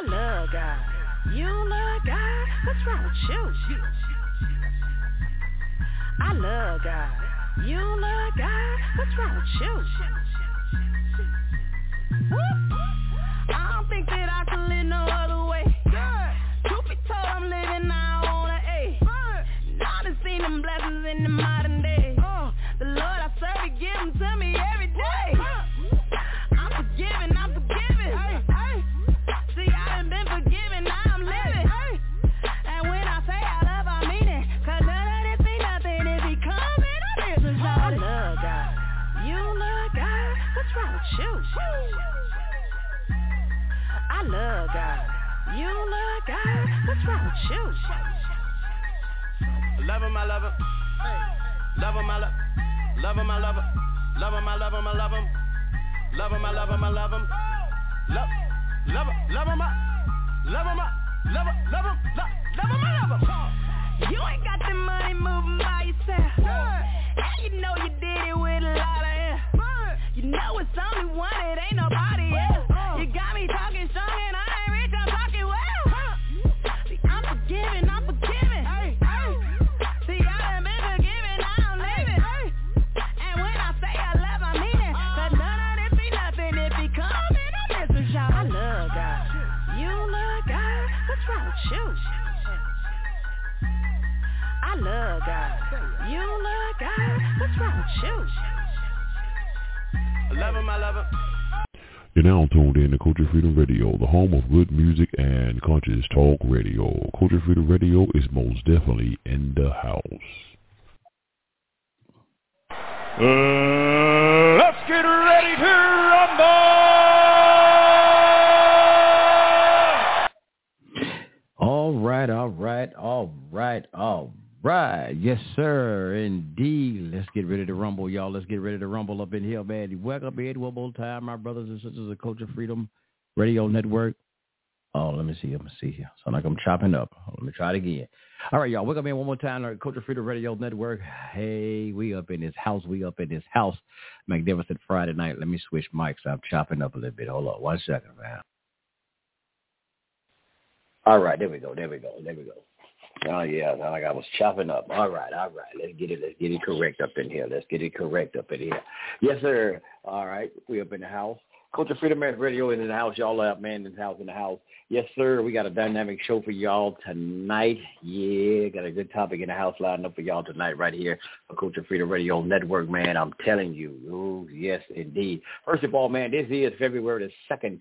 I love God. You love God? What's wrong with you? I love God. You love God? What's wrong with you? I don't think I love God. You love God? What's wrong with you? Love him, I love him. Love him, I love Love him, I love him. Love him, I love him, I love him. Love him, I love him, I love him. Love, love him, love him, I love him, I love him, love him, love, love him, I love him. You ain't got the money moving by yourself. And you know you You know it's only one, it ain't nobody else. You got me talking strong and I ain't rich, I'm talking well. See, I'm forgiving, I'm forgiving. See, I done been forgiven, now I'm living. And when I say I love, I mean it. Uh-huh. Cause none of this be nothing if he coming on this is y'all. I love God. You love God? What's wrong with you? I love God. You love God? What's wrong with you? Love him, I love him. You're now tuned in to Culture Freedom Radio, the home of good music and conscious talk radio. Culture Freedom Radio is most definitely in the house. Uh, let's get ready to rumble! All right, all right, all right, all right. Yes, sir, indeed. Let's get ready to rumble, y'all. Let's get ready to rumble up in here, man. Welcome in one more time, my brothers and sisters of Culture Freedom Radio Network. Oh, let me see. Let me see here. Sound like I'm chopping up. Oh, let me try it again. All right, y'all. Welcome in one more time to Culture Freedom Radio Network. Hey, we up in this house. We up in this house. Magnificent Friday night. Let me switch mics. I'm chopping up a little bit. Hold on one second, man. All right, there we go. There we go. There we go. Oh yeah, like I was chopping up. All right, all right. Let's get it. Let's get it correct up in here. Let's get it correct up in here. Yes, sir. All right, we up in the house. Culture Freedom Radio in the house. Y'all up, man, in the house, in the house. Yes, sir. We got a dynamic show for y'all tonight. Yeah, got a good topic in the house lined up for y'all tonight right here on Culture Freedom Radio Network, man. I'm telling you. Oh, yes, indeed. First of all, man, this is February the 2nd,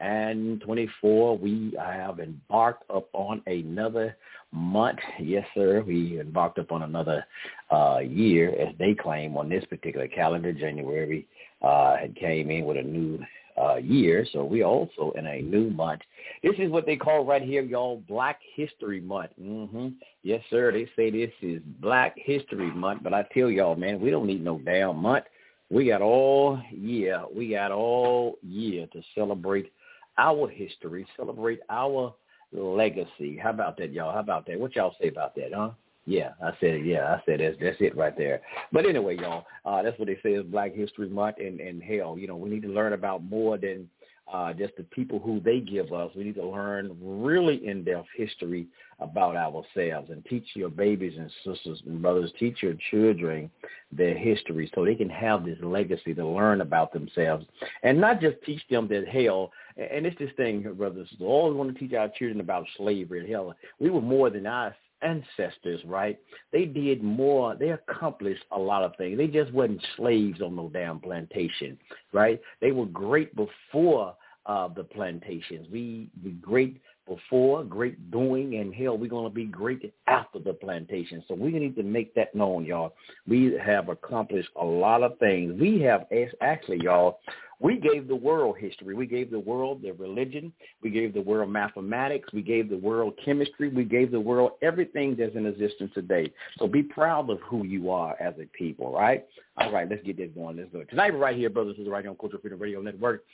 2024. We have embarked upon another month. Yes, sir. We embarked upon another uh, year, as they claim on this particular calendar, January uh, had came in with a new uh, year, so we also in a new month. This is what they call right here, y'all, Black History Month. hmm Yes, sir. They say this is Black History Month, but I tell y'all, man, we don't need no damn month. We got all year. We got all year to celebrate our history, celebrate our legacy. How about that, y'all? How about that? What y'all say about that, huh? Yeah, I said. Yeah, I said that's that's it right there. But anyway, y'all, uh, that's what they say is Black History Month, and and hell, you know, we need to learn about more than uh, just the people who they give us. We need to learn really in-depth history about ourselves and teach your babies and sisters and brothers, teach your children their history so they can have this legacy to learn about themselves and not just teach them that hell. And it's this thing, brothers, we always want to teach our children about slavery and hell. We were more than our ancestors, right? They did more. They accomplished a lot of things. They just wasn't slaves on no damn plantation, right? They were great before uh, the plantations. We we great before, great doing, and hell, we're going to be great after the plantation. So we need to make that known, y'all. We have accomplished a lot of things. We have actually, y'all, we gave the world history. We gave the world the religion. We gave the world mathematics. We gave the world chemistry. We gave the world everything that's in existence today. So be proud of who you are as a people, right? All right, let's get this going. Let's go. Tonight, right here, brothers, is right here on Cultural Freedom Radio Network.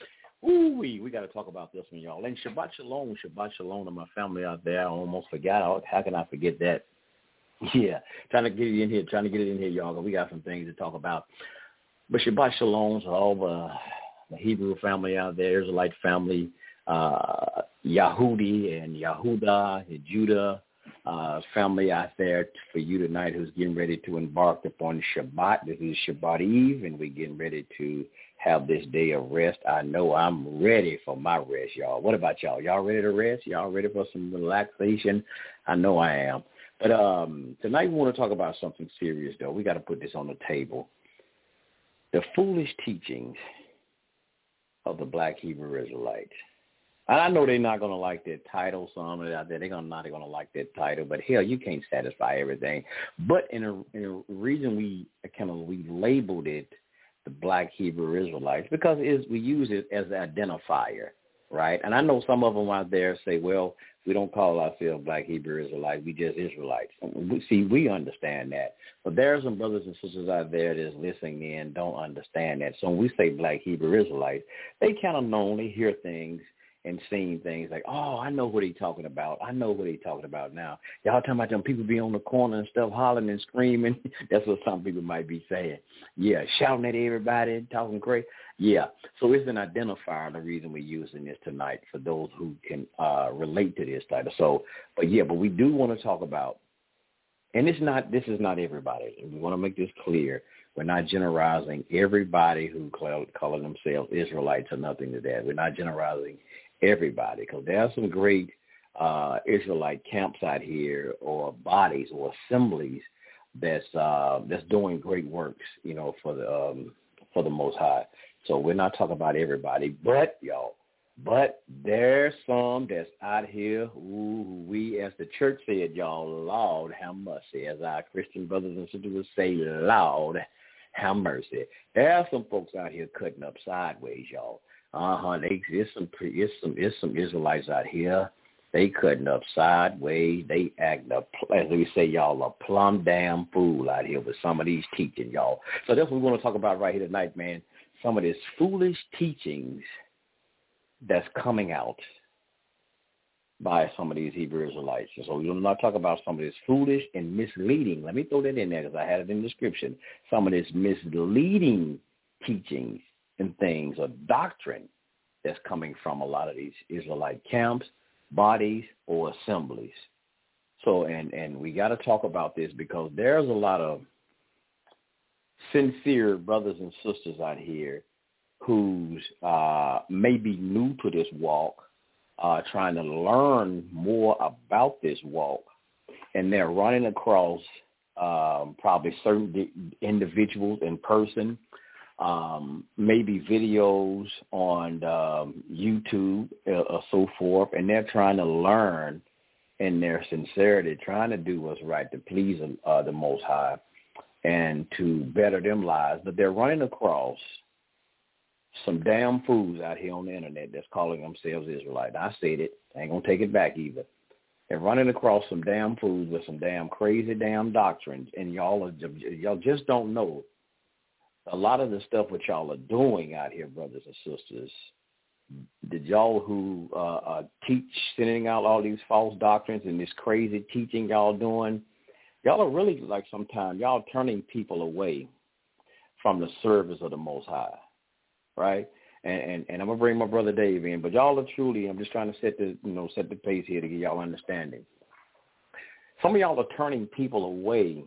Ooh, we we got to talk about this one, y'all. And Shabbat Shalom, Shabbat Shalom to my family out there. I almost forgot. How can I forget that? Yeah, trying to get it in here, trying to get it in here, y'all. We got some things to talk about. But Shabbat Shalom to all the the Hebrew family out there, Israelite family, uh, Yahudi and Yahuda and Judah uh, family out there for you tonight who's getting ready to embark upon Shabbat. This is Shabbat Eve, and we're getting ready to have this day of rest. I know I'm ready for my rest, y'all. What about y'all? Y'all ready to rest? Y'all ready for some relaxation? I know I am. But um, tonight we want to talk about something serious, though. We got to put this on the table. The foolish teachings of the Black Hebrew Israelites. And I know they're not going to like that title. Some out there, they're gonna, not going to like that title. But hell, you can't satisfy everything. But in a, in a reason we kind of we labeled it the Black Hebrew Israelites because is, we use it as an identifier, right? And I know some of them out there say, well, we don't call ourselves Black Hebrew Israelites. We just Israelites. We, see, we understand that. But there are some brothers and sisters out there that's listening in don't understand that. So when we say Black Hebrew Israelites, they kind of normally hear things and seeing things like, oh, I know what he's talking about. I know what he's talking about now. Y'all talking about them people be on the corner and stuff hollering and screaming. That's what some people might be saying. Yeah, shouting at everybody, talking crazy. Yeah, so it's an identifier, the reason we're using this tonight for those who can uh, relate to this title. So, but yeah, but we do want to talk about, and it's not, this is not everybody. We want to make this clear. We're not generalizing everybody who call, calling themselves Israelites or nothing to that. We're not generalizing everybody because there are some great uh, Israelite camps out here or bodies or assemblies that's uh, that's doing great works, you know, for the um, for the Most High. So we're not talking about everybody, but y'all, but there's some that's out here who we, as the church said, y'all, Lord have mercy. As our Christian brothers and sisters would say, Lord have mercy. There are some folks out here cutting up sideways, y'all. Uh-huh. They, it's some, it's some, it's some Israelites out here. They cutting up sideways. They act up, as we say, y'all, a plumb damn fool out here with some of these teaching, y'all. So that's what we want to talk about right here tonight, man some of these foolish teachings that's coming out by some of these Hebrew Israelites. so we're not talk about some of this foolish and misleading. Let me throw that in there because I had it in the description. Some of this misleading teachings and things or doctrine that's coming from a lot of these Israelite camps, bodies, or assemblies. So, and, and we got to talk about this because there's a lot of sincere brothers and sisters out here who's uh, maybe new to this walk, uh, trying to learn more about this walk, and they're running across um, probably certain individuals in person, um, maybe videos on um, YouTube uh, or so forth, and they're trying to learn in their sincerity, trying to do what's right to please uh, the Most High and to better them lives, but they're running across some damn fools out here on the internet that's calling themselves Israelite. I said it. I ain't gonna take it back either. They're running across some damn fools with some damn crazy damn doctrines, and y'all are, y'all just don't know a lot of the stuff what y'all are doing out here, brothers and sisters. Did y'all who uh, uh, teach sending out all these false doctrines and this crazy teaching y'all doing? Y'all are really like sometimes y'all turning people away from the service of the Most High, right? And, and and I'm gonna bring my brother Dave in, but y'all are truly. I'm just trying to set the you know set the pace here to get y'all understanding. Some of y'all are turning people away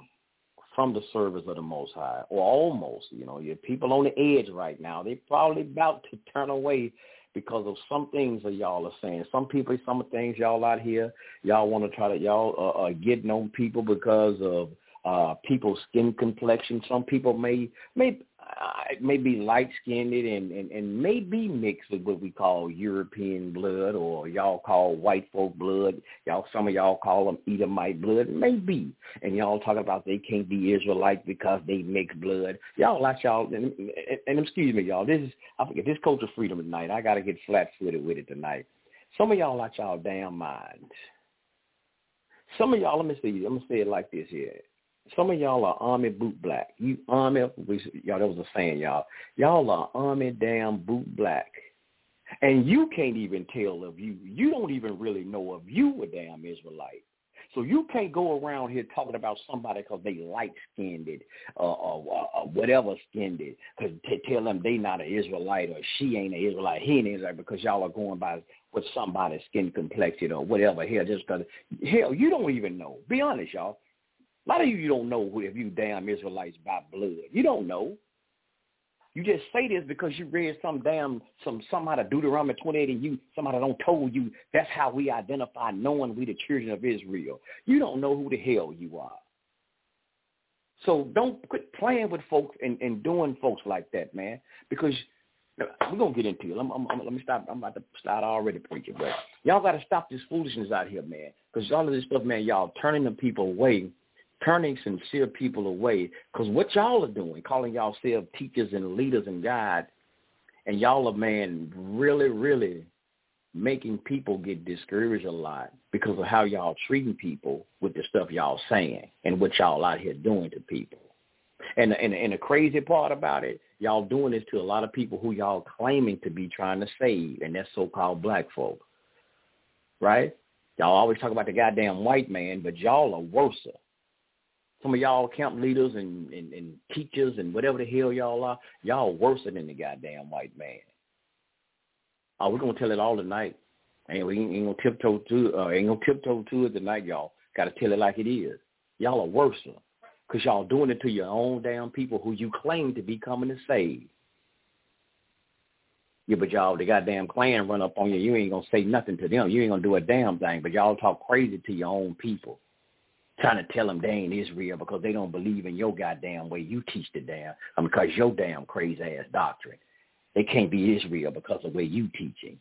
from the service of the Most High, or almost. You know, you're people on the edge right now. They're probably about to turn away because of some things that y'all are saying. Some people, some things y'all out here, y'all want to try to y'all uh, uh, getting people because of uh, people's skin complexion. Some people may may uh, may be light skinned and, and and maybe mixed with what we call European blood or y'all call white folk blood. Y'all some of y'all call them Edomite blood. Maybe, and y'all talk about they can't be Israelite because they mix blood. Y'all like y'all and, and, and excuse me, y'all. This is I forget this culture freedom tonight. I got to get flat footed with it tonight. Some of y'all like y'all damn minds. Some of y'all, let me see. I'm gonna say it like this here some of y'all are army boot black. You army, y'all, that was a saying, y'all. Y'all are army damn boot black. And you can't even tell of you. You don't even really know if you a damn Israelite. So you can't go around here talking about somebody because they light-skinned uh, or, or whatever skinned it, because to tell them they not an Israelite or she ain't an Israelite, he ain't an Israelite because y'all are going by what somebody's skin complexion or whatever. Hell, just because, hell, you don't even know. Be honest, y'all. A lot of you, you don't know who, if you damn Israelites by blood. You don't know. You just say this because you read some damn some somebody Deuteronomy 28 and you somebody don't told you that's how we identify knowing we the children of Israel. You don't know who the hell you are. So don't quit playing with folks and, and doing folks like that, man. Because we're gonna get into it. I'm, I'm, I'm, let me stop. I'm about to start already preaching, but y'all got to stop this foolishness out here, man. Because all of this stuff, man, y'all turning the people away turning sincere people away. Because what y'all are doing, calling y'all self teachers and leaders and guides, and y'all are, man, really, really making people get discouraged a lot because of how y'all treating people with the stuff y'all saying and what y'all out here doing to people. And, and, and the crazy part about it, y'all doing this to a lot of people who y'all claiming to be trying to save, and that's so-called black folk, right? Y'all always talk about the goddamn white man, but y'all are worse some of y'all camp leaders and, and, and teachers and whatever the hell y'all are, y'all worse than the goddamn white man. Oh, we're gonna tell it all tonight. And we ain't, ain't gonna tiptoe to uh, ain't gonna tiptoe to it tonight, y'all. Gotta tell it like it is. Y'all are worse because y'all doing it to your own damn people who you claim to be coming to save. Yeah, but y'all, the goddamn clan run up on you. You ain't gonna say nothing to them. You ain't gonna do a damn thing. But y'all talk crazy to your own people trying to tell them they ain't Israel because they don't believe in your goddamn way you teach the damn, I mean, because your damn crazy ass doctrine. They can't be Israel because of the way you teaching.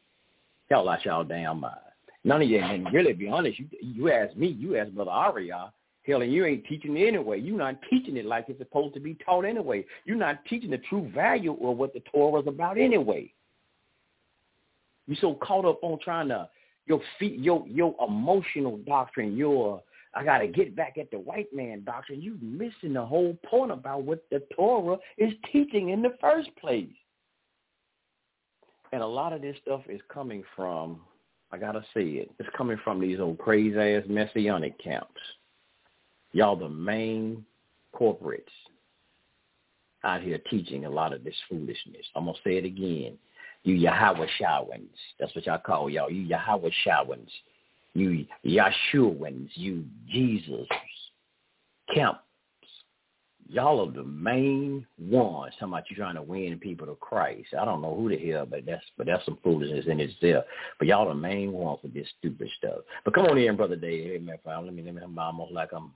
Y'all out y'all damn mind. None of you, and really be honest, you you ask me, you ask Brother Aria, hell, and you ain't teaching it anyway. You're not teaching it like it's supposed to be taught anyway. You're not teaching the true value of what the Torah is about anyway. You're so caught up on trying to your feet, your your emotional doctrine, your I got to get back at the white man doctrine. You're missing the whole point about what the Torah is teaching in the first place. And a lot of this stuff is coming from, I got to say it, it's coming from these old crazy-ass messianic camps. Y'all the main corporates out here teaching a lot of this foolishness. I'm going to say it again. You Yahweh Shawans. That's what y'all call y'all. You Yahweh Shawans you Yeshuans, you Jesus camps. Y'all are the main ones talking about you trying to win people to Christ. I don't know who the hell, but that's but that's some foolishness in itself. But y'all the main ones for this stupid stuff. But come on in, brother Dave. Hey man, fam, let me let me I'm almost like I'm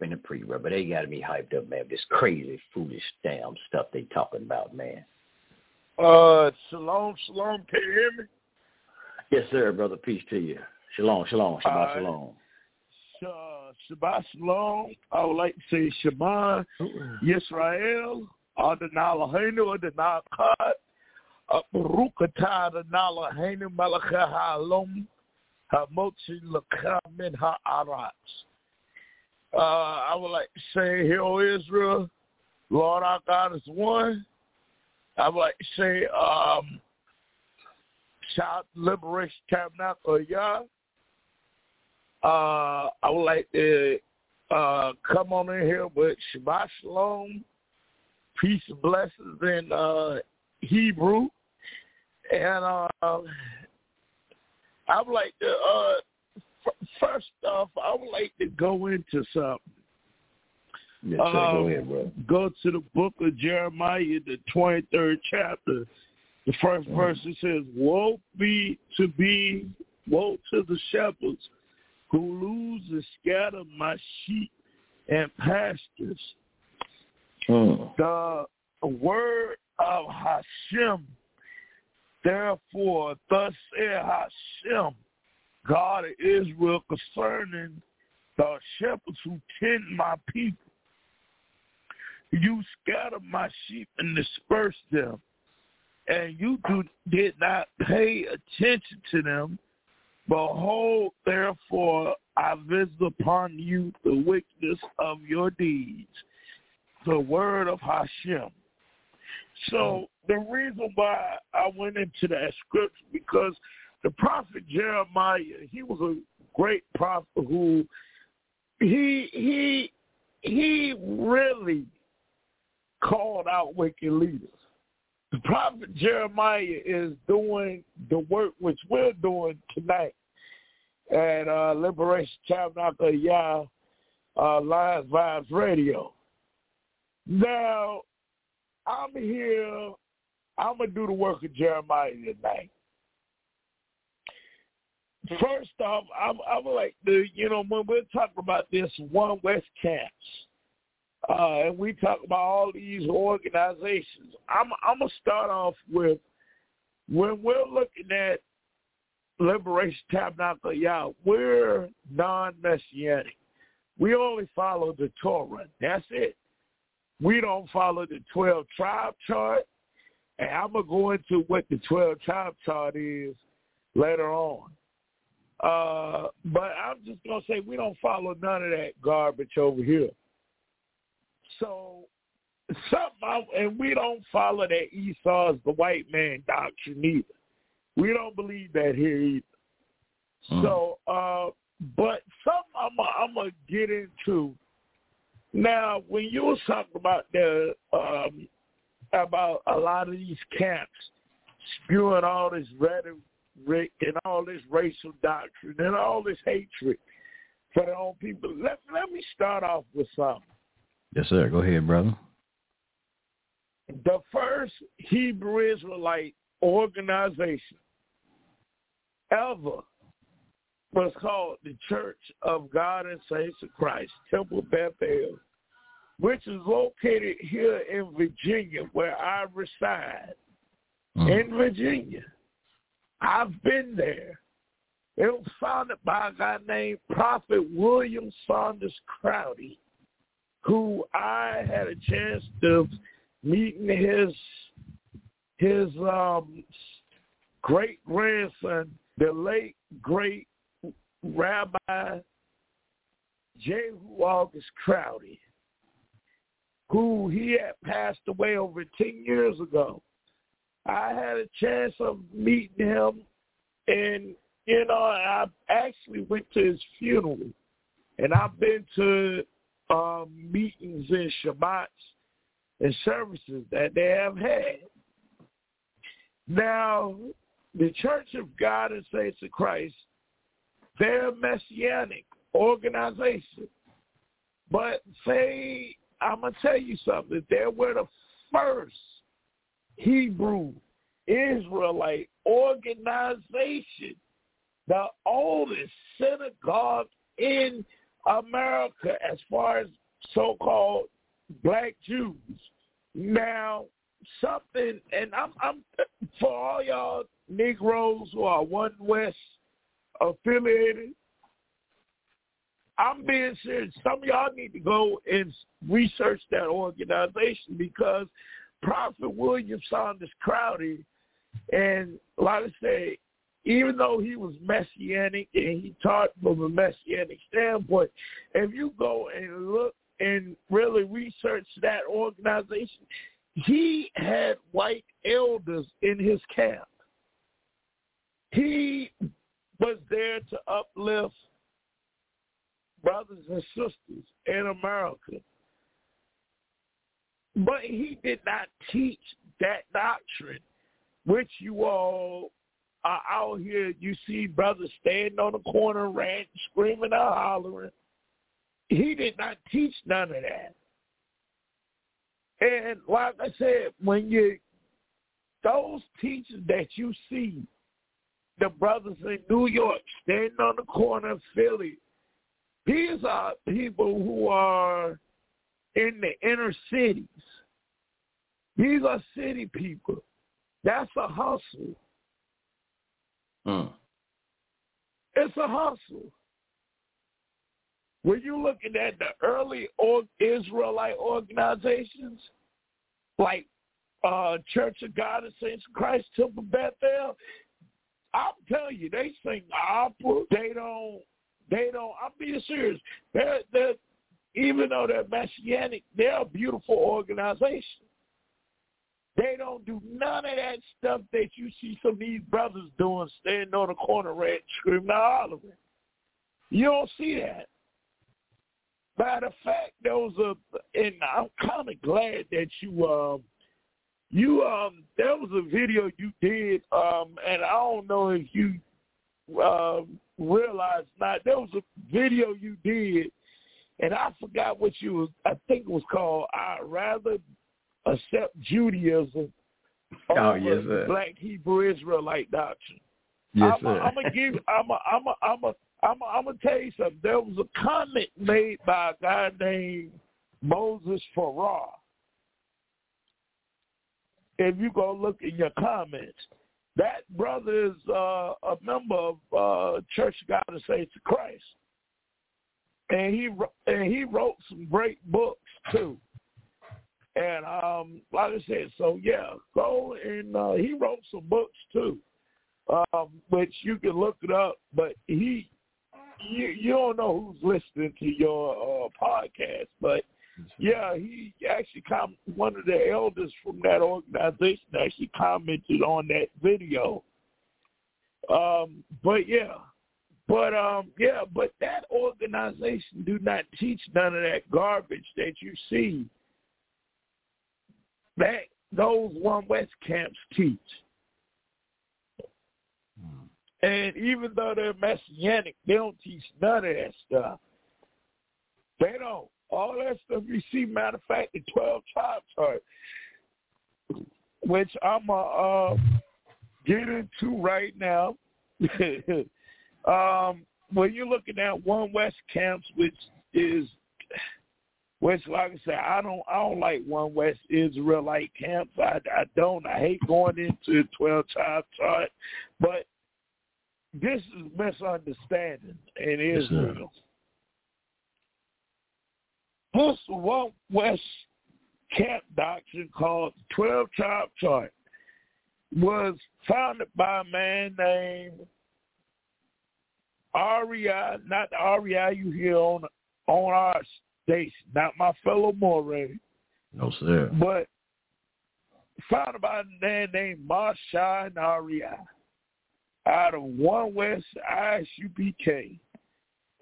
in the pre but they gotta be hyped up, man. This crazy, foolish damn stuff they talking about, man. Uh shalom, shalom, can you hear me? Yes, sir, brother. Peace to you. Shalom, shalom, Shabbat uh, shalom. Shabbat shalom. I would like to say Shabbat, Yisrael, Adonai Eloheinu, Adonai Echad, Baruch atah Adonai Eloheinu, Melech ha'alom, ha'motzi l'cha min ha'aretz. Uh, I would like to say, Hear, O Israel, Lord our God is one. I would like to say, um, shout Liberation Tabernacle Yah. Uh, I would like to uh, come on in here with Shabbat Shalom, peace and blessings in uh, Hebrew. And uh, I would like to, uh, f- first off, I would like to go into something. Yes, sir. Um, go ahead, bro. Go to the book of Jeremiah, the 23rd chapter, The first verse it says, "Woe be to be, woe to the shepherds who lose and scatter my sheep and pastures." Mm. The word of Hashem, therefore, thus said Hashem, God of Israel, concerning the shepherds who tend my people. You scattered my sheep and dispersed them, and you do, did not pay attention to them. Behold, therefore, I visit upon you the wickedness of your deeds, the word of Hashem. So hmm. the reason why I went into that scripture because the prophet Jeremiah, he was a great prophet who he he he really called out wicked leaders. The prophet Jeremiah is doing the work which we're doing tonight at uh, Liberation Tabernacle Yah uh, Lions Vibes Radio. Now, I'm here. I'm gonna do the work of Jeremiah tonight. First off, I'm, I'm like the you know when we're talking about this One West camps, uh, and we talk about all these organizations. I'm I'm gonna start off with when we're looking at Liberation Tabernacle, yeah, we're non-messianic. We only follow the Torah. That's it. We don't follow the 12 tribe chart. And I'm going to go into what the 12 tribe chart is later on. Uh, but I'm just going to say we don't follow none of that garbage over here. So, something, and we don't follow that Esau's the white man doctrine either. We don't believe that here either. Mm. So, uh, but something I'm, I'm going to get into now, when you were talking about the um, about a lot of these camps spewing all this rhetoric and all this racial doctrine and all this hatred for their own people, let let me start off with something. Yes, sir. Go ahead, brother. The first Hebrew Israelite organization ever was called the Church of God and Saints of Christ, Temple Bethel, which is located here in Virginia, where I reside. Mm. In Virginia. I've been there. It was founded by a guy named Prophet William Saunders Crowdy, who I had a chance to meeting his his um, great grandson, the late great Rabbi Jehu August Crowdy, who he had passed away over 10 years ago. I had a chance of meeting him, and, you know, I actually went to his funeral, and I've been to um, meetings and Shabbats and services that they have had. Now, the Church of God and Saints of Christ they're a messianic organization. But say, I'm going to tell you something. They were the first Hebrew Israelite organization, the oldest synagogue in America as far as so-called black Jews. Now, something, and I'm, I'm for all y'all Negroes who are One West affiliated. I'm being serious. Some of y'all need to go and research that organization because Prophet William Saunders Crowdy, and like I say, even though he was messianic and he taught from a messianic standpoint, if you go and look and really research that organization, he had white elders in his camp. He was there to uplift brothers and sisters in America. But he did not teach that doctrine, which you all are out here. You see brothers standing on the corner, ranting, screaming, and hollering. He did not teach none of that. And like I said, when you those teachers that you see, the brothers in New York standing on the corner of Philly, these are people who are in the inner cities. These are city people. That's a hustle. Mm. It's a hustle. When you're looking at the early Israelite organizations, like uh, Church of God of Saints Christ, Temple Bethel, I'm telling you, they sing opera. They don't. They don't. I'm being serious. They're, they're even though they're messianic, they're a beautiful organization. They don't do none of that stuff that you see some of these brothers doing, standing on the corner, red, screaming, hollering. You don't see that. Matter of fact, those are, and I'm kind of glad that you, um, you, um, there was a video you did, um, and I don't know if you uh, realized not. There was a video you did, and I forgot what you was. I think it was called "I'd Rather Accept Judaism." Oh yes, sir. Black Hebrew Israelite doctrine. Yes, I'm, sir. I'm gonna give. I'm. A, I'm. A, I'm. A, I'm. A, I'm gonna tell you something. There was a comment made by a guy named Moses Farrar. If you go look in your comments, that brother is uh, a member of uh, Church of God of Saints of Christ, and he and he wrote some great books too. And um, like I said, so yeah, go and uh, he wrote some books too um, which you can look it up. But he, you, you don't know who's listening to your uh, podcast, but yeah, he actually com- one of the elders from that organization actually commented on that video. Um, but yeah, but um, yeah, but that organization do not teach none of that garbage that you see. That those One West camps teach. And even though they're messianic, they don't teach none of that stuff. They don't. All that stuff you see, matter of fact, the 12 tribe chart, which I'm going to uh, get into right now. um, when you're looking at One West camps, which is, which like I said, I don't, I don't like One West Israelite camps. I, I don't. I hate going into the 12 tribe chart, but this is misunderstanding in. Israel. This one West camp doctrine called the 12 tribe chart was founded by a man named Ari, not the Ari you hear on on our station, not my fellow Moray, No, sir. but founded by a man named Marsha Ari out of One West ISUPK,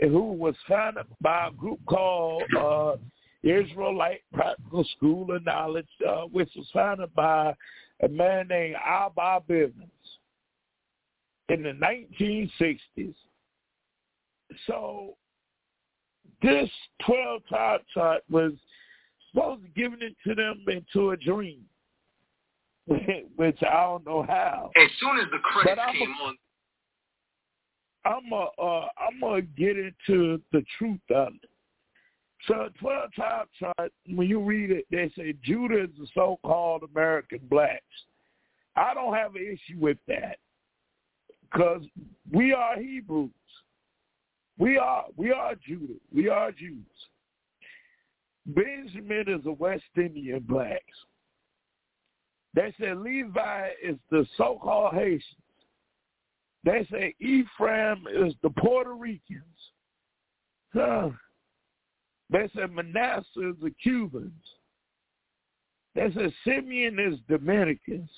and who was founded by a group called uh, Israelite Practical School of Knowledge, uh, which was founded by a man named Abba Bivens in the 1960s. So this 12 tribe chart was supposed to given it to them into a dream, which I don't know how. As soon as the credits I'm a- came on, I'm a, uh, I'm gonna get into the truth of it. So, twelve tribe chart. When you read it, they say Judah is the so-called American blacks. I don't have an issue with that because we are Hebrews. We are we are Judah. We are Jews. Benjamin is a West Indian blacks. They say Levi is the so-called Haitians. They say Ephraim is the Puerto Ricans. Huh. They say Manasseh is the Cubans. They say Simeon is Dominicans.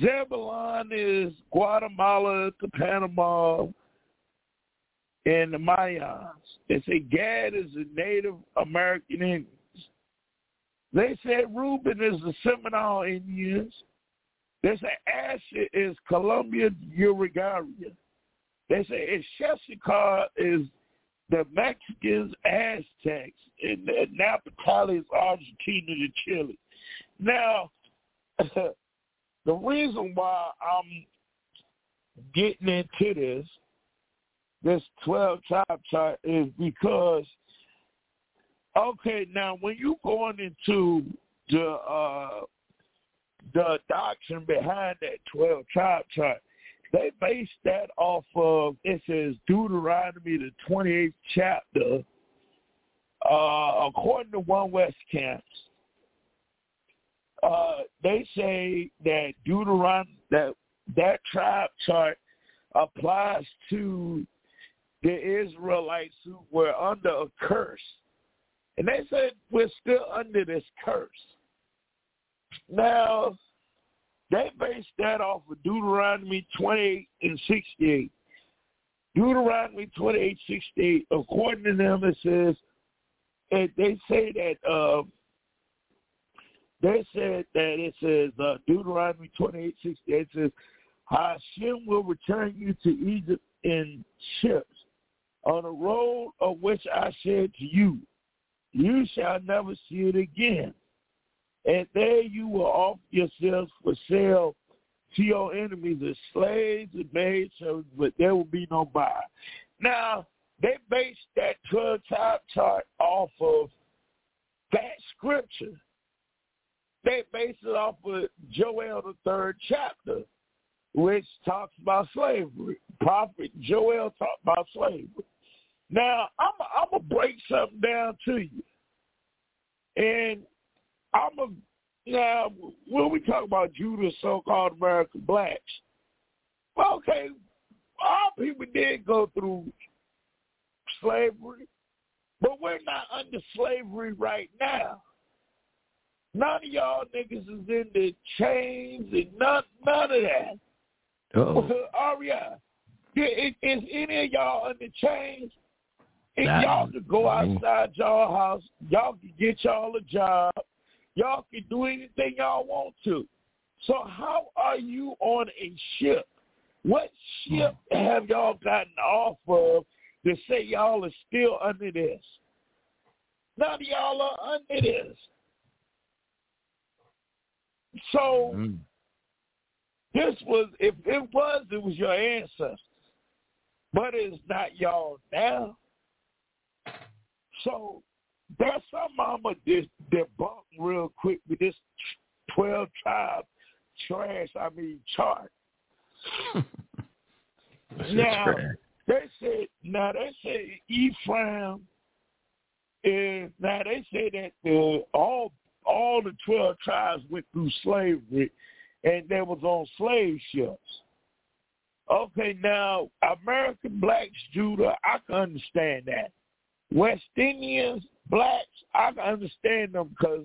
Zebulon is Guatemala to Panama and the Mayans. They say Gad is the Native American Indians. They said Reuben is the Seminole Indians. They say Asher is Colombia Uruguayan. They say Issachar is the Mexicans, Aztecs, and, and Naphtali is Argentina to Chile. Now, the reason why I'm getting into this, this 12 tribe chart is because, okay, now when you going into the uh, the doctrine behind that 12 tribe chart, they base that off of, it says Deuteronomy, the 28th chapter, uh, according to One West Camps, uh, they say that Deuteronomy, that that tribe chart applies to the Israelites who were under a curse. And they said we're still under this curse. Now, they base that off of Deuteronomy 28 and 68. Deuteronomy 28, 68, according to them, it says, and they say that, uh, they said that it says, uh, Deuteronomy 28, 68 says, Hashem will return you to Egypt in ships on a road of which I said to you, you shall never see it again. And there you will offer yourselves for sale to your enemies as slaves and maids, but there will be no buyer. Now, they based that 12 type chart off of that scripture. They based it off of Joel, the third chapter, which talks about slavery. Prophet Joel talked about slavery. Now, I'm, to break something down to you. And I'm a now when we talk about Judah, so-called American blacks, okay, all people did go through slavery, but we're not under slavery right now. None of y'all niggas is in the chains and none none of that. Oh, Aria, is, is any of y'all under chains? If Nah, y'all could go outside y'all house, y'all could get y'all a job, y'all can do anything y'all want to. So how are you on a ship? What ship have y'all gotten off of to say y'all are still under this? None of y'all are under this. So Mm. This was, if it was, it was your ancestors. But it's not y'all now. So that's something I'm going to debunk real quick with this 12 tribe trash, I mean, chart. Now, they said, now they say Ephraim is, now they say that the, all all the 12 tribes went through slavery and they was on slave ships. Okay, now, American blacks, Judah, I can understand that. West Indians, blacks, I can understand them because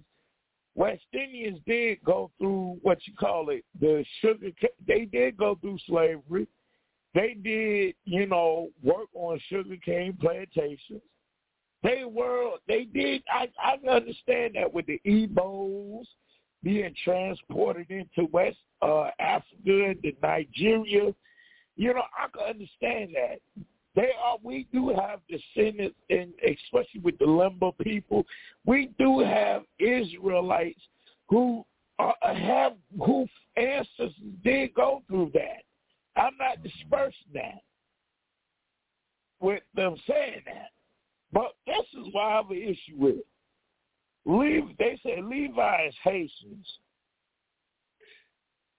West Indians did go through what you call it, the sugar. They did go through slavery. They did, you know, work on sugarcane plantations. They were, they did. I I understand that with the Igbos being transported into West uh, Africa, to Nigeria. You know, I can understand that. They are. We do have descendants, and especially with the Lemba people, we do have Israelites who are, have who ancestors did go through that. I'm not dispersing that with them saying that, but this is why I have an issue with it. Levi, they say Levi is Haitians.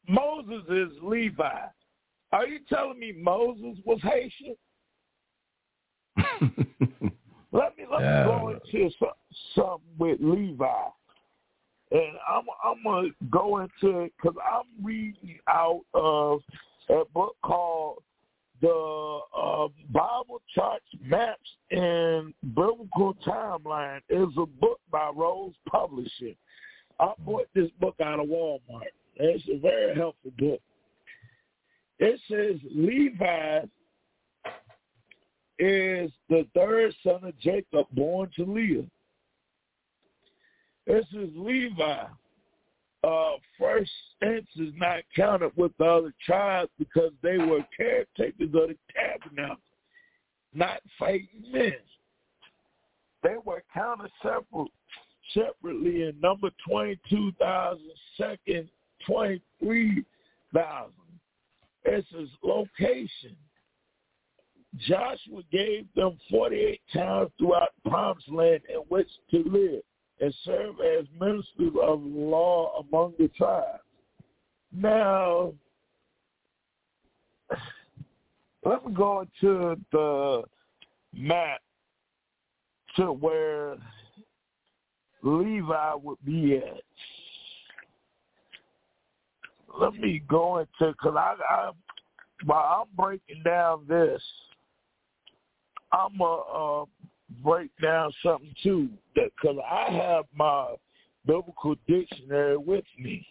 Moses is Levi. Are you telling me Moses was Haitian? Let me let Yeah. me go into some, something with Levi, and I'm I'm gonna go into it because I'm reading out of a book called the uh, Bible Charts, Maps, and Biblical Timeline. is a book by Rose Publishing. I bought this book out of Walmart. It's a very helpful book. It says Levi is the third son of Jacob born to Leah. This is Levi. Uh, first sense is not counted with the other tribes because they were caretakers of the tabernacle, not fighting men. They were counted separate, separately in number 22,000, second 23,000. It's his location. Joshua gave them 48 towns throughout the promised land in which to live and serve as ministers of law among the tribes. Now, let me go to the map to where Levi would be at. Let me go into because I, I while I'm breaking down this, I'm a uh, break down something too because I have my biblical dictionary with me,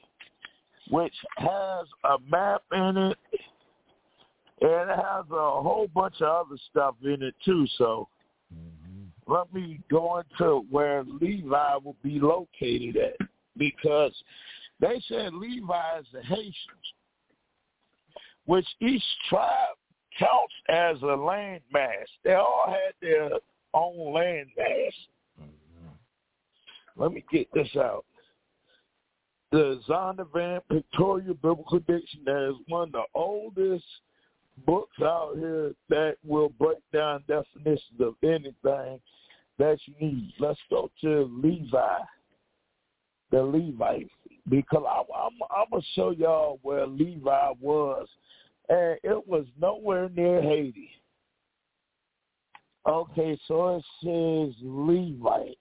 which has a map in it and it has a whole bunch of other stuff in it too. So mm-hmm. let me go into where Levi will be located at because they said Levi is the Haitians, which each tribe counts as a land mass. They all had their own land mass. Let me get this out. The Zondervan Pictorial Biblical Dictionary is one of the oldest books out here that will break down definitions of anything that you need. Let's go to Levi, the Levites, because I, I'm, I'm going to show y'all where Levi was, and it was nowhere near Haiti. Okay, so it says Levites.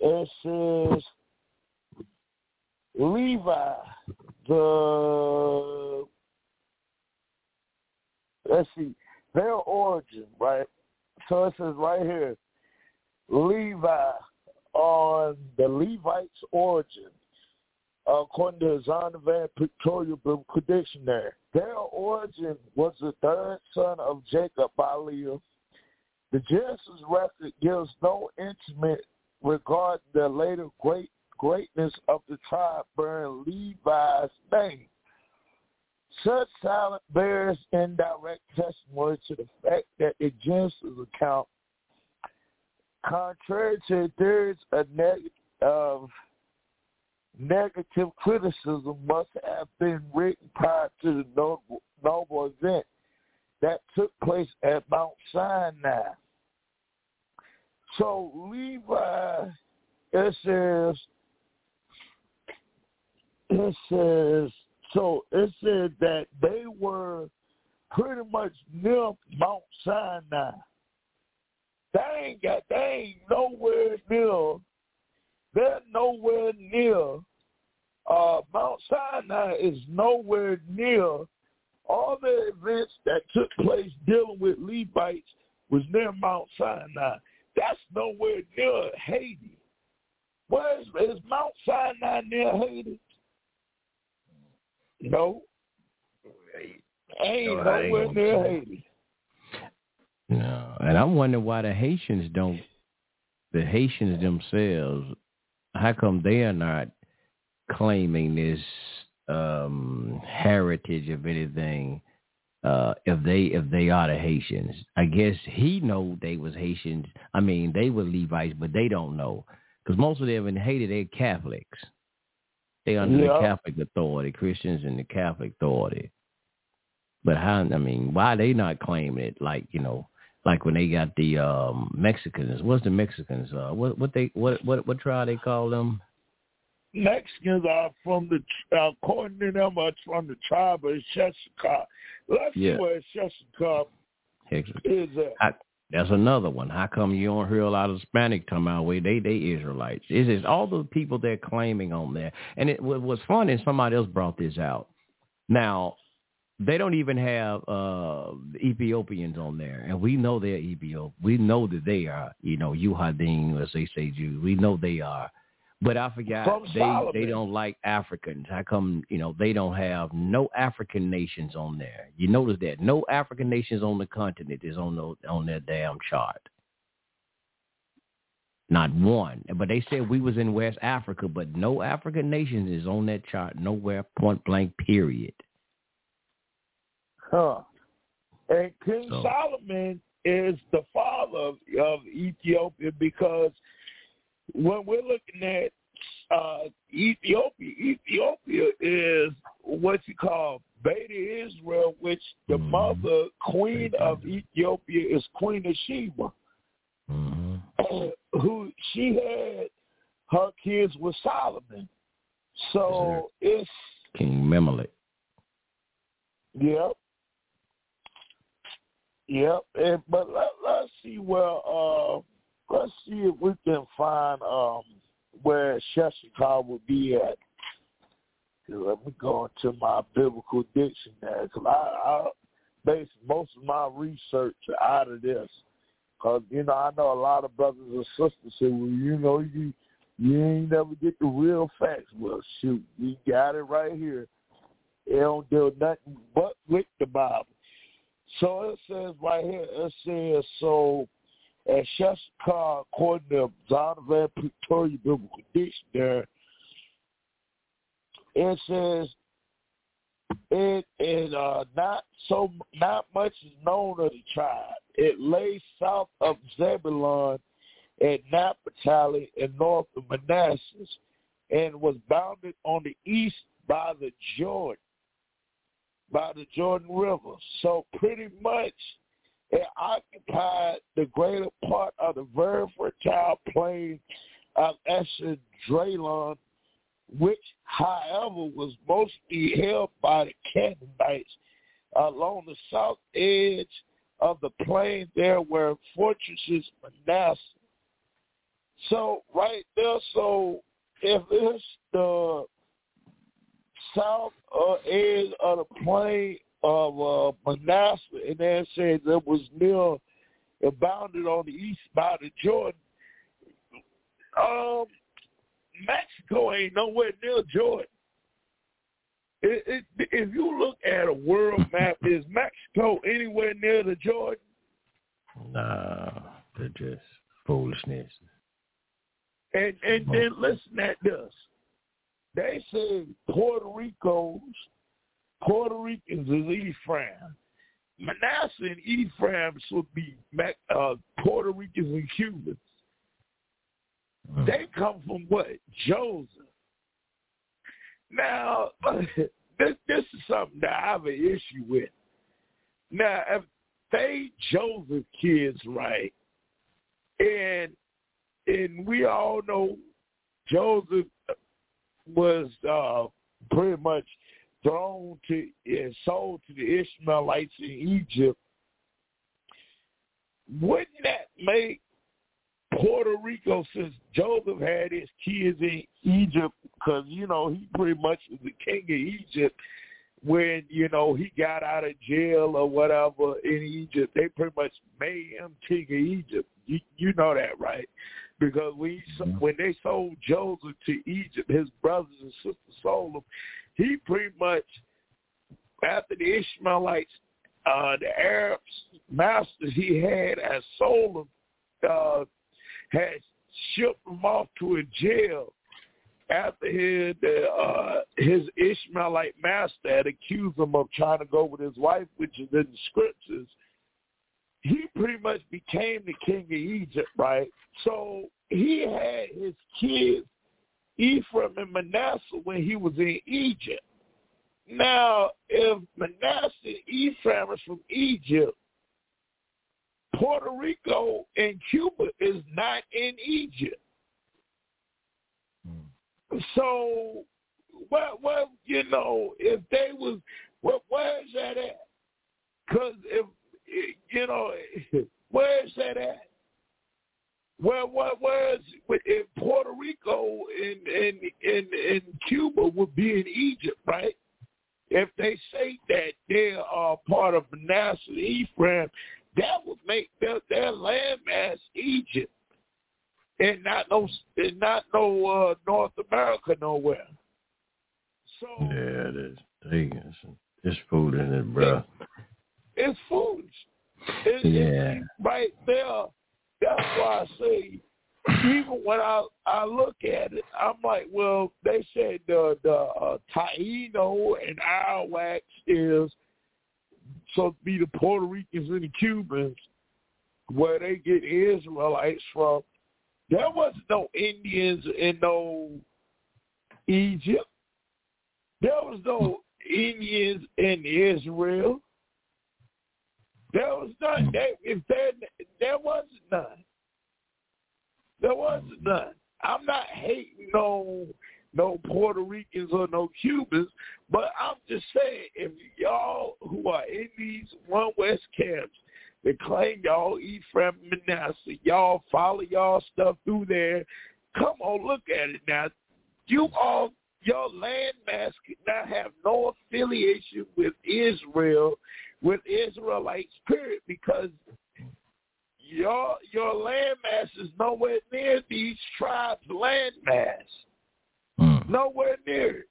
It says Levi, the let's see, their origin, right? So it says right here, Levi on the Levites' origin, according to Zondervan Pictorial Biblical Dictionary. Their origin was the third son of Jacob by Leah. The Genesis record gives no intimate regard the later great greatness of the tribe bearing Levi's name. Such silence bears indirect testimony to the fact that the Genesis account, contrary to theories of, neg- of negative criticism, must have been written prior to the noble, noble event that took place at Mount Sinai. So Levi, it says, it says so it said that they were pretty much near Mount Sinai. They ain't got they ain't nowhere near they're nowhere near uh Mount Sinai is nowhere near all the events that took place dealing with Levites was near Mount Sinai. That's nowhere near Haiti. Where is, is Mount Sinai near Haiti? No. Ain't no, nowhere ain't near Haiti. No, and I'm wondering why the Haitians don't, the Haitians themselves, how come they are not claiming this um heritage of anything? Uh, if they if they are the Haitians, I guess he know they was Haitians. I mean, they were Levites, but they don't know because most of them in Haiti they're Catholics. They under the Catholic authority, Christians and the Catholic authority. But how? I mean, why they not claiming it? Like you know, like when they got the um Mexicans. What's the Mexicans? Uh, what what they what what what tribe they call them? Mexicans are from the uh, according to them are from the tribe of Issachar. Let's yeah. see where Issachar is at. That's another one. How come you don't hear a lot of Hispanic come our way? They they Israelites. It's just all the people they're claiming on there. And it was funny. Somebody else brought this out. Now they don't even have uh Ethiopians on there, and we know they're Ethiop. We know that they are, you know, Yuhadim, as they say Jews. We know they are. But I forgot From they Solomon. they don't like Africans. How come you know they don't have no African nations on there? You notice that no African nations on the continent is on the on their damn chart. Not one. But they said we was in West Africa, but no African nations is on that chart nowhere. Point blank. Period. Huh. And King so. Solomon is the father of, of Ethiopia because when we're looking at uh, Ethiopia. Ethiopia is what you call Beta Israel, which the Mhm. mother queen of Ethiopia is Queen of Sheba, Mm-hmm. who she had her kids with Solomon. So it's King Menelik. Yep. Yep. And, but let, let's see where uh let's see if we can find um where Issachar would be at. Let me go into my biblical dictionary because I, I base most of my research out of this. Because, you know, I know a lot of brothers and sisters say, well, you know, you you ain't never get the real facts. Well, shoot, you got it right here. It don't do nothing but with the Bible. So it says right here, it says, so at Issachar, according to Zondervan Pictorial Biblical Dictionary, it says it is uh, not so not much is known of the tribe. It lays south of Zebulun and Naphtali and north of Manasseh, and was bounded on the east by the Jordan, by the Jordan River. So pretty much it occupied the greater part of the very fertile plain of Esdraelon, which, however, was mostly held by the Canaanites along the south edge of the plain. There were fortresses Manasseh. So right there, so if it's the south uh, edge of the plain of uh, Manasseh, and it says it was near, it bounded on the east by the Jordan. Um, Mexico ain't nowhere near Jordan. It, it, if you look at a world map, is Mexico anywhere near the Jordan? No, they're just foolishness. And and then listen at this. They say Puerto Rico's Puerto Ricans is Ephraim. Manasseh and Ephraim should be uh, Puerto Ricans and Cubans. They come from what? Joseph. Now, this this is something that I have an issue with. Now, if they Joseph kids, right, and and we all know Joseph was uh, pretty much thrown to and sold to the Ishmaelites in Egypt. Wouldn't that make Puerto Rico, since Joseph had his kids in Egypt, because you know he pretty much was the king of Egypt when you know he got out of jail or whatever in Egypt. They pretty much made him king of Egypt. You, you know that, right? Because when he, when they sold Joseph to Egypt, his brothers and sisters sold him. He pretty much after the Ishmaelites, uh, the Arabs masters he had as sold him. Uh, had shipped him off to a jail after his uh, his Ishmaelite master had accused him of trying to go with his wife, which is in the scriptures. He pretty much became the king of Egypt, right? So he had his kids, Ephraim and Manasseh, when he was in Egypt. Now, if Manasseh and Ephraim is from Egypt, Puerto Rico and Cuba is not in Egypt. Hmm. So, well, well, you know, if they was, well, where's that at? Because if you know, where's that at? Where, where, where's in Puerto Rico and and and and Cuba would be in Egypt, right? If they say that they are part of Manasseh and Ephraim, that would make their, their landmass Egypt, and not no and not no uh, North America nowhere. So Yeah, it is. Taking it's food in it, bro. It's foolish. It's, Yeah. it's right there. That's why I say, even when I I look at it, I'm like, well, they said the the uh, Taino and Arawak is supposed to be the Puerto Ricans and the Cubans, where they get Israelites from. There was no Indians in no Egypt. There was no Indians in Israel. There was none. Mm. There, if there, there was none. There was mm. none. I'm not hating no no Puerto Ricans or no Cubans, but I'm just saying if y'all who are in these one West camps that claim y'all Ephraim Manasseh, y'all follow y'all stuff through there, come on, look at it now. You all your landmass could not have no affiliation with Israel, with Israelites, period, because your your landmass is nowhere near these tribes' landmass. Hmm. Nowhere near it.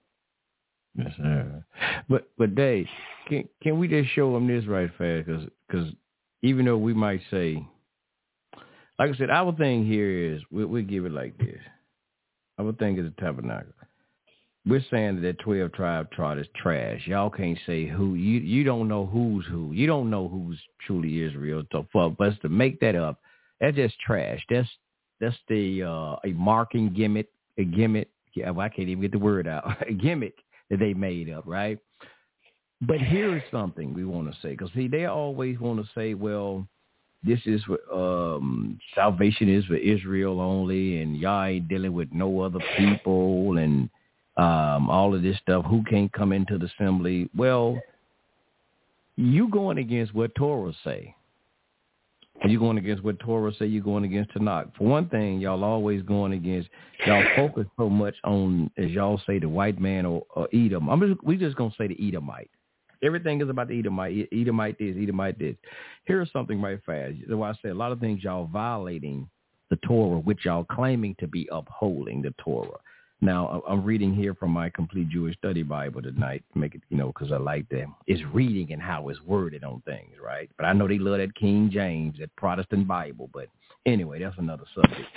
Yes, sir. But but Dave, can can we just show them this right fast? Because because even though we might say, like I said, our thing here is we we give it like this. Our thing is a tabernacle. We're saying that that twelve tribe trot is trash. Y'all can't say who you you don't know who's who. You don't know who's truly Israel. So for us to make that up, that's just trash. That's that's the uh, a marking gimmick, a gimmick. Yeah, well, I can't even get the word out. a gimmick that they made up, right? But here's something we want to say, because see, they always want to say, well, this is um, salvation is for Israel only, and y'all ain't dealing with no other people, and um, all of this stuff. Who can't come into the assembly? Well, you going against what Torah say. you going against what Torah say. You're going against Tanakh. For one thing, y'all always going against. Y'all focus so much on, as y'all say, the white man or, or Edom. I'm just, we just gonna say the Edomite. Everything is about the Edomite. Edomite this, Edomite this. Here's something right fast. Why I say a lot of things y'all violating the Torah, which y'all claiming to be upholding the Torah. Now, I'm reading here from my complete Jewish study Bible tonight, make it, you know, because I like that. It's reading and how it's worded on things, right? But I know they love that King James, that Protestant Bible. But anyway, that's another subject.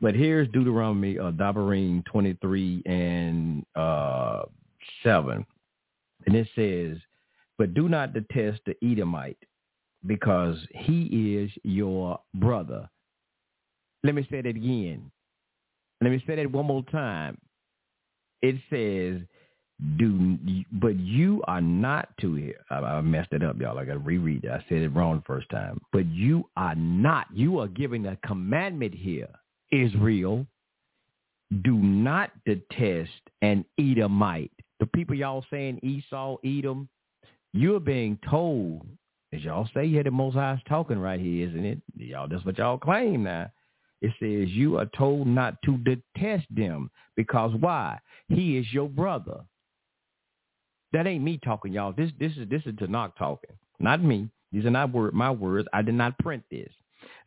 But here's Deuteronomy, uh, Dabarim 23 and uh, 7. And it says, but do not detest the Edomite because he is your brother. Let me say that again. Let me say that one more time. It says, "Do but you are not to here." I, I messed it up, y'all. I got to reread it. I said it wrong the first time. But you are not. You are giving a commandment here, Israel. Do not detest an Edomite. The people y'all saying Esau, Edom, you're being told, as y'all say, yeah, the Most High talking right here, isn't it? Y'all, that's what y'all claim now. It says you are told not to detest them because why? He is your brother. That ain't me talking, y'all. This this is this is Tanakh talking, not me. These are not word, my words. I did not print this.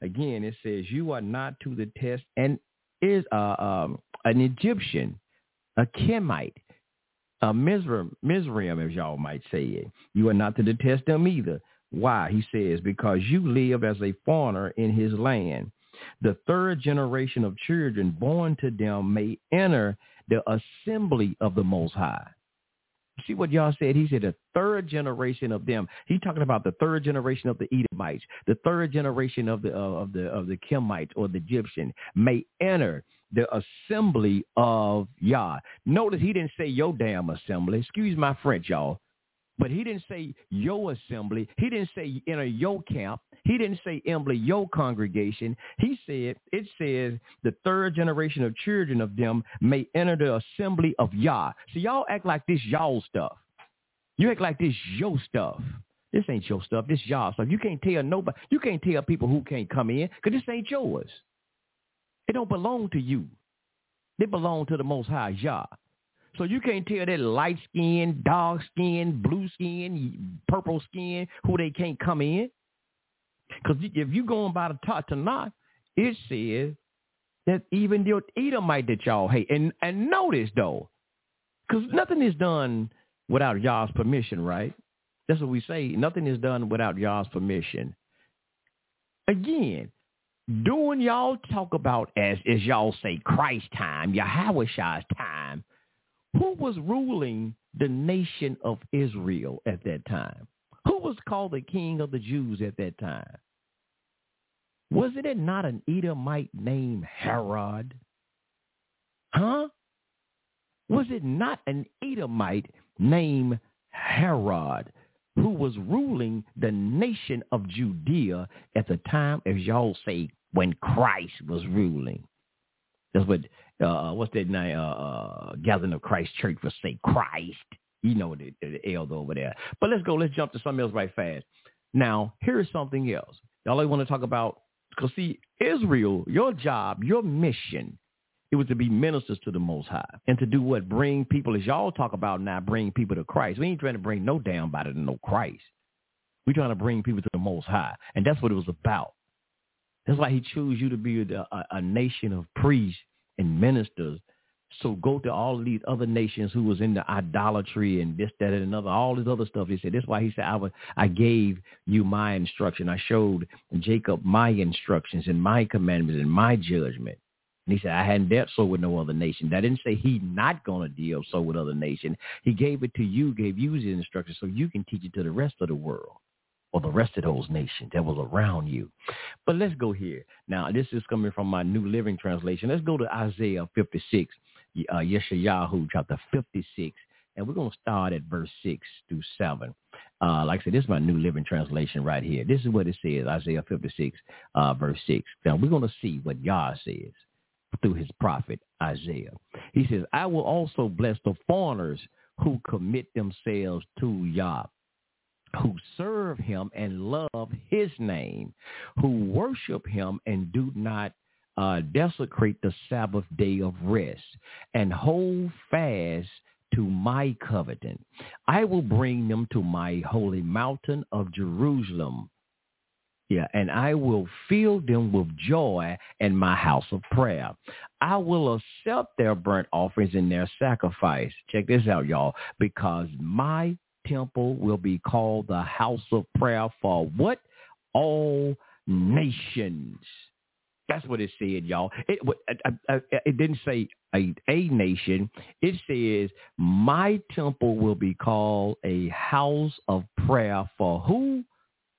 Again, it says you are not to detest and is uh, um, an Egyptian, a Kemite, a Mizraim, Mizraim, as y'all might say it. You are not to detest them either. Why? He says, because you live as a foreigner in his land. The third generation of children born to them may enter the assembly of the Most High. See what y'all said? He said the third generation of them. He talking about the third generation of the Edomites, the third generation of the uh, of the of the Kemites or the Egyptian may enter the assembly of Yah. Notice he didn't say your damn assembly. Excuse my French, y'all. But he didn't say your assembly. He didn't say enter your camp. He didn't say Embley, your congregation. He said, it says the third generation of children of them may enter the assembly of Yah. So y'all act like this y'all stuff. You act like this your stuff. This ain't your stuff. This y'all stuff. You can't tell nobody. You can't tell people who can't come in because this ain't yours. It don't belong to you. They belong to the Most High Yah. So you can't tell that light skin, dark skin, blue skin, purple skin who they can't come in. Because if you going by the Tanakh, it says that even the Edomite that y'all hate. And and notice though, because nothing is done without y'all's permission, right? That's what we say. Nothing is done without y'all's permission. Again, doing y'all talk about as as y'all say Christ time, Yahweh's time, who was ruling the nation of Israel at that time? Who was called the king of the Jews at that time? Wasn't it not an Edomite named Herod? Huh? Was it not an Edomite named Herod who was ruling the nation of Judea at the time, as y'all say, when Christ was ruling? That's what uh, what's that name? Uh, uh, Gathering of Christ Church for say Christ. You know the, the over there. But let's go. Let's jump to something else right fast. Now, here's something else. Y'all want to talk about, because see, Israel, your job, your mission, it was to be ministers to the Most High and to do what? Bring people, as y'all talk about now, bring people to Christ. We ain't trying to bring no damn body to no Christ. We're trying to bring people to the Most High. And that's what it was about. That's why he chose you to be a, a, a nation of priests and ministers. So go to all these other nations who was in the idolatry and this, that, and another, all this other stuff. He said, that's why he said, I, would, I gave you my instruction. I showed Jacob my instructions and my commandments and my judgment. And he said, I hadn't dealt so with no other nation. That didn't say he not going to deal so with other nation. He gave it to you, gave you the instructions so you can teach it to the rest of the world or the rest of those nations that was around you. But let's go here. Now, this is coming from my New Living Translation. Let's go to Isaiah 56, uh, Yeshayahu chapter 56, and we're going to start at verse 6 through 7. Uh, like I said, this is my New Living Translation right here. This is what it says, Isaiah 56, uh, verse 6. Now, we're going to see what Yah says through his prophet Isaiah. He says, I will also bless the foreigners who commit themselves to Yah who serve him and love his name, who worship him and do not uh, desecrate the Sabbath day of rest, and hold fast to my covenant. I will bring them to my holy mountain of Jerusalem. Yeah, and I will fill them with joy in my house of prayer. I will accept their burnt offerings and their sacrifice. Check this out, y'all, because my temple will be called the house of prayer for what? All nations. That's what it said, y'all. It, uh, uh, uh, it didn't say a, a nation. It says, my temple will be called a house of prayer for who?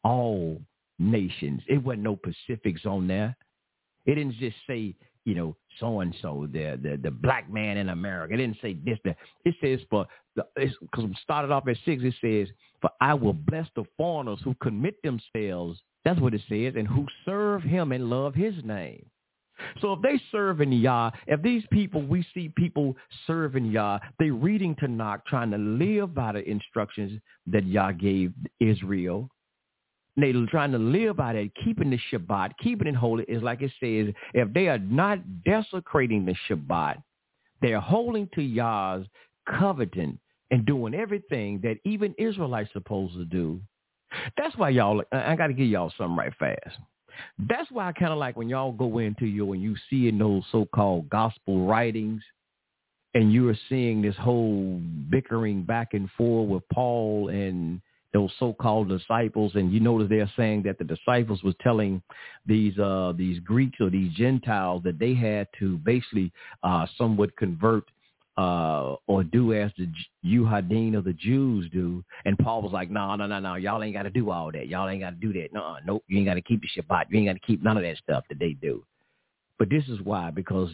All nations. It wasn't no Pacifics on there. It didn't just say, you know, so and so, the the the black man in America. It didn't say this. That. It says for because we started off at six. It says for I will bless the foreigners who commit themselves. That's what it says, and who serve Him and love His name. So if they serve in Yah, if these people, we see people serving Yah, they reading Tanakh, trying to live by the instructions that Yah gave Israel, they trying to live by that, keeping the Shabbat, keeping it holy, is like it says, if they are not desecrating the Shabbat, they're holding to Yah's coveting and doing everything that even Israelites supposed to do. That's why y'all, I got to give y'all something right fast. That's why I kind of like when y'all go into your and you see in those so-called gospel writings and you are seeing this whole bickering back and forth with Paul and those so-called disciples, and you notice they're saying that the disciples was telling these uh, these Greeks or these Gentiles that they had to basically uh, somewhat convert uh, or do as the Yuhadin of the Jews do. And Paul was like, no, no, no, no, y'all ain't got to do all that. Y'all ain't got to do that. No, nope, you ain't got to keep the Shabbat. You ain't got to keep none of that stuff that they do. But this is why, because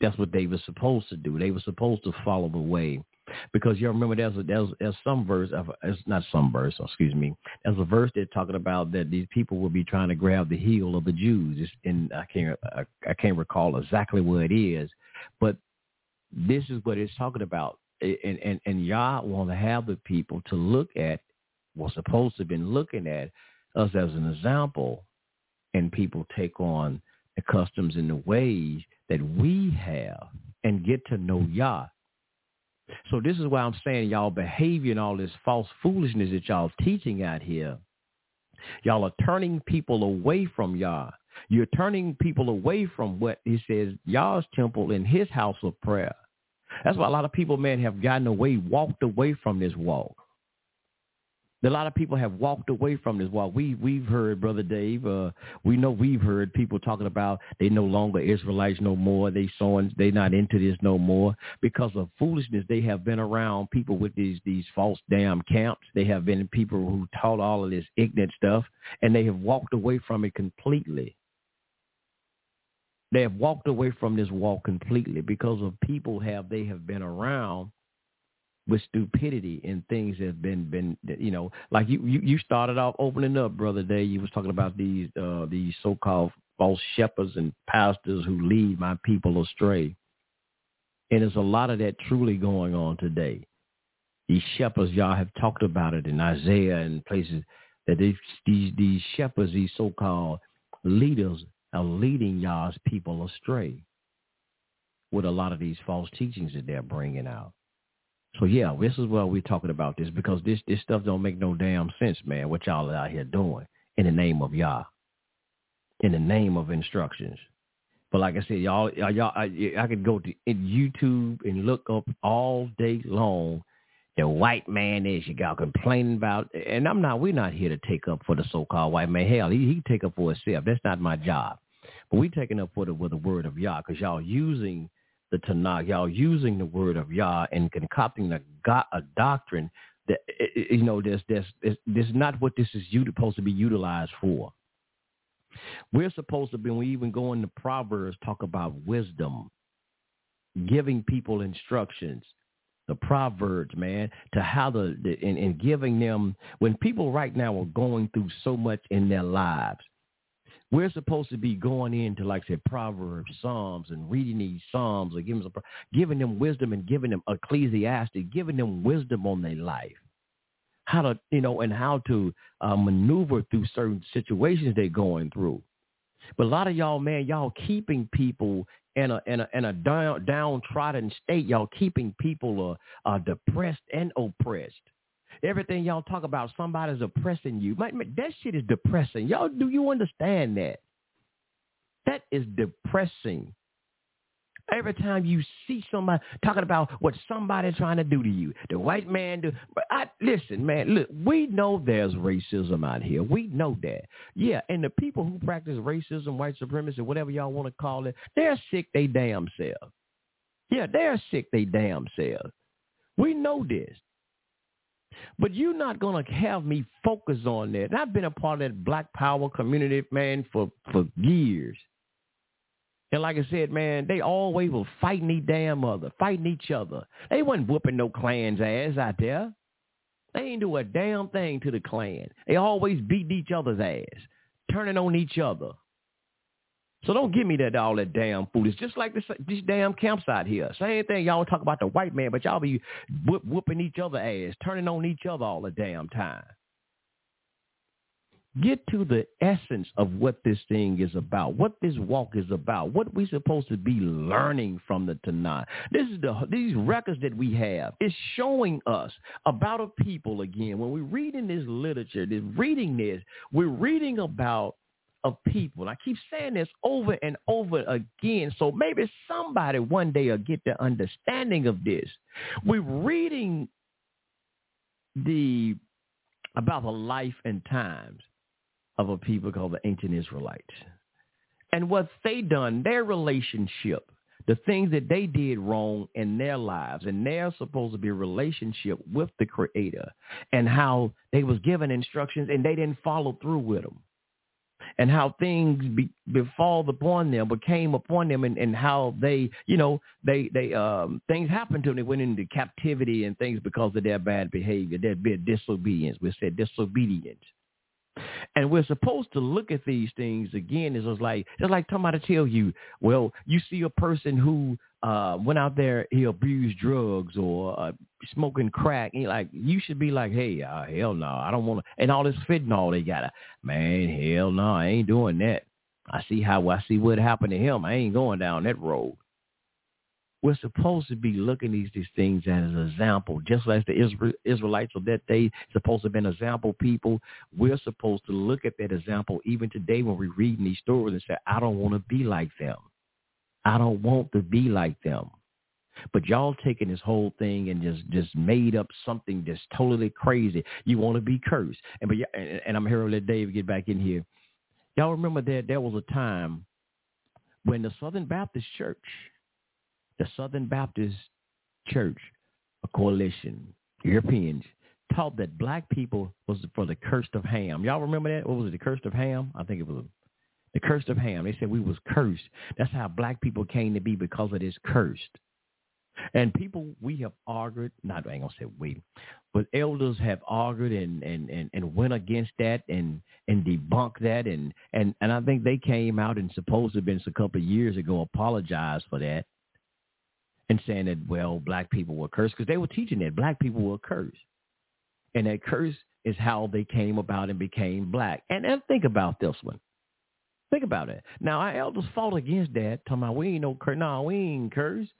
that's what they were supposed to do. They were supposed to follow the way because you remember there's a, there's, there's some verse, of, it's not some verse, excuse me. There's a verse that's talking about that these people will be trying to grab the heel of the Jews. In I can't I, I can't recall exactly what it is, but this is what it's talking about. And and and Yah want to have the people to look at what's supposed to have been looking at us as an example, and people take on the customs and the ways that we have and get to know Yah. So this is why I'm saying y'all behavior and all this false foolishness that y'all teaching out here. Y'all are turning people away from y'all. You're turning people away from what he says, y'all's temple in his house of prayer. That's why a lot of people, man, have gotten away, walked away from this walk a lot of people have walked away from this walk. We we've heard, brother Dave. Uh, we know we've heard people talking about they no longer Israelites no more. They sowing they not into this no more because of foolishness. They have been around people with these these false damn camps. They have been people who taught all of this ignorant stuff, and they have walked away from it completely. They have walked away from this walk completely because of people have they have been around with stupidity and things that have been been you know like you you, you started off opening up brother day you was talking about these uh these so-called false shepherds and pastors who lead my people astray. And there's a lot of that truly going on today. These shepherds y'all have talked about it in isaiah and places that these, these shepherds these so-called leaders are leading y'all's people astray with a lot of these false teachings that they're bringing out so yeah, this is why we're talking about this because this this stuff don't make no damn sense, man. What y'all out here doing in the name of Yah, in the name of instructions. But like I said, y'all, uh, y'all, I, I could go to YouTube and look up all day long the white man is you got complaining about, and I'm not. We're not here to take up for the so-called white man. Hell, he he take up for himself. That's not my job. But we taking up for the with the word of Yah because y'all using the Tanakh, y'all using the word of Yah and concocting a, a doctrine that eh, eh, you know this this this is not what this is supposed to be utilized for. We're supposed to be we even go into Proverbs talk about wisdom, giving people instructions. The Proverbs, man, to how the, the and, and giving them when people right now are going through so much in their lives we're supposed to be going into, like said, Proverbs, Psalms, and reading these Psalms, or giving, them, giving them wisdom and giving them Ecclesiastic, giving them wisdom on their life, how to, you know, and how to uh, maneuver through certain situations they're going through. But a lot of y'all, man, y'all keeping people in a in a in a down downtrodden state. Y'all keeping people uh, uh, depressed and oppressed. Everything y'all talk about, somebody's oppressing you. that shit is depressing. Y'all, do you understand that? That is depressing. Every time you see somebody talking about what somebody's trying to do to you, the white man do. But I listen, man. Look, we know there's racism out here. We know that. Yeah, and the people who practice racism, white supremacy, whatever y'all want to call it, they're sick. They damn self. Yeah, they're sick. They damn self. We know this. But you're not going to have me focus on that. And I've been a part of that black power community, man, for, for years. And like I said, man, they always were fighting each damn other, fighting each other. They wasn't whooping no Klan's ass out there. They ain't do a damn thing to the Klan. They always beat each other's ass, turning on each other. So don't give me that all that damn food. It's just like this this damn campsite here. Same thing. Y'all talk about the white man, but y'all be whoop, whooping each other ass, turning on each other all the damn time. Get to the essence of what this thing is about, what this walk is about, what we supposed to be learning from the Tanakh. This is the these records that we have. It's showing us about a people again. When we're reading this literature, this reading this, we're reading about of people. I keep saying this over and over again. So maybe somebody one day will get the understanding of this. We're reading the about the life and times of a people called the ancient Israelites. And what they done, their relationship, the things that they did wrong in their lives and their supposed to be relationship with the creator and how they was given instructions and they didn't follow through with them and how things be, befall upon them, became upon them, and, and how they, you know, they they um things happened to them. They went into captivity and things because of their bad behavior, their disobedience. We said disobedience. And we're supposed to look at these things again. It's like it's like somebody tell you, well, you see a person who uh, went out there, he abused drugs or uh, smoking crack. And like you should be like, hey, uh, hell no, I don't want to. And all this fentanyl they got, man, hell no, I ain't doing that. I see how I see what happened to him. I ain't going down that road. We're supposed to be looking these, these things as an example, just like the Israel, Israelites of that day supposed to have been example people. We're supposed to look at that example even today when we're reading these stories and say, I don't want to be like them. I don't want to be like them. But y'all taking this whole thing and just just made up something that's totally crazy. You want to be cursed, and but and, and I'm here to let Dave get back in here. Y'all remember that there was a time when the Southern Baptist Church, the Southern Baptist Church, a coalition, Europeans, taught that black people was for the curse of Ham. Y'all remember that? What was it? The curse of Ham? I think it was The curse of Ham. They said we was cursed. That's how black people came to be because of this cursed. And people, we have argued, not I ain't gonna say we, but elders have argued and, and, and, and went against that and, and debunked that. And, and, and I think they came out and supposed to have been a couple of years ago apologized for that and saying that, well, black people were cursed because they were teaching that black people were cursed. And that curse is how they came about and became black. And, and think about this one. Think about it. Now, our elders fought against that, talking about we ain't no curse. No, we ain't cursed.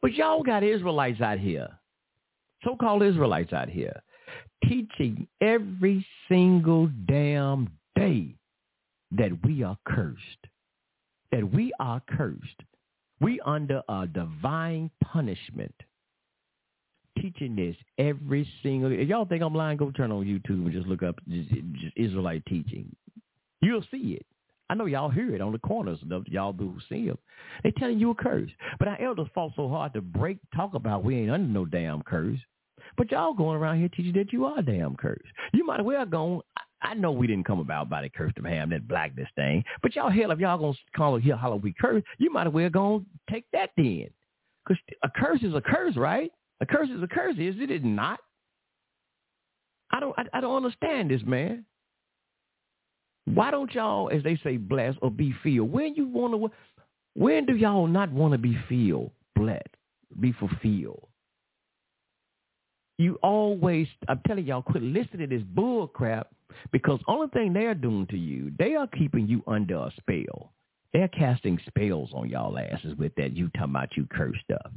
But y'all got Israelites out here, so-called Israelites out here, teaching every single damn day that we are cursed, that we are cursed. We under a divine punishment. Teaching this every single. If y'all think I'm lying, go turn on YouTube and just look up just, just Israelite teaching. You'll see it. I know y'all hear it on the corners of y'all do see them. They telling you a curse. But our elders fought so hard to break talk about we ain't under no damn curse. But y'all going around here teaching that you are damn curse. You might as well go. I know we didn't come about by the curse of Ham, that blackness thing. But y'all hell, if y'all gonna call it here Halloween curse, you might as well go take that then. Because a curse is a curse, right? A curse is a curse, is it? Is it not? I don't. I, I don't understand this, man. Why don't y'all, as they say, bless or be filled? When you want to, when do y'all not want to be filled, blessed, be fulfilled? You always, I'm telling y'all, quit listening to this bull crap because only thing they're doing to you, they are keeping you under a spell. They're casting spells on y'all asses with that you talking about you curse stuff.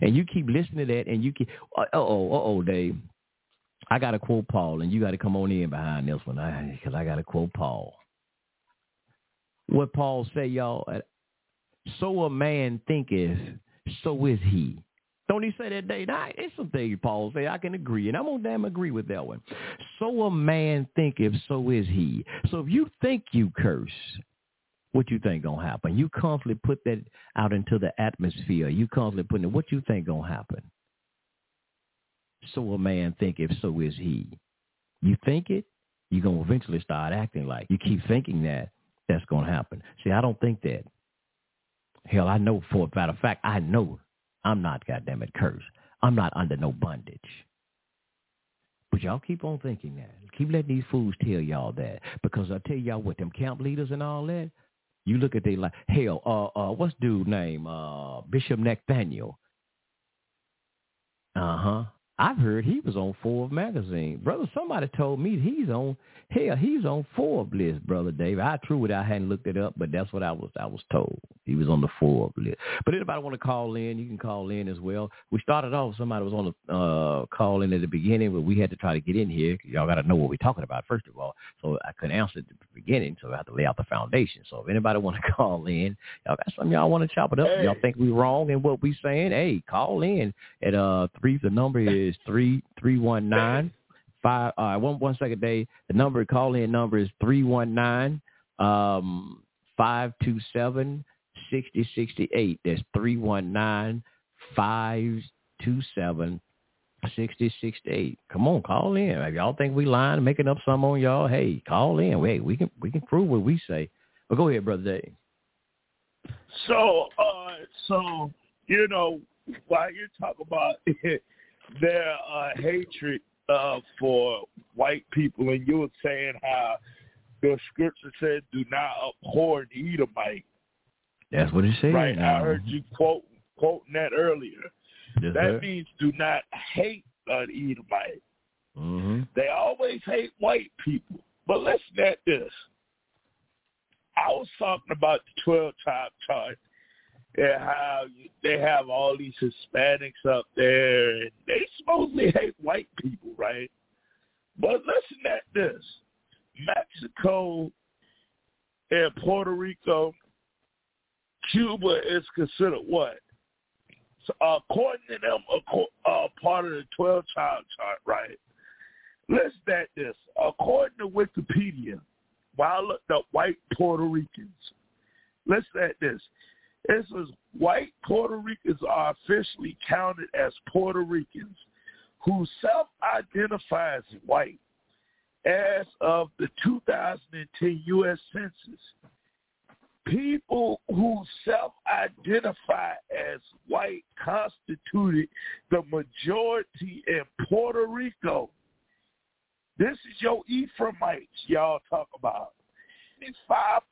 And you keep listening to that and you keep, uh-oh, uh-oh, Dave. I got to quote Paul, and you got to come on in behind this one because I, I got to quote Paul. What Paul say, y'all? So a man thinketh, so is he. Don't he say that day? Now, it's some things Paul say. I can agree, and I'm gonna damn agree with that one. So a man thinketh, so is he. So if you think you curse, what you think gonna happen? You constantly put that out into the atmosphere. You constantly putting it. What you think gonna happen? So a man thinketh, so is he. You think it, you're going to eventually start acting like. You keep thinking that, that's going to happen. See, I don't think that. Hell, I know for a matter of fact, I know I'm not goddamn it cursed. I'm not under no bondage. But y'all keep on thinking that. Keep letting these fools tell y'all that. Because I tell y'all what, them camp leaders and all that, you look at they like, hell, uh, uh, what's dude name? Uh, Bishop Nathaniel. Uh-huh. I've heard he was on Forbes magazine. Brother, somebody told me he's on hell, he's on Forbes list, brother Dave. I true it, I hadn't looked it up, but that's what I was I was told. He was on the Forbes list. But anybody want to call in, you can call in as well. We started off somebody was on the uh call in at the beginning, but we had to try to get in here. Y'all gotta know what we're talking about first of all. So I couldn't answer at the beginning, so I have to lay out the foundation. So if anybody want to call in, y'all got something y'all want to chop it up. Hey. Y'all think we wrong in what we saying? Hey, call in at uh three the number is three three one nine five. Uh, one one second, day. The number call in number is three one nine um five two seven sixty sixty eight. That's three one nine five two seven sixty sixty eight. Come on, call in. If y'all think we lying, making up some on y'all, hey, call in. Wait, we can we can prove what we say. But go ahead, brother Dave. So, uh, so you know, while you talk about their uh, hatred uh, for white people, and you were saying how the scripture said, "Do not abhor the Edomite." That's what it said. Right. Now. I heard you quote quoting that earlier. Yes, that sir. means do not hate an Edomite. Mm-hmm. They always hate white people. But listen at this. I was talking about the 12 tribe chart and how they have all these Hispanics up there, and they supposedly hate white people, right? But listen at this. Mexico and Puerto Rico, Cuba is considered what? So, according to them, a uh, part of the 12 child chart, right? Listen at this. According to Wikipedia, while I looked up white Puerto Ricans, listen at this. It says white Puerto Ricans are officially counted as Puerto Ricans who self-identify as white as of the 2010 U.S. Census. people who self-identify as white constituted the majority in Puerto Rico. This is your Ephraimites y'all talk about.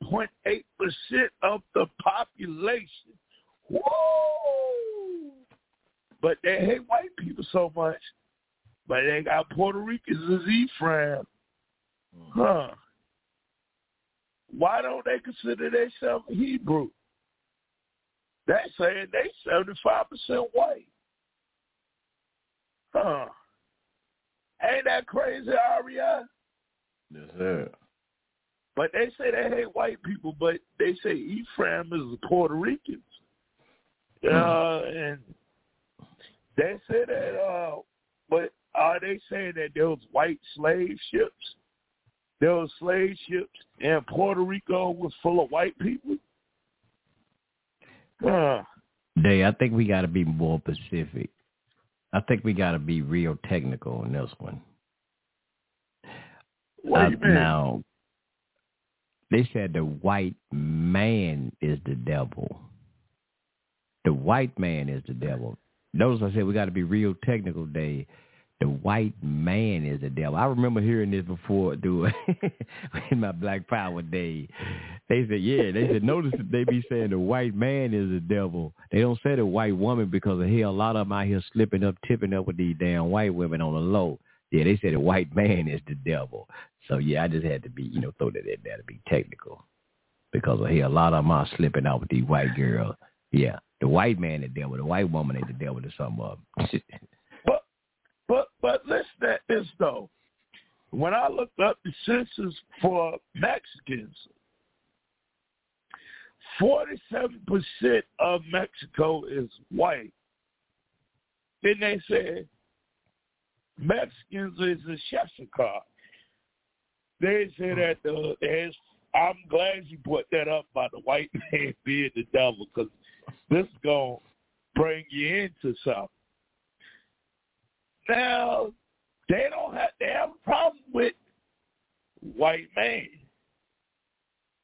5.8% of the population. Woo! But they hate white people so much. But they got Puerto Ricans as Ephraim. Hmm. Huh. Why don't they consider themselves Hebrew? They're saying they 75% white. Huh. Ain't that crazy, Aria? Yes, sir. But they say they hate white people, but they say Ephraim is the Puerto Ricans. Uh, and they say that, uh, but are they saying that there was white slave ships? There was slave ships and Puerto Rico was full of white people? Uh, Day, I think we got to be more specific. I think we got to be real technical on this one. what Uh, do you mean? now, they said the white man is the devil. The white man is the devil. Notice I said we got to be real technical, Dave. The white man is the devil. I remember hearing this before, dude, in my Black Power day. They said, yeah, they said, notice they be saying the white man is the devil. They don't say the white woman because hell, a lot of them out here slipping up, tipping up with these damn white women on the low. Yeah, they said the white man is the devil. So yeah, I just had to be, you know, throw that in there to be technical. Because of here, a lot of them are slipping out with these white girls. Yeah, the white man is the devil, the white woman ain't the devil to some of them. But but but listen at this though. When I looked up the census for Mexicans, forty-seven percent of Mexico is white. Then they said Mexicans is a Issachar. They say that the there's. I'm glad you put that up by the white man being the devil because this is gonna bring you into something. Now, they don't have they have a problem with white man.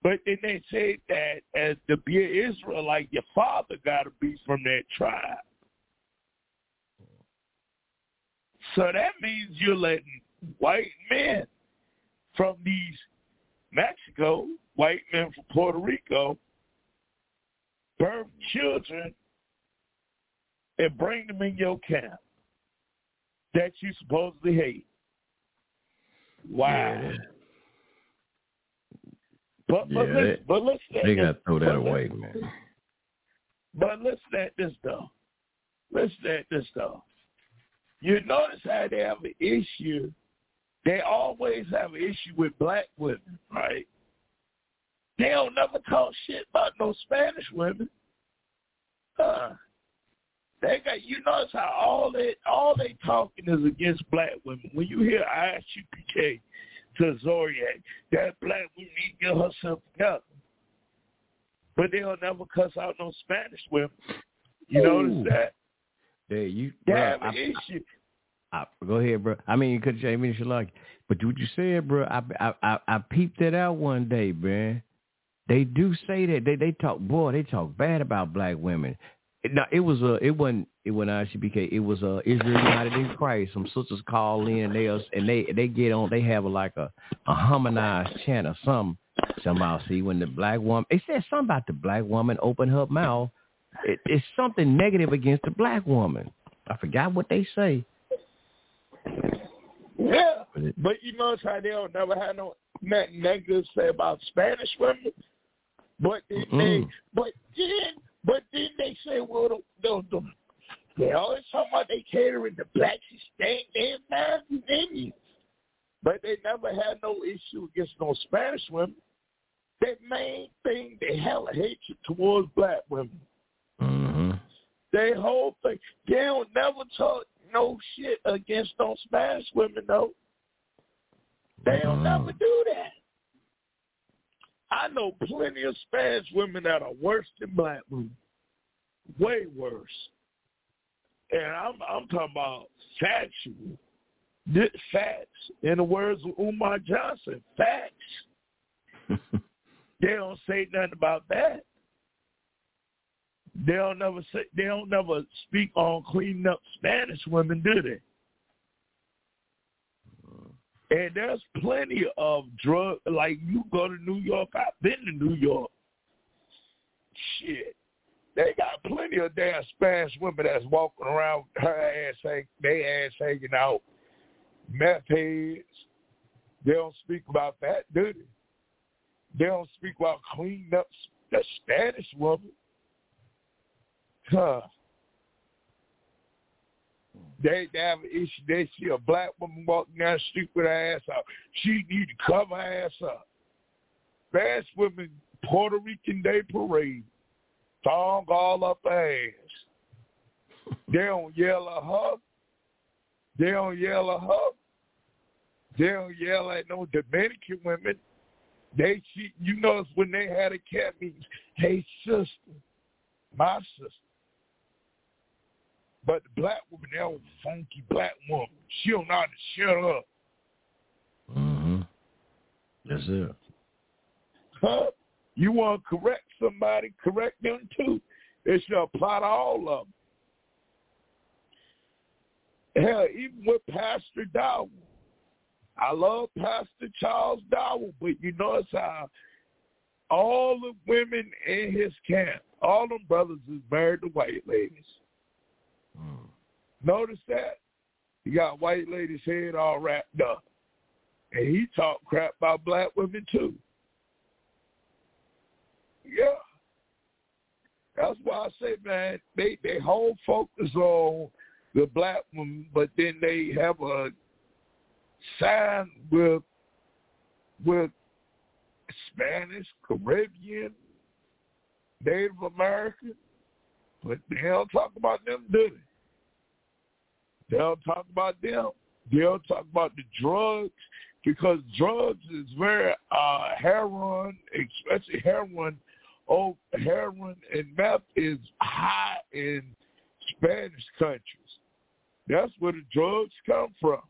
But then they say that as to be an Israelite, your father got to be from that tribe. So that means you're letting white men from these Mexico, white men from Puerto Rico, birth children and bring them in your camp that you supposedly hate. Wow. Yeah. But but Yeah, listen, they- but listen They got to throw that away, man. But listen at this though. Listen at this though. You notice how they have an issue. They always have an issue with black women, right? They don't never talk shit about no Spanish women. Uh, they got you notice how all they all they talking is against black women. When you hear ISUPK to Zoriak, that black woman need to get herself together. But they'll never cuss out no Spanish women. You Ooh. notice that? Hey, you, They bro, have I, an issue. I, go ahead, bro. I mean, you could say me like, but what you said, bro, I, I I I peeped it out one day, man. They do say that they they talk, boy, they talk bad about black women. No, it was a, it wasn't, it wasn't ISUPK. It was a Israel United in Christ. Some sisters call in and they and they they get on. They have like a a harmonized chant or some somehow. See when the black woman, they said something about the black woman open her mouth. It, it's something negative against the black woman. I forgot what they say. Yeah, But you notice how they don't never have no nothing negative to say about Spanish women. But then they, Mm-mm. but then, but then they say, well, the, the, the they always talk about they catering to blacks, Hispanic, and American Indians. But they never had no issue against no Spanish women. Their main thing, they have a hatred towards black women. Mm-hmm. They whole thing, they don't never talk no shit against no Spanish women though. They don't never do that. I know plenty of Spanish women that are worse than black women, way worse. And I'm I'm talking about factual, facts. In the words of Umar Johnson, facts. They don't say nothing about that. They don't never say they don't never speak on cleaning up Spanish women, do they? And there's plenty of drug like you go to New York. I've been to New York. Shit. They got plenty of damn Spanish women that's walking around her ass hang, they ass hanging out. Meth heads. They don't speak about that, do they? They don't speak about cleaning up the Spanish woman. Huh. They, they have an issue. They see a black woman walking down the street with her ass out. She need to cover her ass up. Spanish women, Puerto Rican Day Parade, thong all up her ass. They don't yell at hug. They don't yell at hug. They don't yell at no Dominican women. They see, you notice when they had a camp meeting, hey sister, my sister. But the black woman, that old funky black woman, she don't know how to shut up. Mm-hmm. Yes, sir. Huh? You want to correct somebody, correct them too. It should apply to all of them. Hell, even with Pastor Dowell. I love Pastor Charles Dowell, but you notice how all the women in his camp, all them brothers is married to white ladies. Mm. Notice that? He got white ladies' head all wrapped up. And he talk crap about black women too. Yeah. That's why I say, man, they they whole focus on the black woman, but then they have a sign with with Spanish, Caribbean, Native American, but they don't talk about them, do they? They don't talk about them. They don't talk about the drugs because drugs is very uh heroin, especially heroin. Oh, heroin and meth is high in Spanish countries. That's where the drugs come from.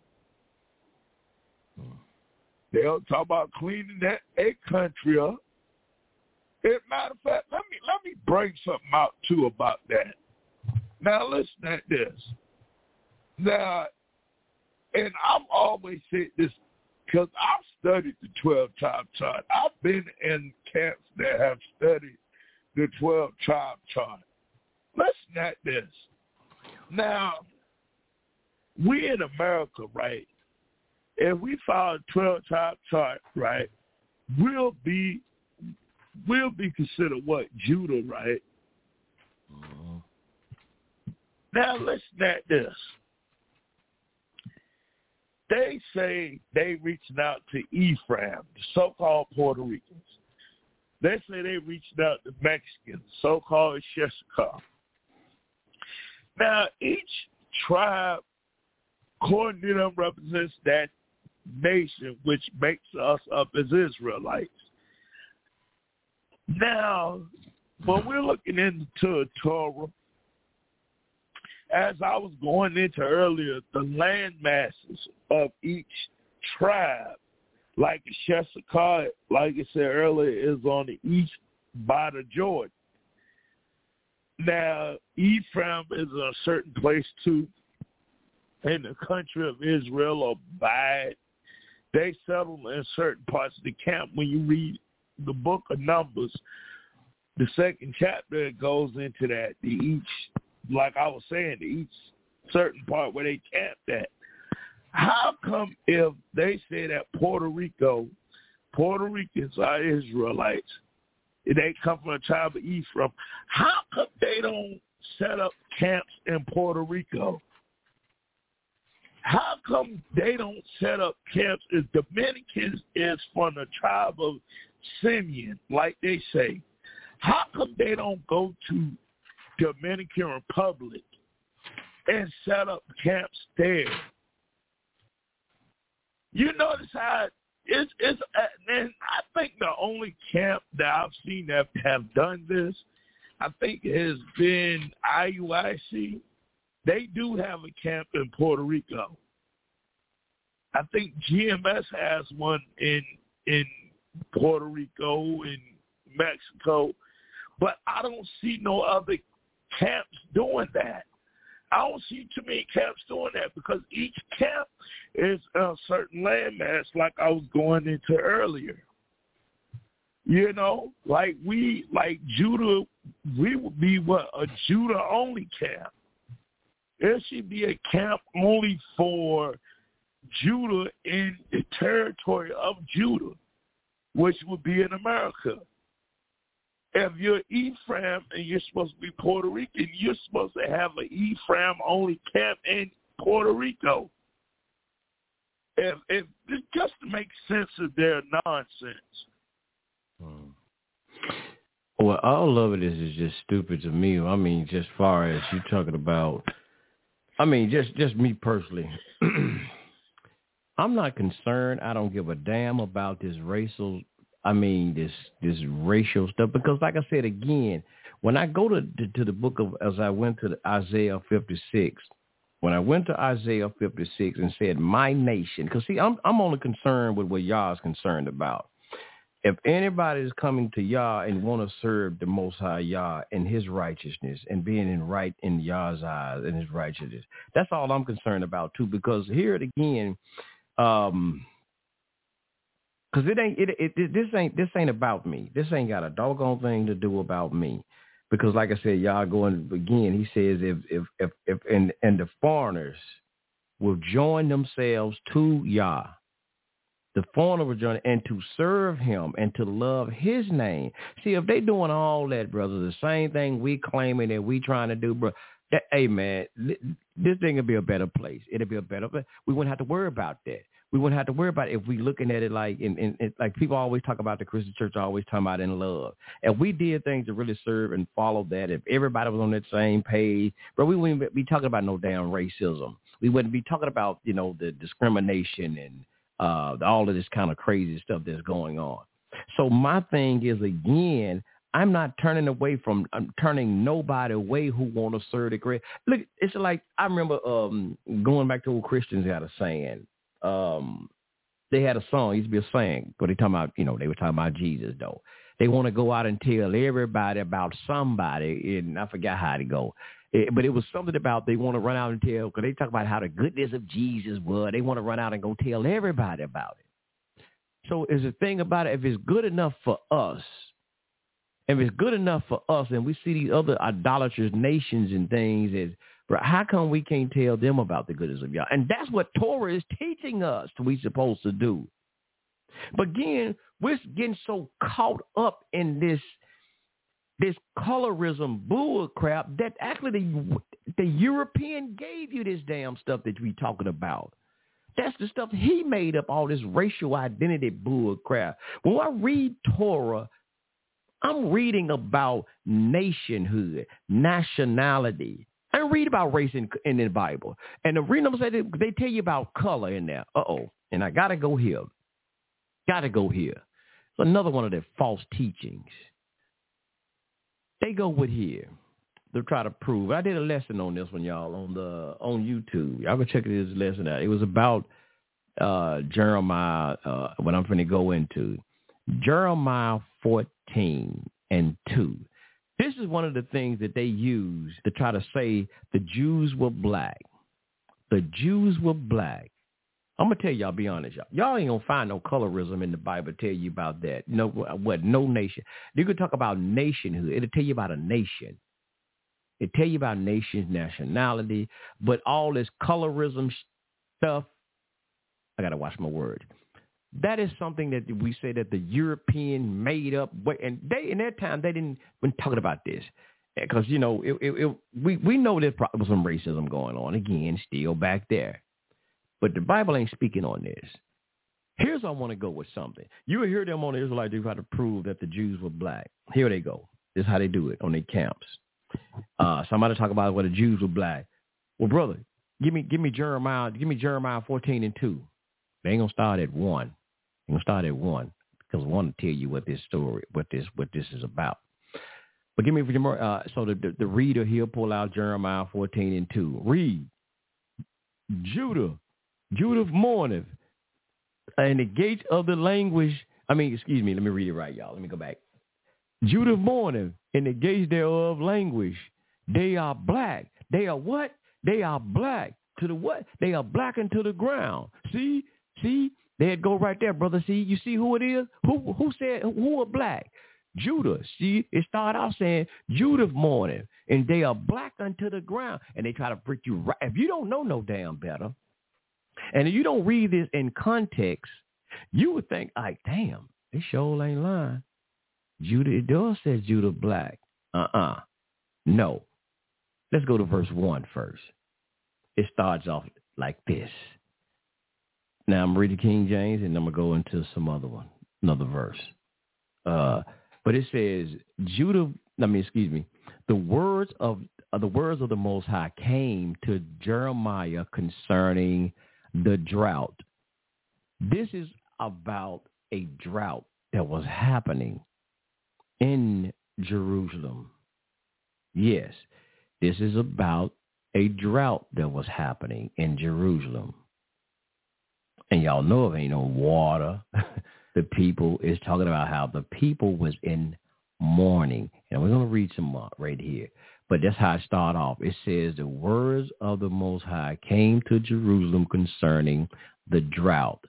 They don't talk about cleaning that a country up. As a matter of fact, let me let me bring something out too about that. Now listen at this. Now, and I've always said this because I've studied the 12 tribe chart. I've been in camps that have studied the 12 tribe chart. Listen at this. Now, we in America, right? If we follow 12 tribe chart, right, we'll be we'll be considered what Judah, right? Mm-hmm. Now listen at this. They say they reaching out to Ephraim, the so-called Puerto Ricans. They say they reached out to Mexicans, so-called Issachar. Now each tribe, according to them, represents that nation which makes us up as Israelites. Now, when we're looking into Torah, as I was going into earlier, the land masses of each tribe, like Issachar, like I said earlier, is on the east by the Jordan. Now, Ephraim is a certain place too, in the country of Israel or by it. They settled in certain parts of the camp. When you read the book of Numbers, the second chapter goes into that. The each, like I was saying, the each certain part where they camped at. How come if they say that Puerto Rico, Puerto Ricans are Israelites, they come from a tribe of Ephraim, how come they don't set up camps in Puerto Rico? How come they don't set up camps if Dominicans is from the tribe of Simeon, like they say? How come they don't go to Dominican Republic and set up camps there? You notice how it's it's uh, and I think the only camp that I've seen that have done this, I think has been IUIC. They do have a camp in Puerto Rico. I think GMS has one in in Puerto Rico and Mexico, but I don't see no other camps doing that. I don't see too many camps doing that because each camp is a certain landmass, like I was going into earlier. You know, like we, like Judah, we would be what a Judah only camp. There should be a camp only for Judah in the territory of Judah, which would be in America. If you're Ephraim and you're supposed to be Puerto Rican, you're supposed to have an Ephraim only camp in Puerto Rico. If, if just to make sense of their nonsense. Hmm. Well, all of it is, is just stupid to me. I mean, just far as you're talking about, I mean, just just me personally. I'm not concerned. I don't give a damn about this racial. I mean, this this racial stuff because, like I said again, when I go to to, to the book of as I went to Isaiah 56, when I went to Isaiah 56 and said, "My nation," because see, I'm I'm only concerned with what Yah is concerned about. If anybody is coming to Yah and want to serve the Most High Yah in His righteousness and being in right in Yah's eyes and His righteousness, that's all I'm concerned about too. Because here it again, um, because it ain't it, it, it this ain't this ain't about me. This ain't got a doggone thing to do about me. Because like I said, y'all going again. He says if if if if and and the foreigners will join themselves to Yah, the foreigner will join and to serve Him and to love His name. See, if they doing all that, brother, the same thing we claiming that we trying to do, bro. That, hey man, this thing will be a better place. It'll be a better. place. We wouldn't have to worry about that we wouldn't have to worry about it if we looking at it like in, in, in like people always talk about the Christian church always talking about in love. If we did things to really serve and follow that, if everybody was on that same page, but we wouldn't be talking about no damn racism. We wouldn't be talking about you know the discrimination and uh all of this kind of crazy stuff that's going on. So my thing is again, I'm not turning away from I'm turning nobody away who want to serve the great. Look, it's like I remember um going back to old Christians had a saying um, they had a song, used to be a saying, but they talking about, you know, they were talking about Jesus though. They want to go out and tell everybody about somebody, and I forgot how to go. It, but it was something about they want to run out and tell, because they talk about how the goodness of Jesus was. They want to run out and go tell everybody about it. So is the thing about it, if it's good enough for us, if it's good enough for us, and we see these other idolatrous nations and things as how come we can't tell them about the goodness of Yah? And that's what Torah is teaching us we supposed to do. But again, we're getting so caught up in this this colorism bull crap that actually the, the European gave you this damn stuff that we talking about. That's the stuff he made up, all this racial identity bull crap. When I read Torah, I'm reading about nationhood, nationality, read about race in, in the Bible. And the reason I'm saying they tell you about color in there. Uh-oh. And I got to go here. Got to go here. It's another one of their false teachings. They go with here. They'll try to prove. I did a lesson on this one, y'all, on the on YouTube. Y'all go check this lesson out. It was about uh, Jeremiah, uh, what I'm going to go into. Jeremiah 14 and 2. This is one of the things that they use to try to say the Jews were black. The Jews were black. I'm gonna tell y'all, be honest, y'all. Y'all ain't gonna find no colorism in the Bible. Tell you about that. No, what? No nation. You could talk about nationhood. It'll tell you about a nation. It tell you about nations, nationality, but all this colorism stuff. I gotta watch my words. That is something that we say that the European made up. And they in that time they didn't been talking about this because you know it, it, it, we we know there's some racism going on again, still back there. But the Bible ain't speaking on this. Here's I want to go with something. You hear them on the Israelite they try to prove that the Jews were black. Here they go. This is how they do it on their camps. Uh, somebody talk about whether the Jews were black. Well, brother, give me give me Jeremiah give me Jeremiah fourteen and two. They ain't gonna start at one. You can start at one because I want to tell you what this story, what this, what this is about. But give me more. Uh, so the, the, the reader he'll pull out Jeremiah 14 and 2. Read. Judah, Judah mourneth, and the gates of the language. I mean, excuse me. Let me read it right, y'all. Let me go back. Judah mourning, and the gates thereof languish. They are black. They are what? They are black to the what? They are blackened to the ground. See, see, they'd go right there, brother. See, you see who it is? Who who said who are black? Judah. See, it started out saying Judah mourning, and they are black unto the ground, and they try to break you right. If you don't know no damn better, and if you don't read this in context, you would think, like, damn, this show ain't lying. Judah, it does say Judah black. Uh-uh. No. Let's go to verse one first. It starts off like this. Now I'm reading King James, and I'm to go into some other one, another verse. Uh, but it says, Judah, I mean, excuse me, the words of uh, the words of the Most High came to Jeremiah concerning the drought. This is about a drought that was happening in Jerusalem. Yes, this is about a drought that was happening in Jerusalem. And y'all know if ain't no water, the people is talking about how the people was in mourning. And we're going to read some more right here. But that's how I start off. It says, the words of the Most High came to Jerusalem concerning the drought.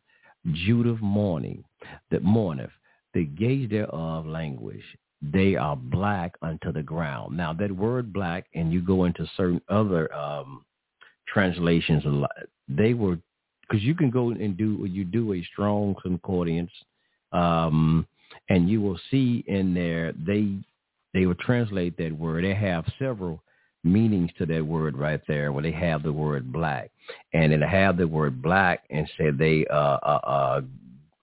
Judah mourning, that mourneth, the gates thereof languish. They are black unto the ground. Now that word black, and you go into certain other um, translations, they were, because you can go and do, you do a strong concordance, um, and you will see in there, they, they will translate that word. They have several meanings to that word right there where they have the word black and it'll have the word black and say they uh, uh, uh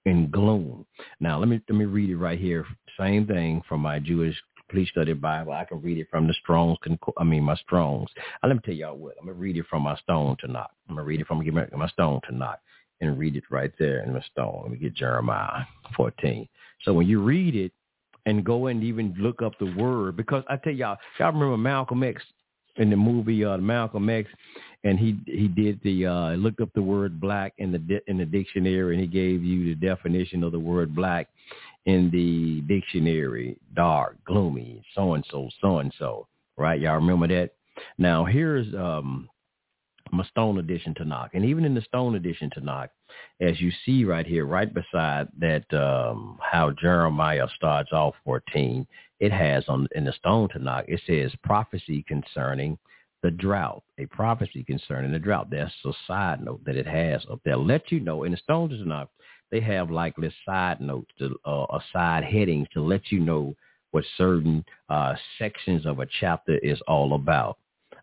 in gloom. Now let me let me read it right here. Same thing from my Jewish Complete Study Bible. I can read it from the Strong's. I mean my Strong's. Uh, let me tell y'all what. I'm gonna read it from my Stone Tanakh. I'm gonna read it from my Stone Tanakh and read it right there in my Stone. Let me get Jeremiah 14. So when you read it and go and even look up the word, because I tell y'all, y'all remember Malcolm X in the movie uh, Malcolm X, and he he did the uh, looked up the word black in the in the dictionary, and he gave you the definition of the word black in the dictionary: dark, gloomy, so and so, so and so. Right? Y'all remember that? Now here's um, my Stone edition Tanakh, and even in the Stone edition Tanakh, as you see right here, right beside that, um, how Jeremiah starts off 14, it has on in the Stone Tanakh, it says prophecy concerning the drought, a prophecy concerning the drought. That's a side note that it has up there. Let you know in the Stone Tanakh, they have like this side notes, to, uh, or side headings to let you know what certain uh, sections of a chapter is all about.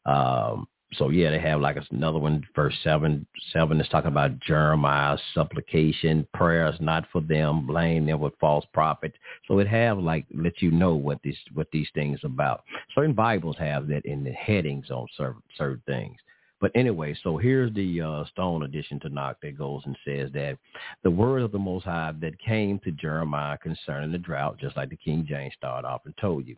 Um, so yeah, they have like another one, verse seven. Seven is talking about Jeremiah's supplication, prayers not for them, blame them with false prophets. So it have like let you know what this what these things about. Certain Bibles have that in the headings on certain certain things. But anyway, so here's the uh, Stone edition knock that goes and says that the word of the Most High that came to Jeremiah concerning the drought, just like the King James started off and told you.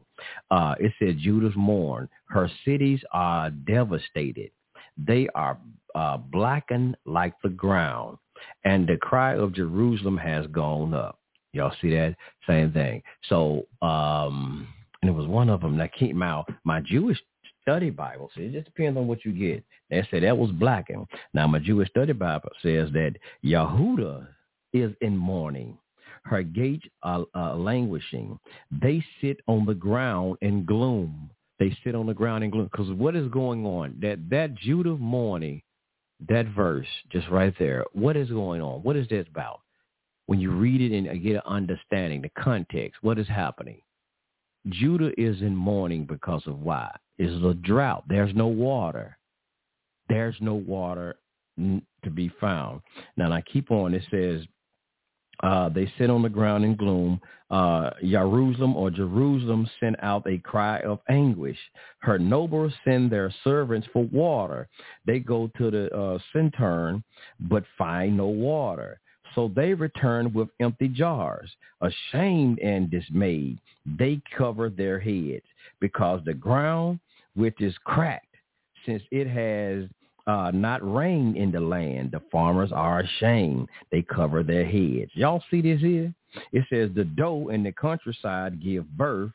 Uh, it said, Judah's mourn. Her cities are devastated. They are uh, blackened like the ground. And the cry of Jerusalem has gone up. Y'all see that? Same thing. So, um, and it was one of them that came out. My Jewish study Bible. So it just depends on what you get. They say that was blackened. Now my Jewish study Bible says that Yehuda is in mourning. Her gates are uh, languishing. They sit on the ground in gloom. They sit on the ground in gloom. Because what is going on? That that Judah mourning, that verse just right there. What is going on? What is this about? When you read it and get an understanding, the context, what is happening? Judah is in mourning because of why? It's the drought. There's no water. There's no water to be found. Now, I keep on. It says, uh, they sit on the ground in gloom. Uh, Jerusalem or Jerusalem sent out a cry of anguish. Her nobles send their servants for water. They go to the uh, cistern, but find no water. So they return with empty jars. Ashamed and dismayed, they cover their heads because the ground which is cracked, since it has uh, not rained in the land, the farmers are ashamed. They cover their heads. Y'all see this here? It says the doe in the countryside give birth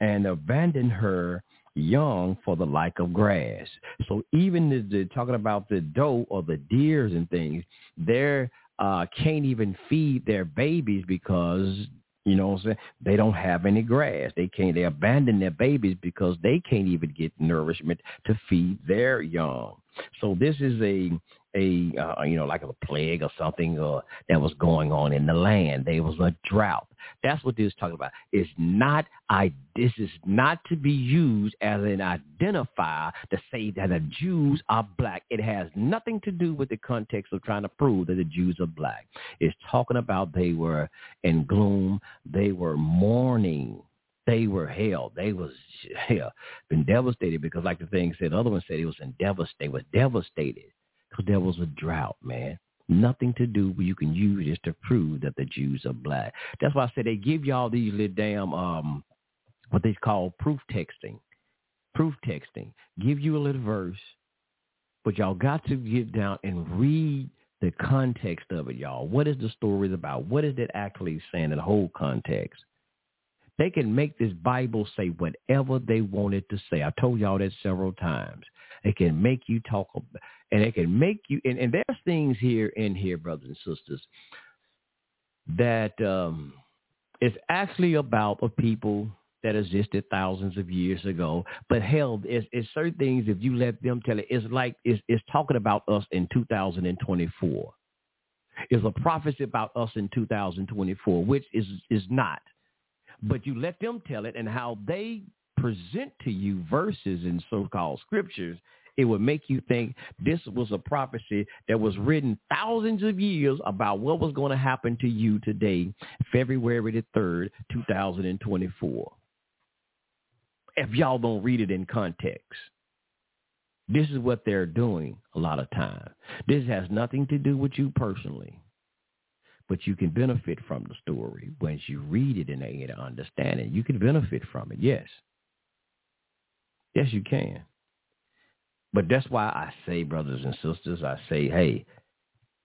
and abandon her young for the like of grass. So even the, the talking about the doe or the deers and things, they're uh, can't even feed their babies because you know what I'm saying? They don't have any grass. They can't they abandon their babies because they can't even get nourishment to feed their young. So this is a a uh, you know like a plague or something uh, that was going on in the land. There was a drought. That's what this is talking about. It's not I. This is not to be used as an identifier to say that the Jews are black. It has nothing to do with the context of trying to prove that the Jews are black. It's talking about they were in gloom. They were mourning they were hell. They was hell, been devastated because, like the thing said, the other one said it was in devastate. Was devastated because there was a drought, man. Nothing to do, but you can use this to prove that the Jews are black. That's why I said they give y'all these little damn um what they call proof texting. Proof texting. Give you a little verse, but y'all got to get down and read the context of it, y'all. What is the story about? What is it actually saying in the whole context? They can make this Bible say whatever they want it to say. I told y'all that several times. It can make you talk, and it can make you. And, and there's things here in here, brothers and sisters, that um, it's actually about a people that existed thousands of years ago. But hell, it's, it's certain things. If you let them tell it, it's like it's, it's talking about us in 2024. It's a prophecy about us in 2024, which is is not. But you let them tell it, and how they present to you verses in so-called scriptures, it would make you think this was a prophecy that was written thousands of years about what was going to happen to you today, February the 3rd, 2024. If y'all don't read it in context. This is what they're doing a lot of time. This has nothing to do with you personally but you can benefit from the story once you read it and get an understanding. You can benefit from it, yes. Yes, you can. But that's why I say, brothers and sisters, I say, hey,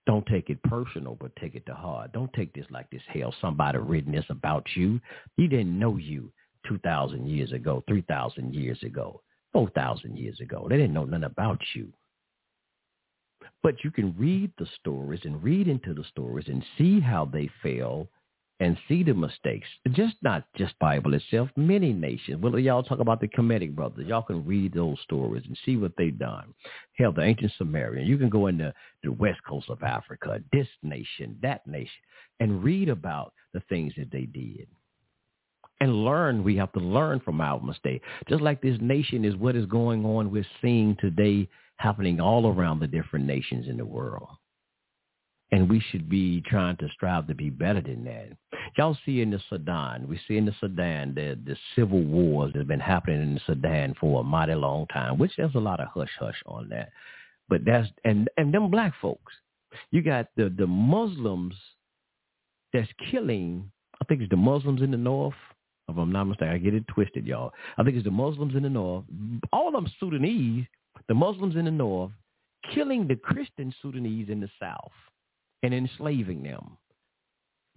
don't take it personal, but take it to heart. Don't take this like this hell. Somebody written this about you. He didn't know you 2,000 years ago, 3,000 years ago, 4,000 years ago. They didn't know nothing about you. But you can read the stories and read into the stories and see how they fail and see the mistakes. Just not just Bible itself, many nations. Well, y'all talk about the Kemetic brothers. Y'all can read those stories and see what they've done. Hell, the ancient Sumerian. You can go into the west coast of Africa, this nation, that nation, and read about the things that they did. And learn, we have to learn from our mistake. Just like this nation is what is going on, we're seeing today happening all around the different nations in the world. And we should be trying to strive to be better than that. Y'all see in the Sudan, we see in the Sudan the, the civil wars that have been happening in the Sudan for a mighty long time, which there's a lot of hush-hush on that. But that's, and, and them black folks, you got the, the Muslims that's killing, I think it's the Muslims in the north, if I'm not mistaken, I get it twisted, y'all. I think it's the Muslims in the north. All of them Sudanese the Muslims in the north killing the Christian Sudanese in the south and enslaving them.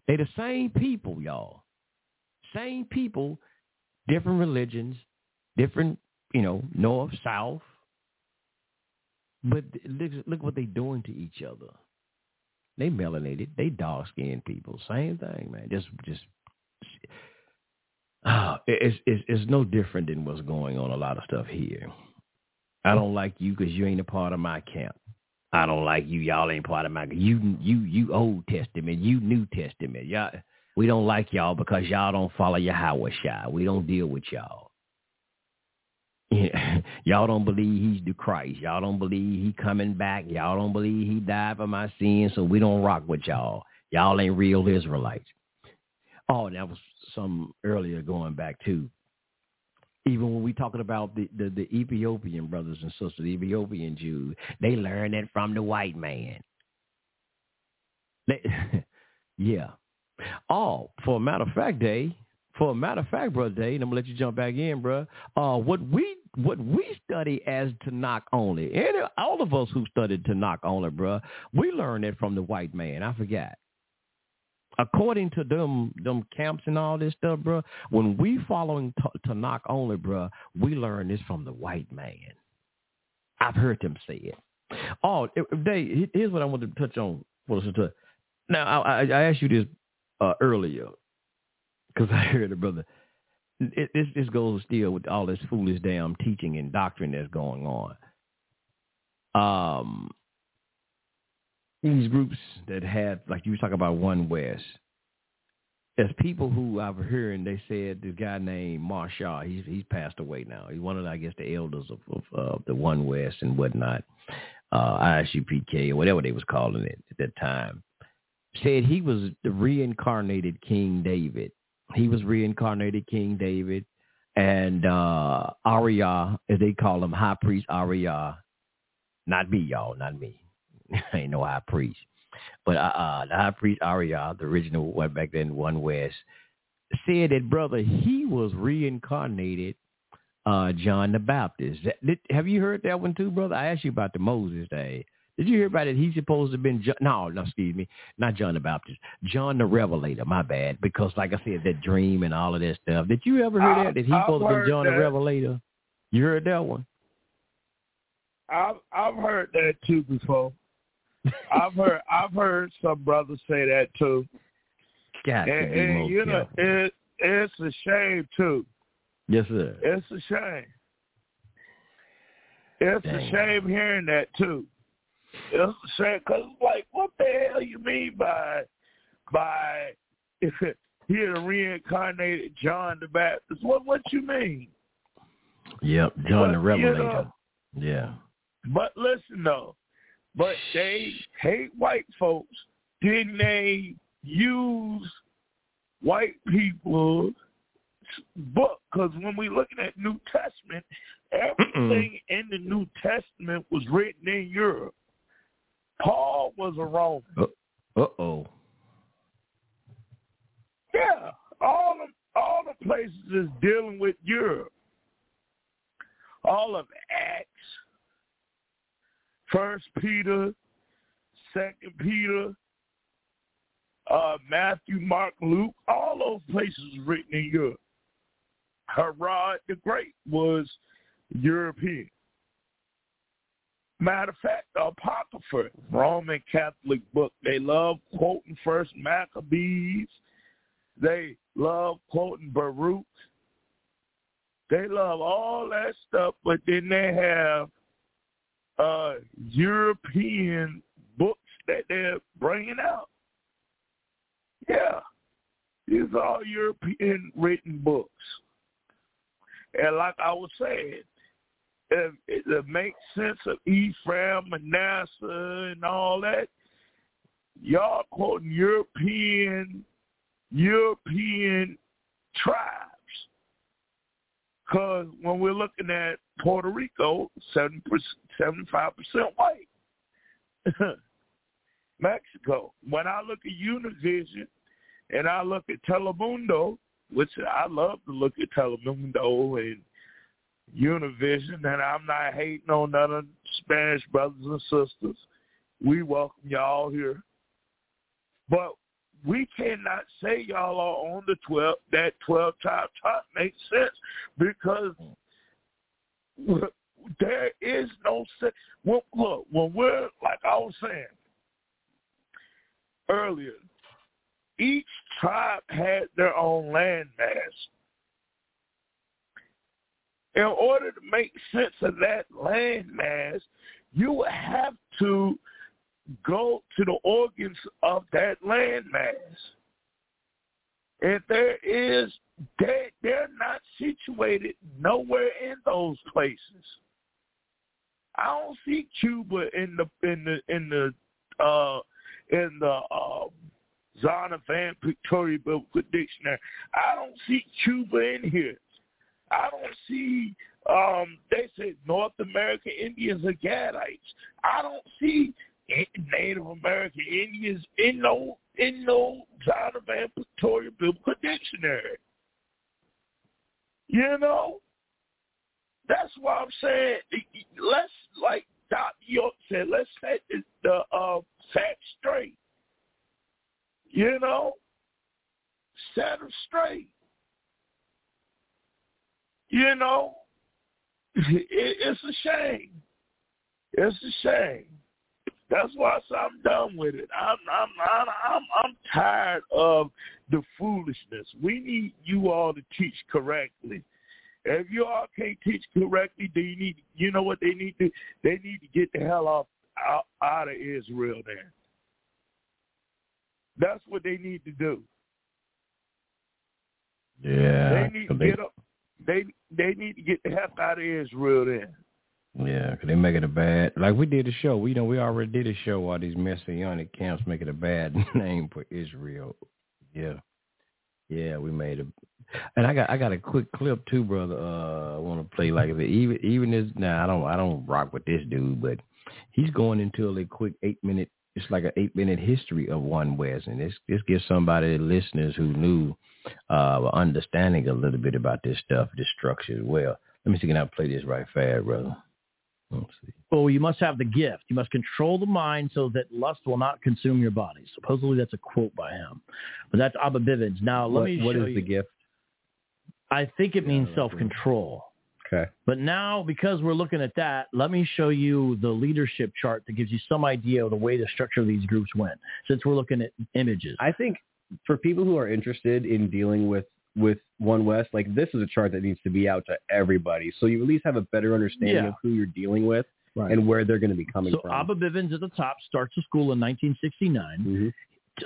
They're the same people, y'all. Same people, different religions, different, you know, north, south. But look, look what they're doing to each other. They melanated. They dark skinned people. Same thing, man. Just, just, uh, it's, it's, it's no different than what's going on a lot of stuff here. I don't like you because you ain't a part of my camp. I don't like you. Y'all ain't part of my. You you you Old Testament. You New Testament. Y'all. We don't like y'all because y'all don't follow Yahweh Shai. We don't deal with y'all. y'all don't believe he's the Christ. Y'all don't believe he coming back. Y'all don't believe he died for my sins. So we don't rock with y'all. Y'all ain't real Israelites. Oh, that was some earlier going back too even when we talking about the, the, the Ethiopian brothers and sisters, the Ethiopian Jews, they learn it from the white man. They, yeah. Oh, for a matter of fact, Day, for a matter of fact, brother Day, and I'm gonna let you jump back in, bro. Uh, what we what we study as Tanakh only, and all of us who studied to Tanakh only, bro, we learned it from the white man. I forgot. According to them them camps and all this stuff, bro, when we following t- Tanakh only, bro, we learn this from the white man. I've heard them say it. Oh, they, here's what I wanted to touch on. Now, I, I, I asked you this uh, earlier because I heard it, brother. It, this this goes still with all this foolish damn teaching and doctrine that's going on. Um, these groups that had, like you were talking about, One West. There's people who I've heard, and they said this guy named Marshall. He's he's passed away now. He's one of, the, I guess, the elders of, of the One West and whatnot, uh, ISUPK or whatever they was calling it at that time. Said he was the reincarnated King David. He was reincarnated King David, and uh Ahrayah, as they call him, High Priest Ahrayah. Not me, y'all, not me. Ain't no high priest. But uh, uh, the high priest Ahrayah, the original one back then, One West, said that brother he was reincarnated uh, John the Baptist. Did, have you heard that one too, brother? I asked you about the Moses day. Did you hear about it? He's supposed to have been John, no, no, excuse me, not John the Baptist, John the Revelator. My bad, because like I said, that dream and all of that stuff. Did you ever hear that? That he's supposed to be John that. the Revelator? You heard that one? I've I've heard that too before. I've heard I've heard some brothers say that too. God, and, and you know it it's a shame too. Yes, sir. It's a shame. It's Dang. a shame hearing that too. It's a shame because like, what the hell you mean by by he a reincarnated John the Baptist? What what you mean? Yep, John But, the you Revelator. know, yeah. But listen though, but they hate white folks. Didn't they use white people's book? Because when we looking at New Testament, everything in the New Testament was written in Europe. Paul was a Roman. Uh oh. Yeah, all the all the places is dealing with Europe. All of Acts, First Peter, Second Peter, uh, Matthew, Mark, Luke, all those places written in Europe. Herod the Great was European. Matter of fact, the Apocrypha, Roman Catholic book, they love quoting First Maccabees. They love quoting Baruch. They love all that stuff, but then they have uh, European books that they're bringing out. Yeah, these are all European written books. And like I was saying, if it makes sense of Ephraim, Manasseh, and all that, y'all quoting European European tribes. Because when we're looking at Puerto Rico, 70 75% white. Mexico. When I look at Univision and I look at Telemundo, which I love to look at Telemundo and Univision, and I'm not hating on none of Spanish brothers and sisters. We welcome y'all here. But we cannot say y'all are on the 12, that 12 tribe chart makes sense because there is no sense. Well, look, when we're, like I was saying earlier, each tribe had their own land mass. In order to make sense of that land mass, you would have to go to the organs of that land If there is, they, they're not situated nowhere in those places. I don't see Cuba in the in the in the uh in the uh Zondervan Pictorial Biblical Dictionary. I don't see Cuba in here. I don't see um they say North American Indians are Gadites. I don't see Native American Indians in no in no Zondervan Pictorial Biblical Dictionary. You know? That's why I'm saying let's like Doc York said, let's set the, the uh, facts straight. You know, set them straight. You know, it, it's a shame. It's a shame. That's why I'm done with it. I'm I'm I'm I'm, I'm tired of the foolishness. We need you all to teach correctly. If you all can't teach correctly, then you need you know what they need to they need to get the hell off out, out of Israel then. That's what they need to do. Yeah. They need to get up they they need to get the heck out of Israel then. Yeah, 'cause they make it a bad. Like we did a show. We you know we already did a show. All these messianic camps make it a bad name for Israel. Yeah, yeah, we made it. And I got I got a quick clip too, brother. Uh, I want to play like it, even even this. Now I don't I don't rock with this dude, but he's going into a quick eight minute. It's like an eight minute history of One West, and this this gives somebody listeners who knew uh understanding a little bit about this stuff, this structure as well. Let me see can I play this right fast, brother. Well, you must have the gift. You must control the mind so that lust will not consume your body. Supposedly that's a quote by him. But that's Abba Bivens. Now, let what, me what is you. the gift? I think it means self-control. Okay. But now, because we're looking at that, let me show you the leadership chart that gives you some idea of the way the structure of these groups went, since we're looking at images. I think for people who are interested in dealing with with One West, like this is a chart that needs to be out to everybody, so you at least have a better understanding Yeah. of who you're dealing with Right. and where they're going to be coming so from. Abba Bivens at the top starts the school in 1969. Mm-hmm.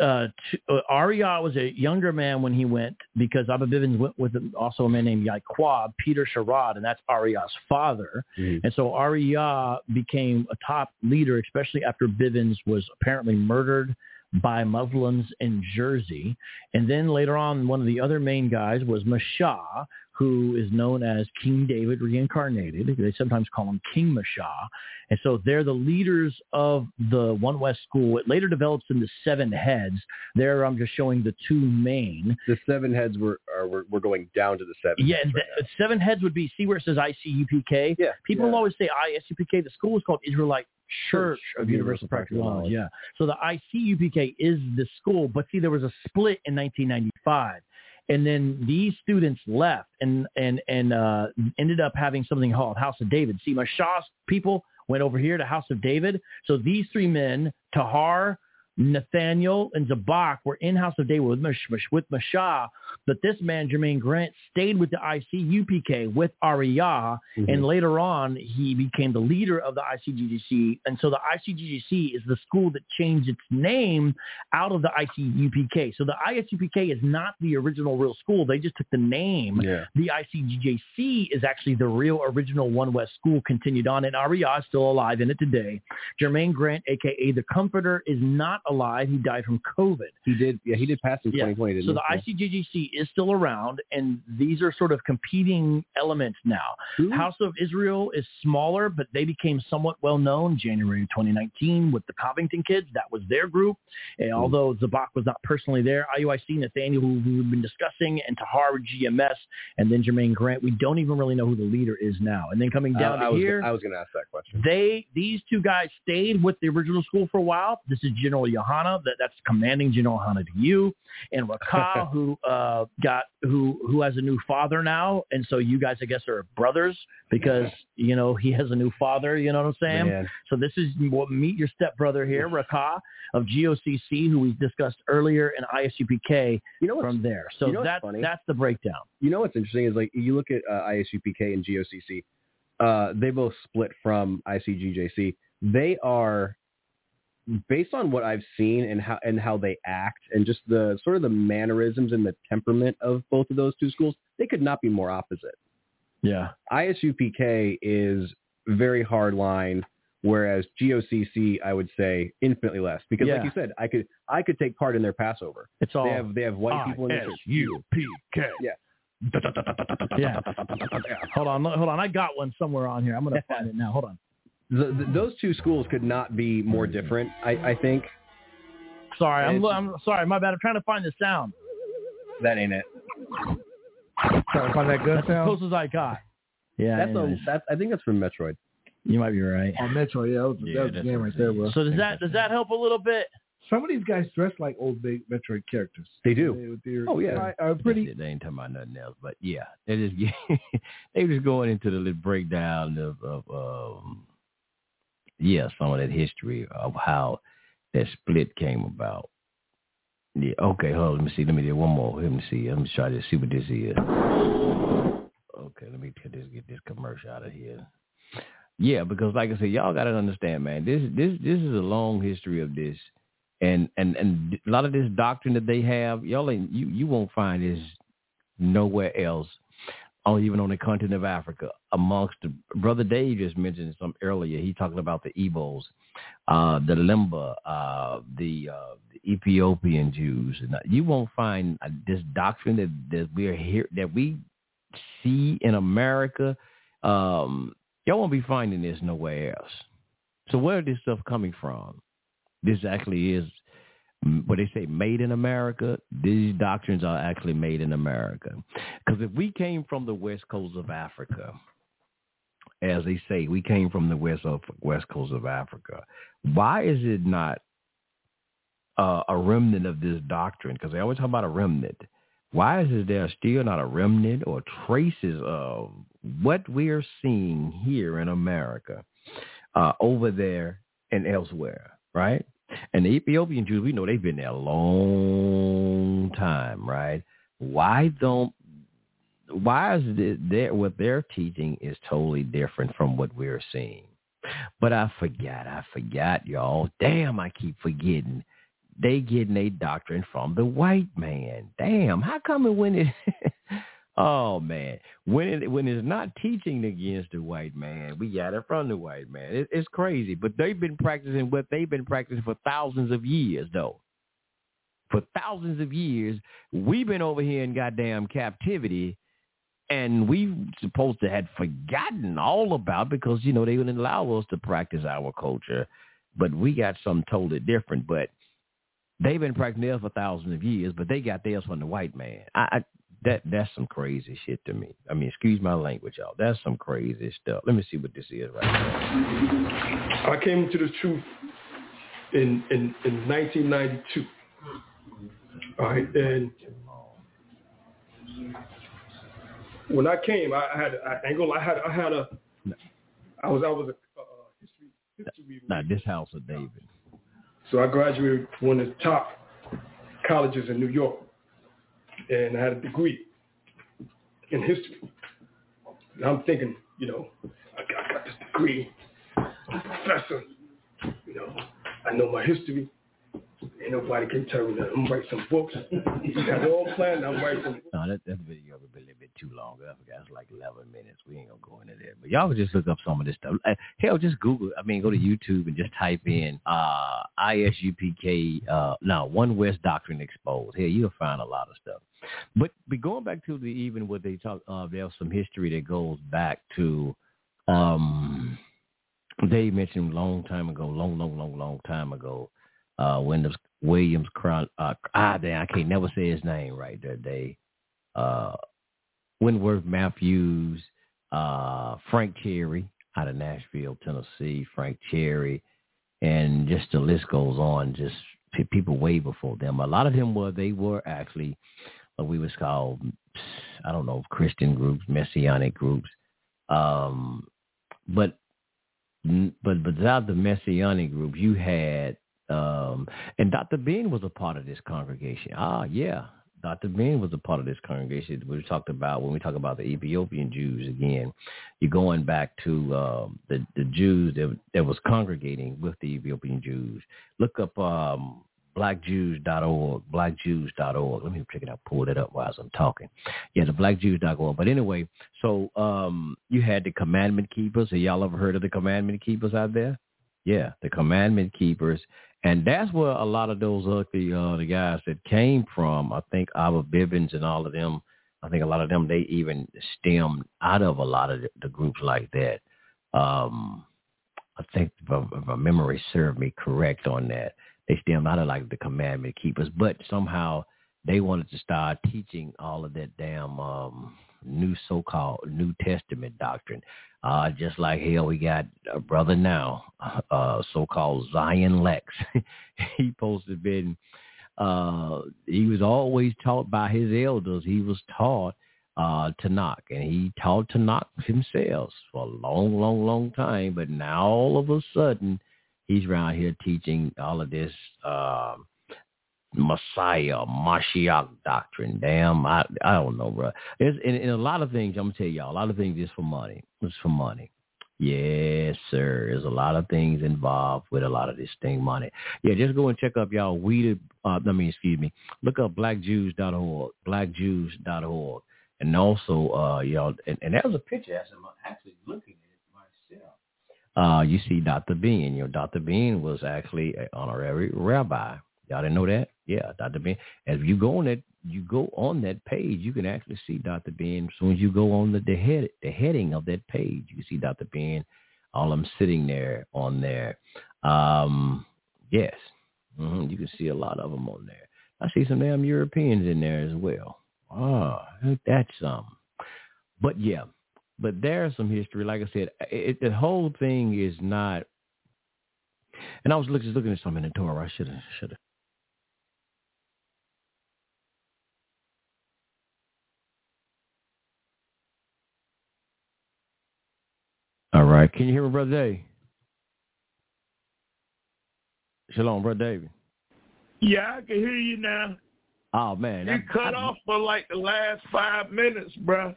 Uh, t- uh, Ahrayah was a younger man when he went because Abba Bivens went with also a man named Yaquab, Peter Sherrod, and that's Ahrayah's father. Mm-hmm. And so Arya became a top leader, especially after Bivens was apparently murdered by Muslims in Jersey. And then later on, one of the other main guys was Mashah, who is known as King David reincarnated. They sometimes call him King Mashah. And so they're the leaders of the One West School. It later develops into seven heads. There I'm just showing the two main. The seven heads were are we're, we're going down to the seven. Yeah, heads right the, seven heads would be, see where it says ICUPK? Yeah. People yeah. always say ISUPK. The school is called Israelite Church of Universal Practical Knowledge. Yeah. So the ICUPK is the school, but see, there was a split in 1995. And then these students left and and and uh, ended up having something called House of David. See, Mashah's people went over here to House of David. So these three men, Tahar, Nathaniel, and Zabak, were in House of David with Mash, with Mashah. But this man, Jermaine Grant, stayed with the ICUPK with Ahrayah, Mhm. and later on he became the leader of the ICGJC. And so the ICGJC is the school that changed its name out of the ICUPK. So the ISUPK is not the original real school. They just took the name. Yeah. The ICGJC is actually the real original One West school continued on, and Ahrayah is still alive in it today. Jermaine Grant, aka the Comforter, is not alive. He died from COVID. He did. Yeah, he did pass in Yeah. 2020. Didn't So the he? ICGJC is still around, and these are sort of competing elements now. House of Israel is smaller, but they became somewhat well known January 2019 with the Covington kids. That was their group. And hmm. although Zabak was not personally there, IUIC, Nathaniel, who we've been discussing, and Tahar GMS, and then Jermaine Grant. We don't even really know who the leader is now. And then coming down uh, I, I to was, here, I was going to ask that question. they these two guys stayed with the original school for a while. This is General Yohana, that, that's commanding General Yohana to you, and Rakah, who uh, got who who has a new father now, and so you guys, I guess, are brothers because you know he has a new father. You know what I'm saying? Man. So this is what meet your stepbrother here, Rakah of GOCC, who we discussed earlier, and ISUPK You know from there. So you know funny? that's the breakdown. You know what's interesting is like you look at uh, ISUPK and GOCC, uh, they both split from ICGJC. They are based on what I've seen and how and how they act and just the sort of the mannerisms and the temperament of both of those two schools. They could not be more opposite. Yeah. ISUPK is very hard line, whereas GOCC I would say infinitely less because, Yeah. like you said, I could I could take part in their Passover. It's all they have they have white people in the church. ISUPK. Yeah. Yeah. Hold on, hold on. I got one somewhere on here. I'm gonna find it now. Hold on. The, the, those two schools could not be more different. I, I think Sorry, I'm, I'm sorry. My bad. I'm trying to find the sound. that ain't it. Trying to find that good That's as close as I got. Yeah. That's a, that's I think that's from Metroid. you might be right. On Metro, yeah, that was, Yeah, that was the game right there, bro. So does that does that help a little bit? some of these guys dress like old big Metroid characters. They do. They, Oh, yeah. Are, are pretty. That's it. They ain't talking about nothing else. But yeah, they just they just going into the little breakdown of, of um, yeah, some of that history of how that split came about. Yeah. Okay. Hold. On, let me see. Let me do one more. Let me see. Let me try to see what this is. Okay. Let me get this get this commercial out of here. Yeah, because like I said, y'all got to understand, man. This this this is a long history of this, and and and a lot of this doctrine that they have, y'all ain't you you won't find this nowhere else, or even on the continent of Africa. Amongst the brother Dave just mentioned some earlier. He talking about the Igbos, uh, the Lemba, uh, the, uh, the Ethiopian Jews. And you won't find uh, this doctrine that that we're here that we see in America. Um, y'all won't be finding this nowhere else. So where is this stuff coming from? This actually is what they say made in America. These doctrines are actually made in America. Because if we came from the west coast of Africa, as they say, we came from the west of west coast of Africa. Why is it not uh, a remnant of this doctrine? Because they always talk about a remnant. Why is there still not a remnant or traces of what we are seeing here in America uh, over there and elsewhere, right? And the Ethiopian Jews, we know they've been there a long time, right? Why don't why is it there what they're teaching is totally different from what we're seeing? But I forgot, I forgot, y'all. Damn, I keep forgetting. They getting a doctrine from the white man. Damn, how come it when it Oh man, when it when it's not teaching against the white man, we got it from the white man. It, it's crazy, but they've been practicing what they've been practicing for thousands of years, though. For thousands of years, we've been over here in goddamn captivity, and we supposed to had forgotten all about because you know they wouldn't allow us to practice our culture, but we got something totally different. But they've been practicing theirs for thousands of years, but they got theirs from the white man. I, I that that's some crazy shit to me. I mean, excuse my language, y'all. That's some crazy stuff. Let me see what this is right now. I came to the truth in in, in 1992. All right, and when I came, I, had I ain't gonna I had I had a I was I was a uh, history history. Now this house of David. So I graduated from one of the top colleges in New York, and I had a degree in history. And I'm thinking, you know, I got, I got this degree, I'm a professor, you know, I know my history. Ain't nobody can tell me that. I'm write some books. Have all planned. I'm writing some No, that, that video be a little bit too long. I forgot it's like 11 minutes. We ain't gonna go into that. But y'all can just look up some of this stuff. Hell, just Google. I mean, go to YouTube and just type in uh, ISUPK. Uh, no, One West Doctrine Exposed. Here, you'll find a lot of stuff. But but going back to the even what they talk, uh, there's some history that goes back to. Um, they mentioned long time ago, long, long, long, long time ago, uh, Williams Crown, uh, ah, damn, I can't never say his name right that day. Uh, Wentworth Matthews, uh, Frank Cherry out of Nashville, Tennessee, Frank Cherry, and just the list goes on. Just people way before them. A lot of them were they were actually what we was called, I don't know, Christian groups, messianic groups, um, but but but without the messianic group, you had um, and Dr. Ben was a part of this congregation. Ah, yeah. Dr. Ben was a part of this congregation. We talked about when we talk about the Ethiopian Jews again. You're going back to um, the the Jews that that was congregating with the Ethiopian Jews. Look up um, blackjews.org, blackjews.org. Let me check it out, pull it up while I'm talking. Yeah, the blackjews.org. But anyway, so um, you had the commandment keepers. Have y'all ever heard of the commandment keepers out there? Yeah, the commandment keepers. And that's where a lot of those ugly uh, the guys that came from. I think Abba Bivens and all of them. I think a lot of them they even stemmed out of a lot of the, the groups like that. Um, I think if, my memory served me correct on that, they stemmed out of like the commandment keepers, but somehow they wanted to start teaching all of that damn um, new so-called New Testament doctrine. Uh, just like hell, we got a brother now, uh, so-called Zion Lexx. he have been, uh, he was always taught by his elders. He was taught uh, Tanakh, and he taught Tanakh himself for a long, long, long time. But now all of a sudden, he's around here teaching all of this uh, Messiah, Mashiach doctrine. Damn, I I don't know, bro. It's in, in a lot of things. I'm gonna tell y'all, a lot of things is for money. It's for money. Yes, sir. There's a lot of things involved with a lot of this thing money. Yeah, just go and check up y'all weeded. Uh, I mean, excuse me. Look up blackjews.org, blackjews.org, and also uh, y'all. And, and that was a picture. as I'm actually looking at it myself. Uh, you see Dr. Ben. You know, Dr. Bean was actually an honorary rabbi. Y'all didn't know that? Yeah, Dr. Ben. If you go on that, you go on that page, you can actually see Dr. Ben. As soon as you go on the, the head, the heading of that page, you see Dr. Ben. All them sitting there on there. Um, yes, mm-hmm. you can see a lot of them on there. I see some damn Europeans in there as well. Ah, that's some. But yeah, but there's some history. Like I said, it, the whole thing is not. And I was looking, looking at something in the Torah. I should have, should have All right. Can you hear me, Brother Dave? Shalom, Brother David. Yeah, I can hear you now. Oh man, you I, cut I, off for like the last five minutes, bro.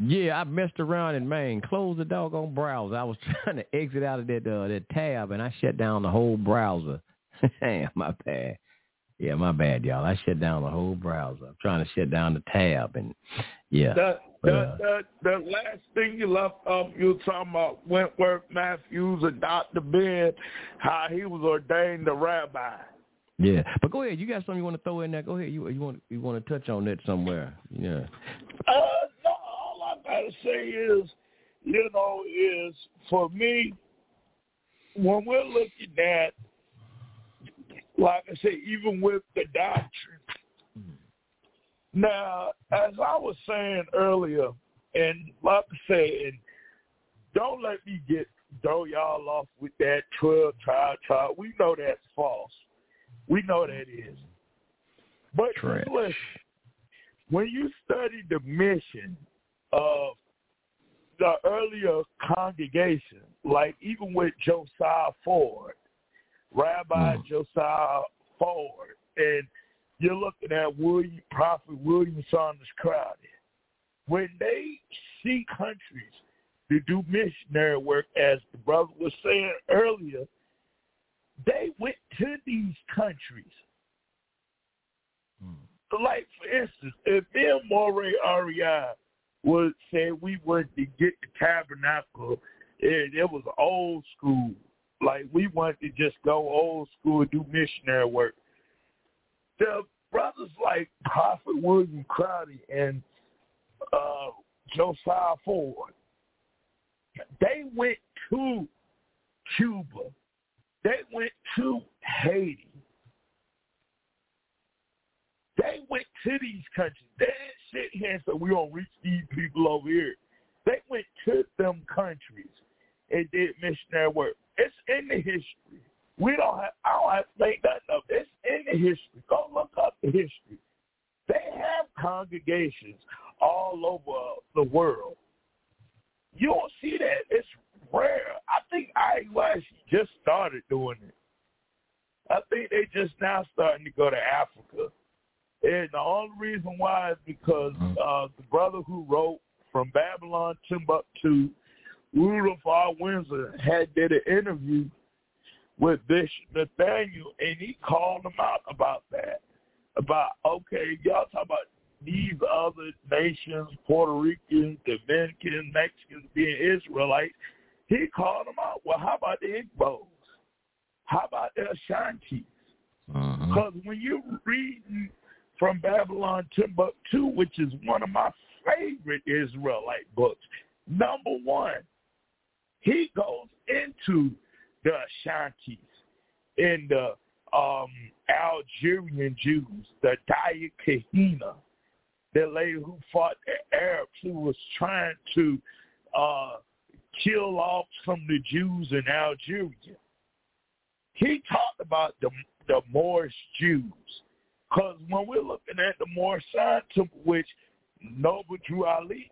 Yeah, I messed around and man, closed the doggone browser. I was trying to exit out of that uh, that tab, and I shut down the whole browser. Damn, my bad. Yeah, my bad, y'all. I shut down the whole browser. I'm trying to shut down the tab, and yeah. The, but, the, the, the last thing you left off, you were talking about Wentworth Matthews and Dr. Ben, how he was ordained a rabbi. Yeah, but go ahead. You got something you want to throw in there? Go ahead. You you want you want to touch on that somewhere? Yeah. Uh, no, all I gotta say is, you know, is for me, when we're looking at, like I say, even with the doctrine. Now, as I was saying earlier, and like I said, don't let me get throw y'all off with that twelve trial trial. We know that's false. We know that is. But listen, when you study the mission of the earlier congregation, like even with Josiah Ford, Rabbi Mm. Josiah Ford, and you're looking at William Prophet William Saunders Crowdy. When they see countries to do missionary work, as the brother was saying earlier, they went to these countries. Hmm. Like for instance, if Ben Moray REI would say we went to get the tabernacle and it was old school, like we wanted to just go old school and do missionary work. The brothers like Prophet William Crowdy and uh, Josiah Ford, they went to Cuba. They went to Haiti. They went to these countries. They didn't sit here and say, going to reach these people over here. They went to them countries and did missionary work. It's in the history. We don't have, I don't have to make nothing of this in the history. Go look up the history. They have congregations all over the world. You don't see that. It's rare. I think IUIC just started doing it. I think they just now starting to go to Africa. And the only reason why is because uh, the brother who wrote From Babylon Timbuktu, Rudolph R. Windsor, had did an interview with this Nathaniel, and he called him out about that. About, okay, y'all talk about these other nations, Puerto Ricans, Dominicans, Mexicans being Israelites. He called them out. Well, how about the Igbos? How about the Ashantis? Mm-hmm. Because when you're reading from Babylon Timbuktu, which is one of my favorite Israelite books, number one, he goes into the Ashantis and the um, Algerian Jews, the Daya Kahina. that lady who fought the Arabs who was trying to uh, kill off some of the Jews in Algeria. He talked about the the Moorish Jews. Because when we're looking at the Moorish temple, which Noble Drew Ali,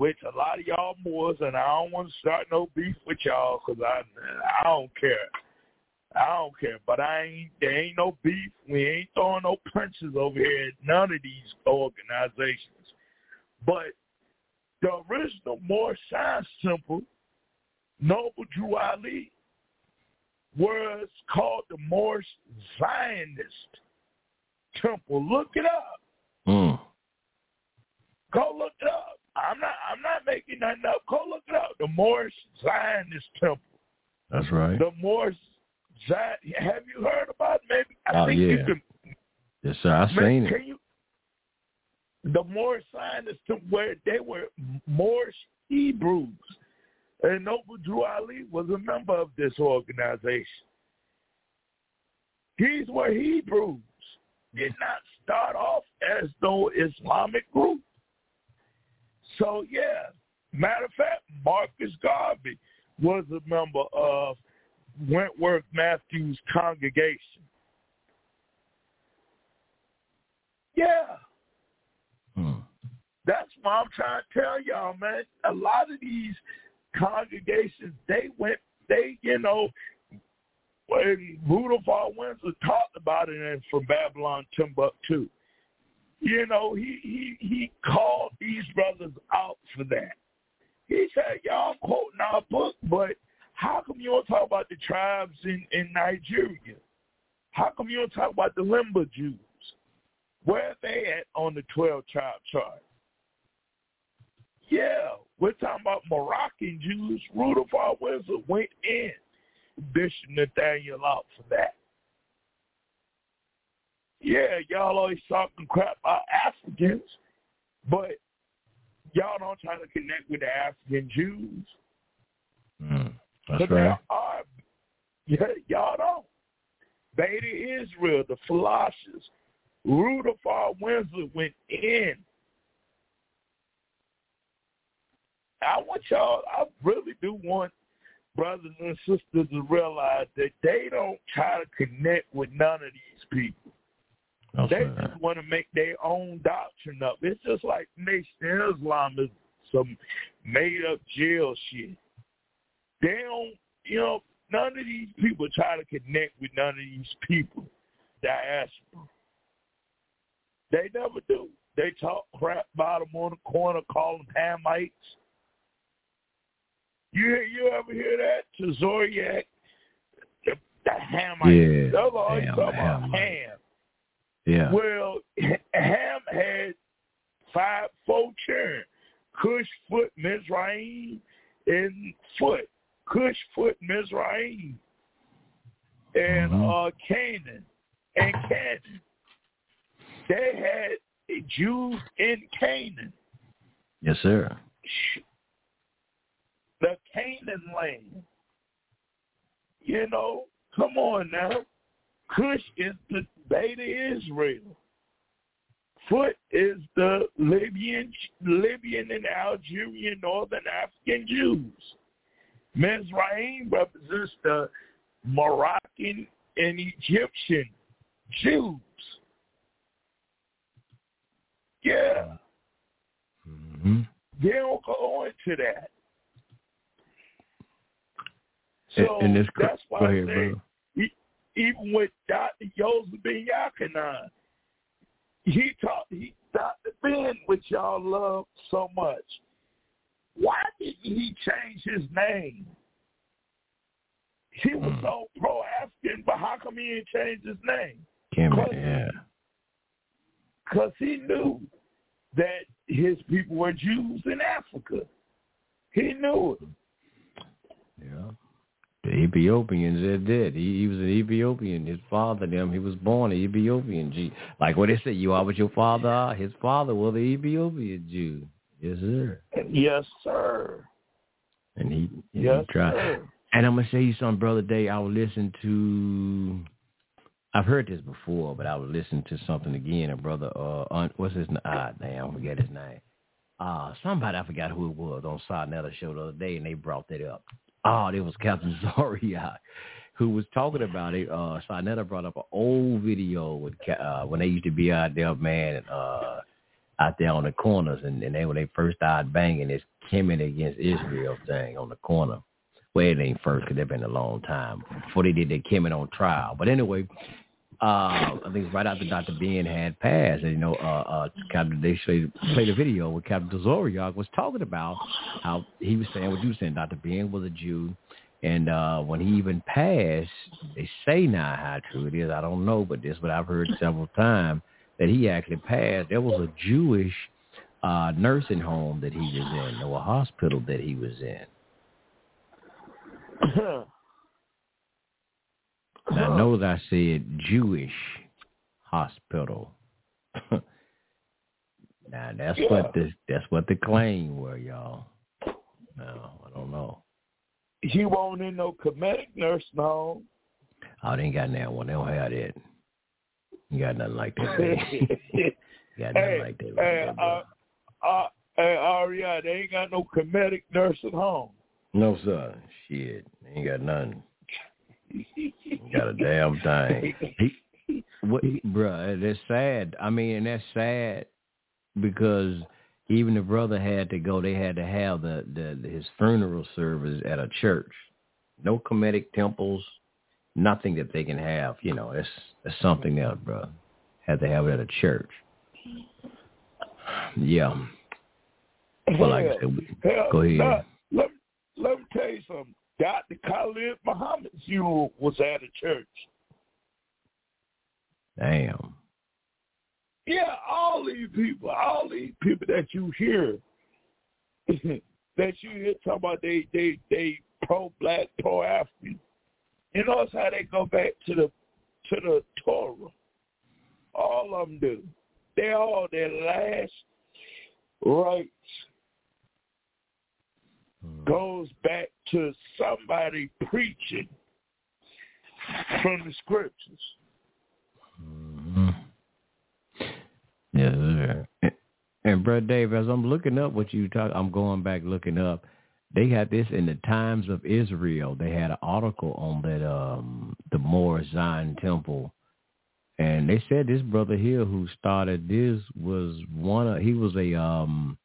which a lot of y'all Moors, and I don't want to start no beef with y'all because I I don't care. I don't care, but I ain't. There ain't no beef. We ain't throwing no punches over here at none of these organizations. But the original Moorish Science Temple, Noble Drew Ali, was called the Moorish Zionist Temple. Look it up. Mm. Go look it up. I'm not. I'm not making nothing up. Go look it up. The Moorish Zionist Temple. That's right. The Moorish Zion. Have you heard about it? Maybe I Oh, think yeah. you can. Yes, sir. I seen it. can you, the Moorish Zionists where they were Moorish Hebrews, and Noble Drew Ali was a member of this organization. These were Hebrews. Did not start off as no Islamic group. So yeah, matter of fact, Marcus Garvey was a member of Wentworth Matthews' congregation. Yeah. Hmm. That's what I'm trying to tell y'all, man. A lot of these congregations, they went, they, you know, when Rudolph R. Windsor talked about it in From Babylon Timbuktu. You know, he, he, he called these brothers out for that. He said, y'all quoting our book, but how come you don't talk about the tribes in, in Nigeria? How come you don't talk about the Lemba Jews? Where are they at on the 12 tribe chart? Yeah, we're talking about Moroccan Jews. Rudolph R. Went in Bishop Nathaniel out for that. Yeah, y'all always talking crap about Africans, but y'all don't try to connect with the African Jews. Mm. That's there right. are, yeah, y'all don't. Beta Israel, the Philosophians, Rudolph R. Windsor went in. I want y'all, I really do want brothers and sisters to realize that they don't try to connect with none of these people. They just want to make their own doctrine up. It's just like Nation Islam is some made up jail shit. They don't, you know, none of these people try to connect with none of these people. Diaspora. They never do. They talk crap about them on the corner, call them Hamites. You you ever hear that? To Zoriac, the, the Hamites. Yeah, They're always talking about Ham. Yeah. Well, Ham had five, four children. Cush, Foot, Mizraim, and Foot. Cush, Foot, Mizraim, and uh, Canaan, and Canaan. They had Jews in Canaan, Yes, sir. the Canaan land. You know, come on now. Cush is the Beta Israel. Foot is the Libyan, Libyan and Algerian Northern African Jews. Mizraim represents the Moroccan and Egyptian Jews. Yeah, Mm-hmm. they don't go into that. So and cr- that's why I say, even with Dr. Joseph Ben he taught he Dr. Ben, which y'all love so much. Why didn't he change his name? He was Hmm. so pro African, but how come he didn't change his name? Cause- yeah. Because he knew that his people were Jews in Africa. He knew it. Yeah. The Ethiopians are dead. He, he was an Ethiopian. His father, them, he was born an Ethiopian Jew. Like what they say, you are what your father are. His father was an Ethiopian Jew. Yes, sir. Yes, sir. And he, and Yes, he tried. sir. And I'm gonna say you something, brother. Day I was listening to I've heard this before, but I was listening to something again. A brother, uh, un, what's his name? Ah, damn, I forget his name. Uh, somebody I forgot who it was on Sarnetta show the other day, and they brought that up. Oh, it was Captain Zoriak who was talking about it. Uh, Sarnetta brought up an old video with uh, when they used to be out there, man, uh, out there on the corners, and, and they when they first started banging this Kemet against Israel thing on the corner. Well, it ain't first because they've been a long time before they did the Kemet on trial. But anyway, uh, I think right after Dr. Ben had passed, and you know, uh, uh, Captain, they played, played a video where Captain Zoriak was talking about how he was saying what you were saying. Dr. Ben was a Jew, and uh, when he even passed, they say now how true it is. I don't know, but this is what I've heard several times that he actually passed. There was a Jewish uh, nursing home that he was in, or a hospital that he was in. I know that I said Jewish hospital. now that's Yeah. what the that's what the claim were, y'all. No, I don't know. He won't in no Kemetic nursing home. Oh, didn't got that one. They don't have that. You got nothing like that. got nothing hey, like that. hey, uh, uh, hey, Ahrayah, they ain't got no Kemetic nursing home. no, sir. Shit, they ain't got nothing. Ain't got a damn thing. He, what, bruh, that's sad. I mean, and that's sad because even the brother had to go. They had to have the, the his funeral service at a church. No Kemetic temples, nothing that they can have. You know, it's it's something else, bro. Had to have it at a church. Yeah. Well, like I said, we- go ahead. Now, let, let me tell you something. Dr. Khalid Muhammad's funeral was at a church. Damn. Yeah, all these people, all these people that you hear, that you hear talking about they they they pro black, pro African. You notice how they go back to the to the Torah. All of them do. They all their last rights goes back to somebody preaching from the scriptures. Yes, sir. And, and Brother Dave, as I'm looking up what you talk, I'm going back looking up. They had this in the Times of Israel. They had an article on that um the Moor Zion Temple, and they said this brother here who started this was one of he was a um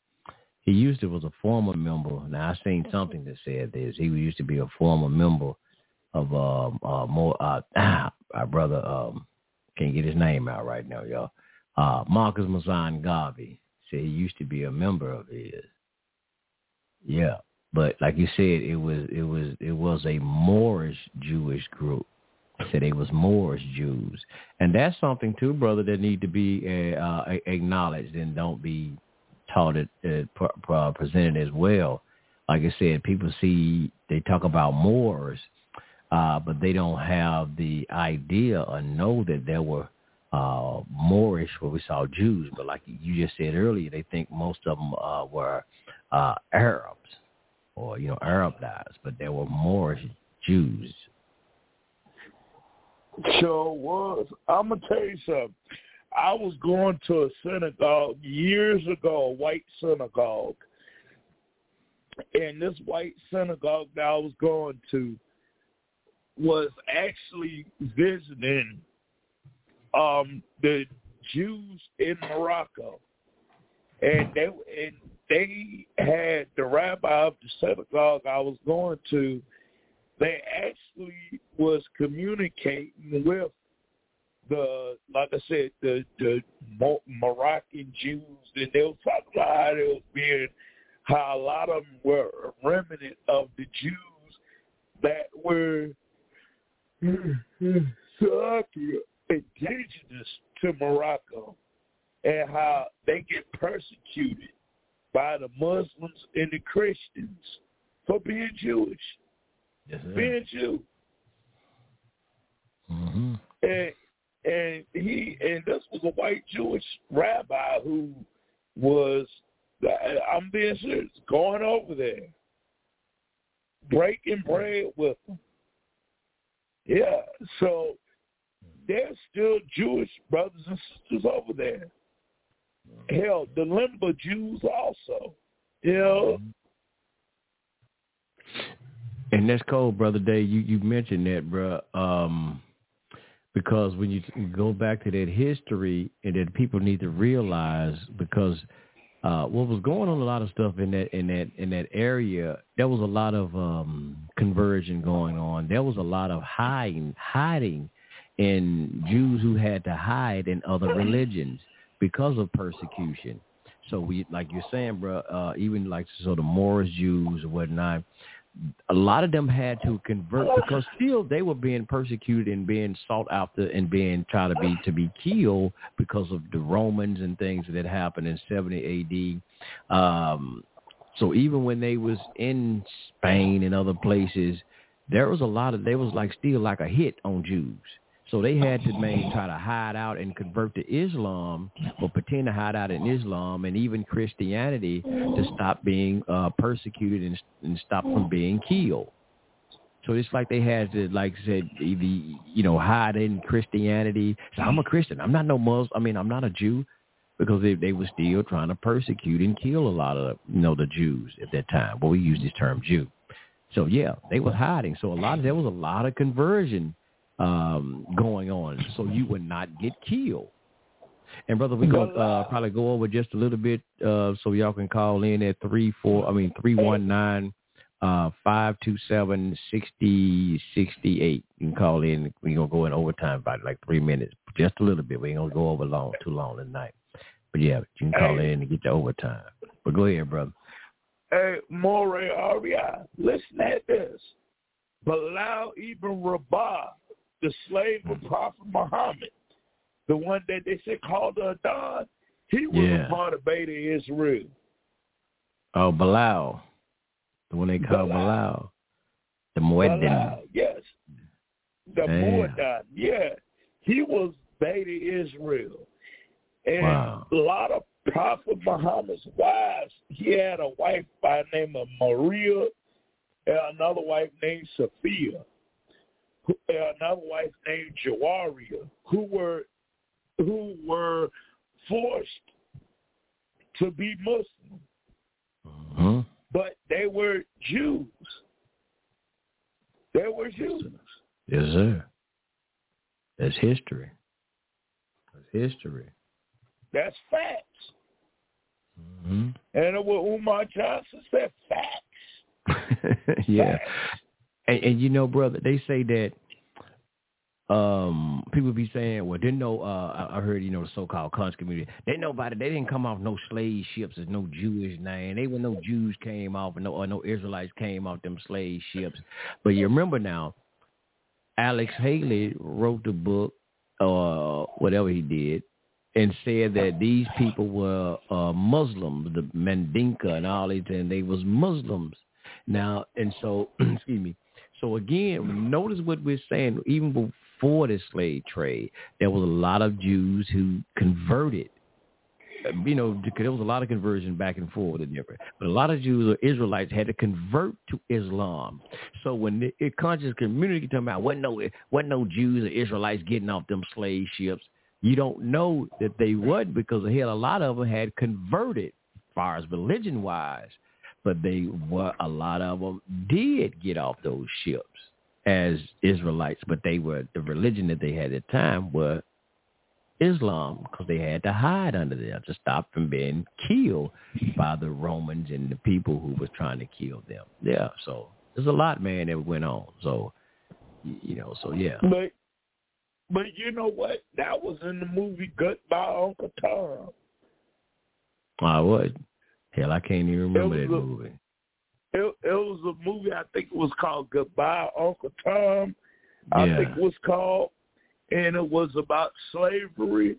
he used to was a former member. Now I seen something that said this. He used to be a former member of um uh more uh our brother um can't get his name out right now, y'all. Uh Marcus Mosiah Garvey said he used to be a member of his. Yeah. But like you said, it was it was it was a Moorish Jewish group. Said it was Moorish Jews, and that's something too, brother, that need to be uh, acknowledged and don't be taught it uh, pr- pr- presented as well. Like I said, people see they talk about Moors, uh, but they don't have the idea or know that there were uh, Moorish where we saw Jews. But like you just said earlier, they think most of them uh, were uh, Arabs or you know Arabized, but there were Moorish Jews. Sure was. I'm gonna tell you something. I was going to a synagogue years ago, a white synagogue, and this white synagogue that I was going to was actually visiting um the Jews in Morocco, and they and they had the rabbi of the synagogue I was going to. They actually was communicating with the, like I said, the the Moroccan Jews, and they were talking about how they was being, how a lot of them were a remnant of the Jews that were indigenous to Morocco, and how they get persecuted by the Muslims and the Christians for being Jewish, yes, being Jew. Mm-hmm. And and he and this was a white Jewish rabbi who was I'm being serious, going over there, breaking bread with them. Yeah, so there's still Jewish brothers and sisters over there. Hell, the Lemba Jews also. You know, And that's cold, brother Day. You you mentioned that, bro. Um, because when you go back to that history, and that people need to realize because uh, what was going on, a lot of stuff in that in that in that area. There was a lot of um, conversion going on. There was a lot of hiding, hiding, in Jews who had to hide in other religions because of persecution. So we, like you're saying, bro, uh, even like so the Moorish Jews or whatnot, a lot of them had to convert because still they were being persecuted and being sought after and being tried to be to be killed because of the Romans and things that happened in 70 AD. Um, so even when they was in Spain and other places, there was a lot of there was like still like a hit on Jews. So they had to maybe try to hide out and convert to Islam or pretend to hide out in Islam and even Christianity to stop being uh, persecuted and, and stop from being killed. So it's like they had to, like I said, either, you know, hide in Christianity. So I'm a Christian. I'm not no Muslim. I mean, I'm not a Jew because they, they were still trying to persecute and kill a lot of, you know, the Jews at that time. But we use this term Jew. So yeah, they was hiding. So a lot of, there was a lot of conversion um, going on, so you would not get killed. And brother, we gonna uh, probably go over just a little bit, uh, so y'all can call in at three four, I mean three one nine uh five two seven sixty sixty eight. You can call in. We gonna go in overtime by like three minutes, just a little bit. We ain't gonna go over long too long tonight. But yeah, you can call in and get the overtime. But go ahead, brother. Hey, More Ahrayah, listen at this. Bilal Ibn Rabah the slave of mm-hmm. Prophet Muhammad, the one that they said called Adhan, he was Yeah. a part of Beta Israel. Oh, Bilal, the one they call Bilal, the Mueddin. Yes. The. Muaddan, yeah. He was Beta Israel. And Wow. a lot of Prophet Muhammad's wives, he had a wife by the name of Maria and another wife named Sophia. And another wife named Jawaria, who were who were forced to be Muslim, Huh? but they were Jews. They were Jews. Yes, sir. That's history. That's history. That's facts. hmm And what Umar Johnson said, facts. yeah. And, and you know, brother, they say that um people be saying, well, didn't know. Uh, I heard you know the so-called conscious community. They it. They didn't come off no slave ships. There's no Jewish name. They were no Jews came off, and no or no Israelites came off them slave ships. But you remember now, Alex Haley wrote the book, or whatever he did, and said that these people were uh, Muslims, the Mandinka and all these, and they was Muslims. Now, and so, excuse me. So again, notice what we're saying. Even before the slave trade, there was a lot of Jews who converted. Uh, You know, there was a lot of conversion back and forth and different. But a lot of Jews or Israelites had to convert to Islam. So when the it conscious community talking about what no what no Jews or Israelites getting off them slave ships, you don't know that they would because a hell, a lot of them had converted, as far as religion wise but they were a lot of them did get off those ships as Israelites, but they were the religion that they had at the time were Islam because they had to hide under there to stop from being killed by the Romans and the people who was trying to kill them. Yeah, so there's a lot, man, that went on. So you know, so yeah. But but you know what? That was in the movie Goodbye Uncle Tom. I would. Hell, I can't even remember that a- movie. It, it was a movie I think it was called Goodbye Uncle Tom. I Yeah. think it was called, and it was about slavery,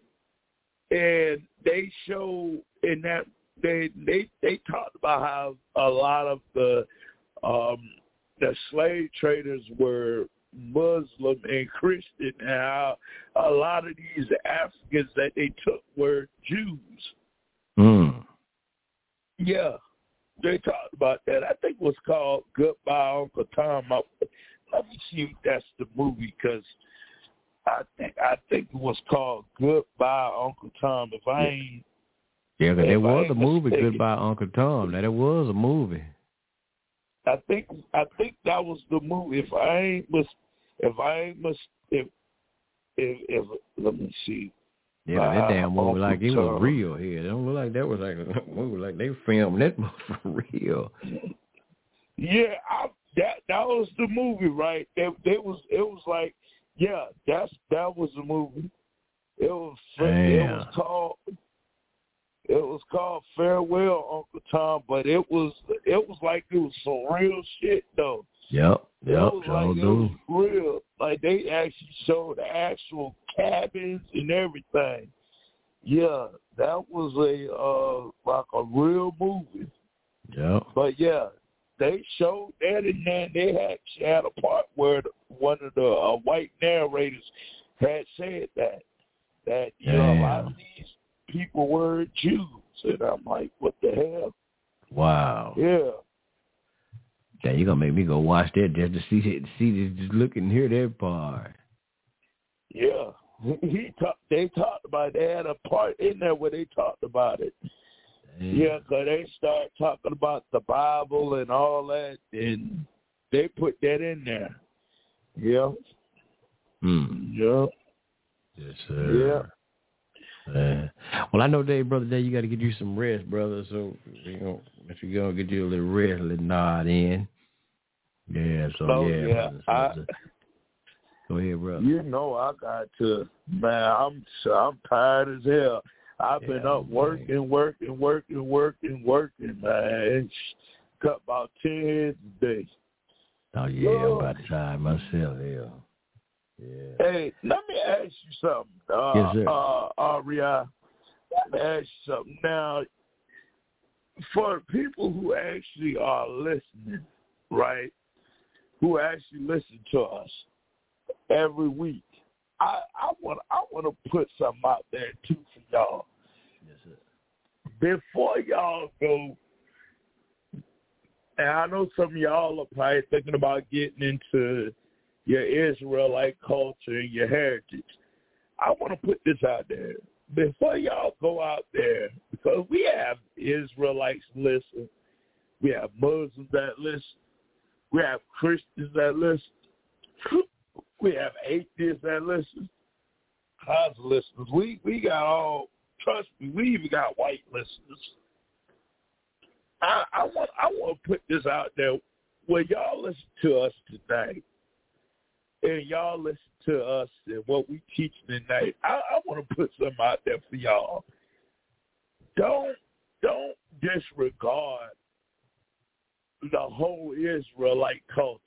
and they showed in that they they they talked about how a lot of the um the slave traders were Muslim and Christian, and how a lot of these Africans that they took were Jews. Mm. Yeah, they talked about that. I think it was called Goodbye Uncle Tom. I- Let me see if that's the movie because I think I think it was called Goodbye Uncle Tom. If I ain't Yeah, 'cause there was a movie, mistaken. Goodbye Uncle Tom. Now there was a movie. I think I think that was the movie. If I ain't mis if I ain't mis if if, if let me see. Yeah, that damn movie like it was real here. It don't look like that was like a movie like they filmed that movie for real. Yeah, I, that that was the movie, right? It, it was it was like yeah, that's that was the movie. It was it was called it was called Farewell Uncle Tom, but it was it was like it was some real shit though. Yep, yep, sure like do. real. Like they actually showed the actual cabins and everything. Yeah, that was a uh like a real movie. Yeah. But yeah, they showed that and then they actually had a part where the, one of the uh, white narrators had said that that you know a lot of these people were Jews, and I'm like, what the hell? Wow. Yeah, Yeah, you gonna make me go watch that just to see it, see just look and hear that part. yeah. He talked. They talked about. They had a part in there where they talked about it. Yeah, Yeah, 'cause they start talking about the Bible and all that, and they put that in there. Yeah, Hmm. yeah, Yes, sir. Yeah. Well, I know, Dave, brother, Dave, you got to get you some rest, brother. So you know, if you go get you a little rest, a little nod in. Yeah. So Oh, yeah. yeah, so I- go ahead, brother. You know I got to man, I'm I'm tired as hell. I've been up working, working, working, working, working, man. It's cut about ten heads a day. Oh yeah, I'm about try myself. Yeah. Yeah. Hey, let me ask you something. Uh Yes, sir. uh Ahrayah. Let me ask you something. Now for people who actually are listening, right? Who actually listen to us every week. I, I want I want to put something out there too for y'all. Yes, sir. Before y'all go, and I know some of y'all are probably thinking about getting into your Israelite culture and your heritage. I want to put this out there. Before y'all go out there, because we have Israelites listen, we have Muslims that listen, we have Christians that listen, we have atheists that listen, cause listeners. We we got all trust me, we even got white listeners. I, I want I want to put this out there where y'all listen to us today, and y'all listen to us and what we teach tonight. I, I want to put something out there for y'all. Don't don't disregard the whole Israelite culture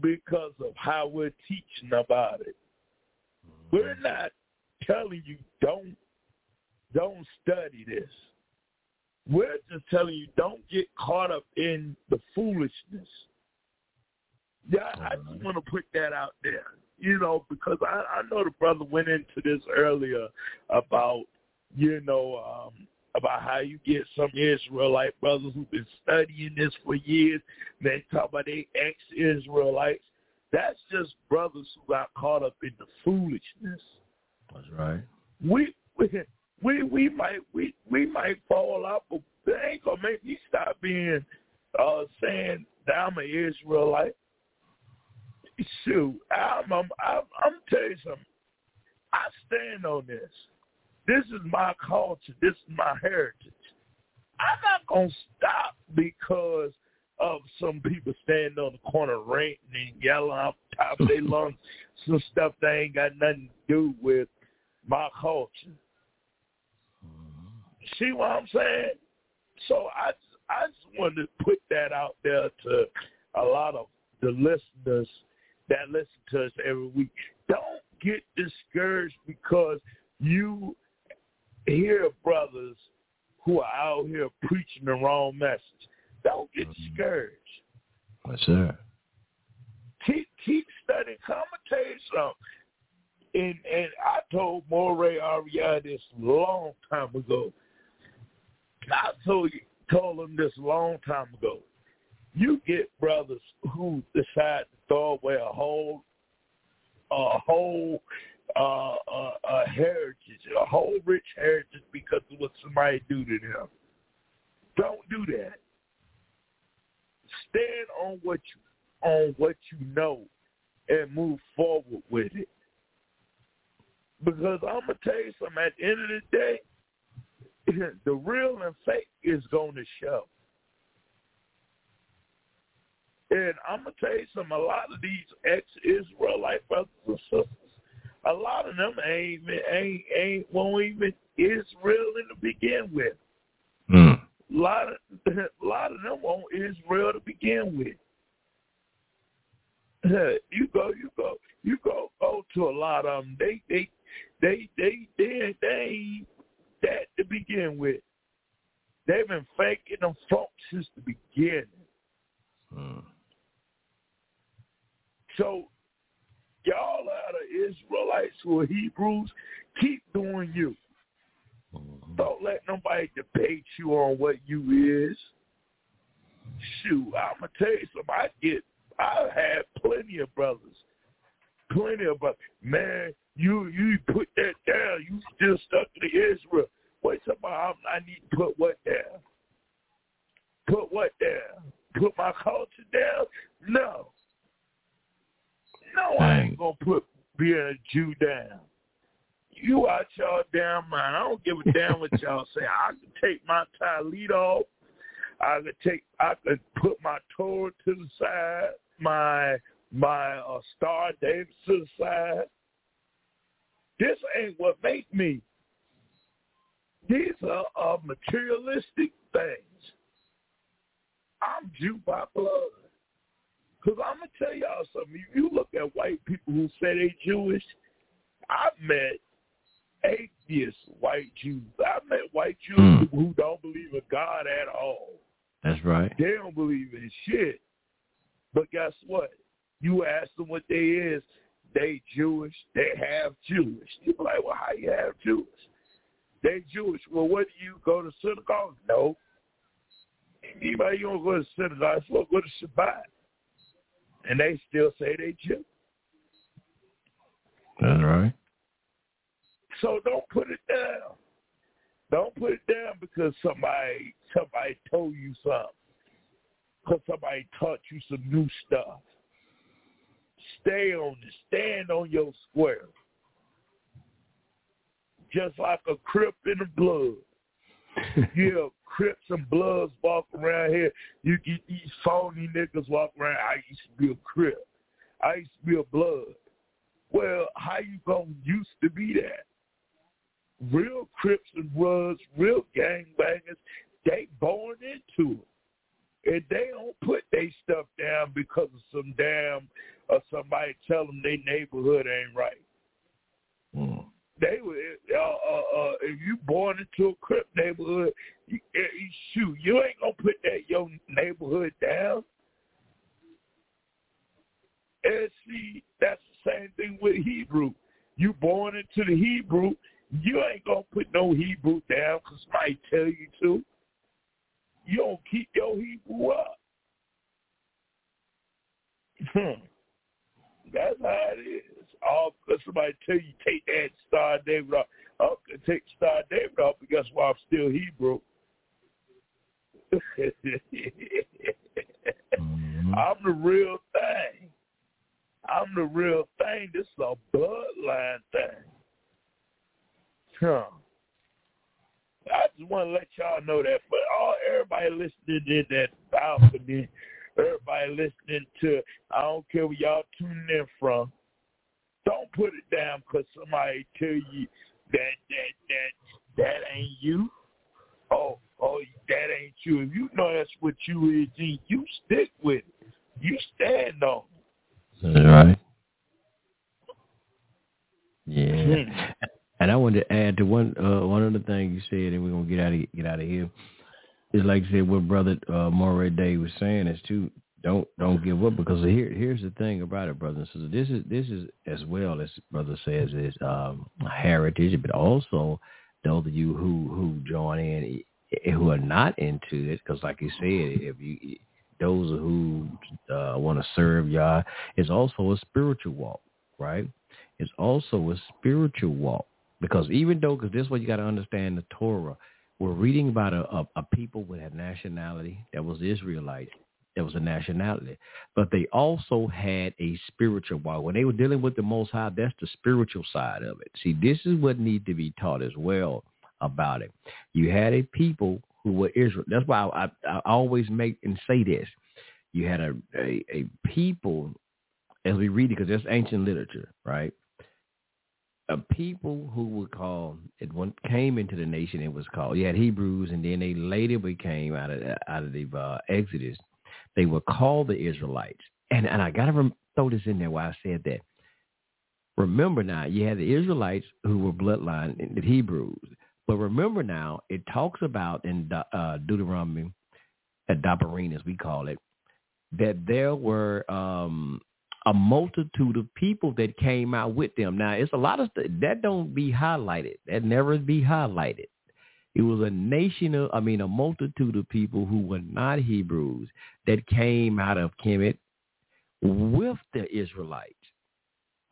because of how we're teaching about it. Mm-hmm. We're not telling you don't don't study this. We're just telling you don't get caught up in the foolishness. Yeah, I just want to put that out there. You know, because I, I know the brother went into this earlier about, you know, um, about how you get some Israelite brothers who've been studying this for years. They talk about they ex-Israelites. That's just brothers who got caught up in the foolishness. That's right. We we we, we might we we might fall out, but that ain't gonna make me stop being uh saying that I'm an Israelite. Shoot, I'm I'm I'm, I'm telling you something. I stand on this. This is my culture. This is my heritage. I'm not gonna stop because of some people standing on the corner ranting and yelling off the top of their lungs some stuff that ain't got nothing to do with my culture. Mm-hmm. See what I'm saying? So I I just wanted to put that out there to a lot of the listeners that listen to us every week. Don't get discouraged because you hear brothers who are out here preaching the wrong message. Don't get mm-hmm. discouraged. Yes, sir. Keep keep studying. Come and tell you something. And and I told Moray Ahrayah this long time ago. I told you told him this long time ago. You get brothers who decide to throw away a whole a whole uh, uh, a heritage, a whole rich heritage because of what somebody do to them. Don't do that. Stand on what you on what you know and move forward with it. Because I'm gonna tell you something. At the end of the day, the real and fake is going to show. And I'm gonna tell you something. A lot of these ex-Israelite brothers and sisters, a lot of them ain't ain't ain't won't even Israel in to begin with. Mm. A lot of a lot of them won't Israel to begin with. You go, you go, you go, go to a lot of them. They they they they they they ain't that to begin with. They've been faking them folks since the beginning. Mm. So y'all out of Israelites or Hebrews, keep doing you. Mm-hmm. Don't let nobody debate you on what you is. Shoot, I'm gonna tell you something. I get, I had plenty of brothers, plenty of brothers. Man, you you put that down. You still stuck to the Israel. Wait, somebody, I need to put what down? Put what down? Put my culture down? No. No, I ain't gonna put being a Jew down. You out y'all damn mind. I don't give a damn what y'all say. I can take my lead off. I could take. I could put my Torah to the side. My my uh, Star David to the side. This ain't what make me. These are uh, materialistic things. I'm Jew by blood. Because I'm going to tell y'all something. If you look at white people who say they Jewish, I've met atheist white Jews. I've met white Jews Mm. who don't believe in God at all. That's right. They don't believe in shit. But guess what? You ask them what they is, they Jewish, they have Jewish. You be like, well, how you have Jewish? They Jewish. Well, what do you go to synagogue? No. Anybody you don't go to synagogue, so go to Shabbat. And they still say they Jew. That's right. So don't put it down. Don't put it down because somebody somebody told you something. Because somebody taught you some new stuff. Stay on it. Stand on your square. Just like a crip in the blood. yeah, Crips and Bloods walk around here. You get these phony niggas walk around. I used to be a Crip. I used to be a Blood. Well, how you gonna used to be that? Real Crips and Bloods, real gangbangers, they born into it. And they don't put their stuff down because of some damn or somebody tell them their neighborhood ain't right. They were uh, uh, uh, if you born into a Crip neighborhood, you, uh, you, shoot, you ain't gonna put that your neighborhood down. And see, that's the same thing with Hebrew. You born into the Hebrew, you ain't gonna put no Hebrew down because somebody tell you to. You don't keep your Hebrew up. Hmm. That's how it is. All because somebody tell you take that Star David off. I'm gonna take Star David off, because why I'm still Hebrew. Mm-hmm. I'm the real thing. I'm the real thing. This is a bloodline thing. Huh. I just want to let y'all know that. But all everybody listening in that balcony, everybody listening to, I don't care where y'all tuning in from. Don't put it down because somebody tell you that that that that ain't you. Oh, oh, that ain't you. If you know that's what you is, you stick with it. You stand on it. That's right. Yeah. And I wanted to add to one uh, one of the things you said, and we're gonna get out of get out of here. Is like I said, what brother uh, Moray Day was saying is too. Don't don't give up because here here's the thing about it, brothers and sisters. This is this is as well as brother says is um, heritage, but also those of you who who join in who are not into it, because like you said, if you those who uh, want to serve Yah, it's also a spiritual walk, right? it's also a spiritual walk. Because even though, because this is what you got to understand the Torah, we're reading about a, a, a people with a nationality that was Israelite. That was a nationality. But they also had a spiritual walk. When they were dealing with the Most High, that's the spiritual side of it. See, this is what needs to be taught as well about it. You had a people who were Israel. That's why I, I, I always make and say this. You had a, a, a people, as we read it, because that's ancient literature, right? A people who were called, it when came into the nation, it was called, you had Hebrews, and then they later became out of out of the uh, Exodus. They were called the Israelites. And, and I got to rem- throw this in there why I said that. Remember now, you had the Israelites who were bloodline, the Hebrews. But remember now, it talks about in uh, Deuteronomy, at Dabarin as we call it, that there were um, a multitude of people that came out with them. Now, it's a lot of st- that don't be highlighted. That never be highlighted. It was a nation of, I mean, a multitude of people who were not Hebrews that came out of Kemet with the Israelites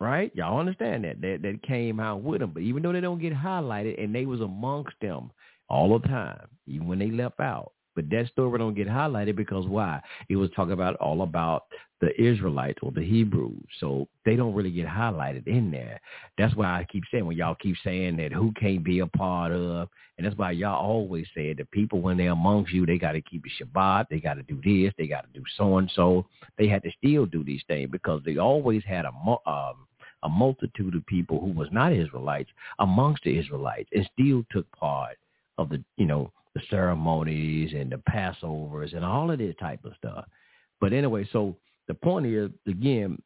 right? Y'all understand that that that came out with them. But even though they don't get highlighted, and they was amongst them all the time, even when they left out. But that story don't get highlighted because why? It was talking about all about the Israelites or the Hebrews. So they don't really get highlighted in there. That's why I keep saying when y'all keep saying that who can't be a part of, and that's why y'all always say the people when they're amongst you, they got to keep the Shabbat, they got to do this, they got to do so and so. They had to still do these things because they always had a um, a multitude of people who was not Israelites amongst the Israelites and still took part of the, you know, the ceremonies and the Passovers and all of this type of stuff. But anyway, so the point is, again,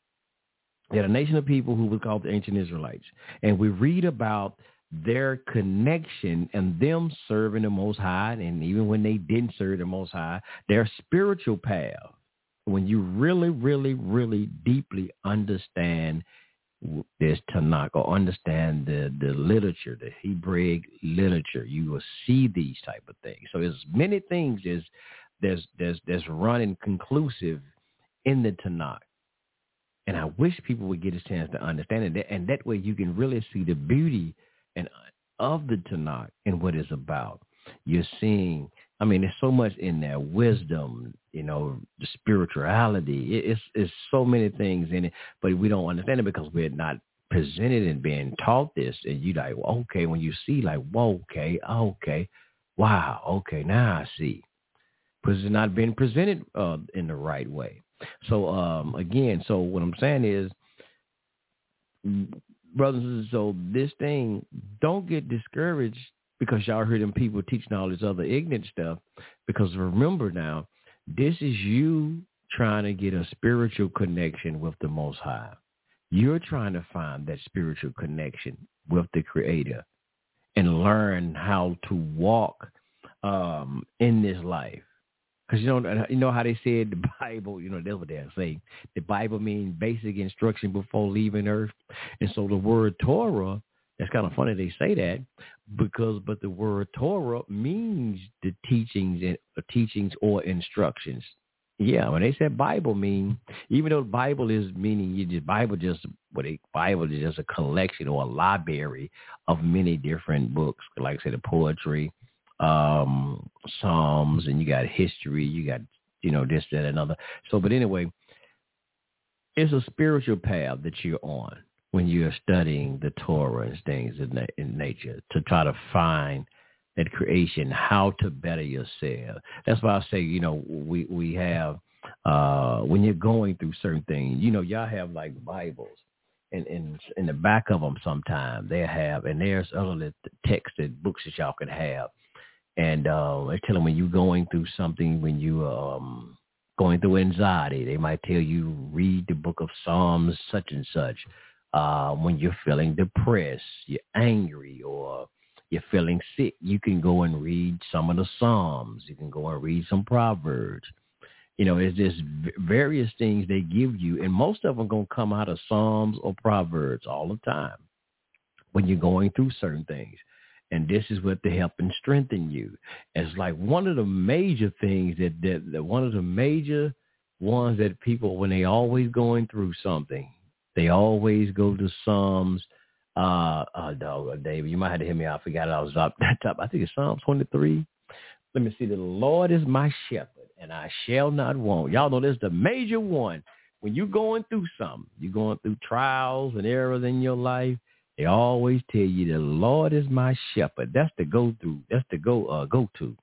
they had a nation of people who was called the ancient Israelites. And we read about their connection and them serving the Most High, and even when they didn't serve the Most High, their spiritual path. When you really, really, really deeply understand this Tanakh or understand the, the literature, the Hebraic literature, you will see these type of things. So there's many things there's there's there's there's running conclusive in the Tanakh. And I wish people would get a chance to understand it. And that way you can really see the beauty and of the Tanakh and what it's about. You're seeing I mean, there's so much in there, wisdom, you know, the spirituality. It's it's so many things in it, but we don't understand it because we're not presented and being taught this. And you like, well, okay, when you see, like, whoa, okay, okay, wow, okay, now I see, because it's not being presented uh, in the right way. So um, again, so what I'm saying is, brothers and sisters, so this thing, don't get discouraged because y'all hear them people teaching all this other ignorant stuff. Because remember now, this is you trying to get a spiritual connection with the Most High. You're trying to find that spiritual connection with the Creator and learn how to walk um, in this life. Because you know, you know how they said the Bible. You know, that's what they say. The Bible means basic instruction before leaving Earth, and so the word Torah it's kind of funny they say that because, but the word Torah means the teachings and uh, teachings or instructions. Yeah, when they said Bible mean, even though Bible is meaning you just Bible just what a Bible is just a collection or a library of many different books, like I said, the poetry, um, Psalms, and you got history, you got you know this, that, another. So, but anyway, it's a spiritual path that you're on when you're studying the Torah and things in, na- in nature to try to find that creation, how to better yourself. That's why I say, you know, we we have uh when you're going through certain things, you know, y'all have like Bibles. And in in the back of them sometimes they have and there's other texts and books that y'all can have. And uh they tell them when you're going through something, when you um going through anxiety, they might tell you read the book of Psalms such and such uh, when you're feeling depressed, you're angry, or you're feeling sick, you can go and read some of the Psalms. You can go and read some Proverbs. You know, it's just various things they give you, and most of them going to come out of Psalms or Proverbs all the time when you're going through certain things. And this is what to help and strengthen you. It's like one of the major things that, that, that one of the major ones that people, when they always going through something, They always go to Psalms. Uh, uh, dog, David, you might have to hear me out. I forgot I was up that top. I think it's Psalm 23. Let me see. The Lord is my shepherd, and I shall not want. Y'all know this is the major one. When you're going through something, you're going through trials and errors in your life. They always tell you the Lord is my shepherd. That's the go through. That's the go uh, go to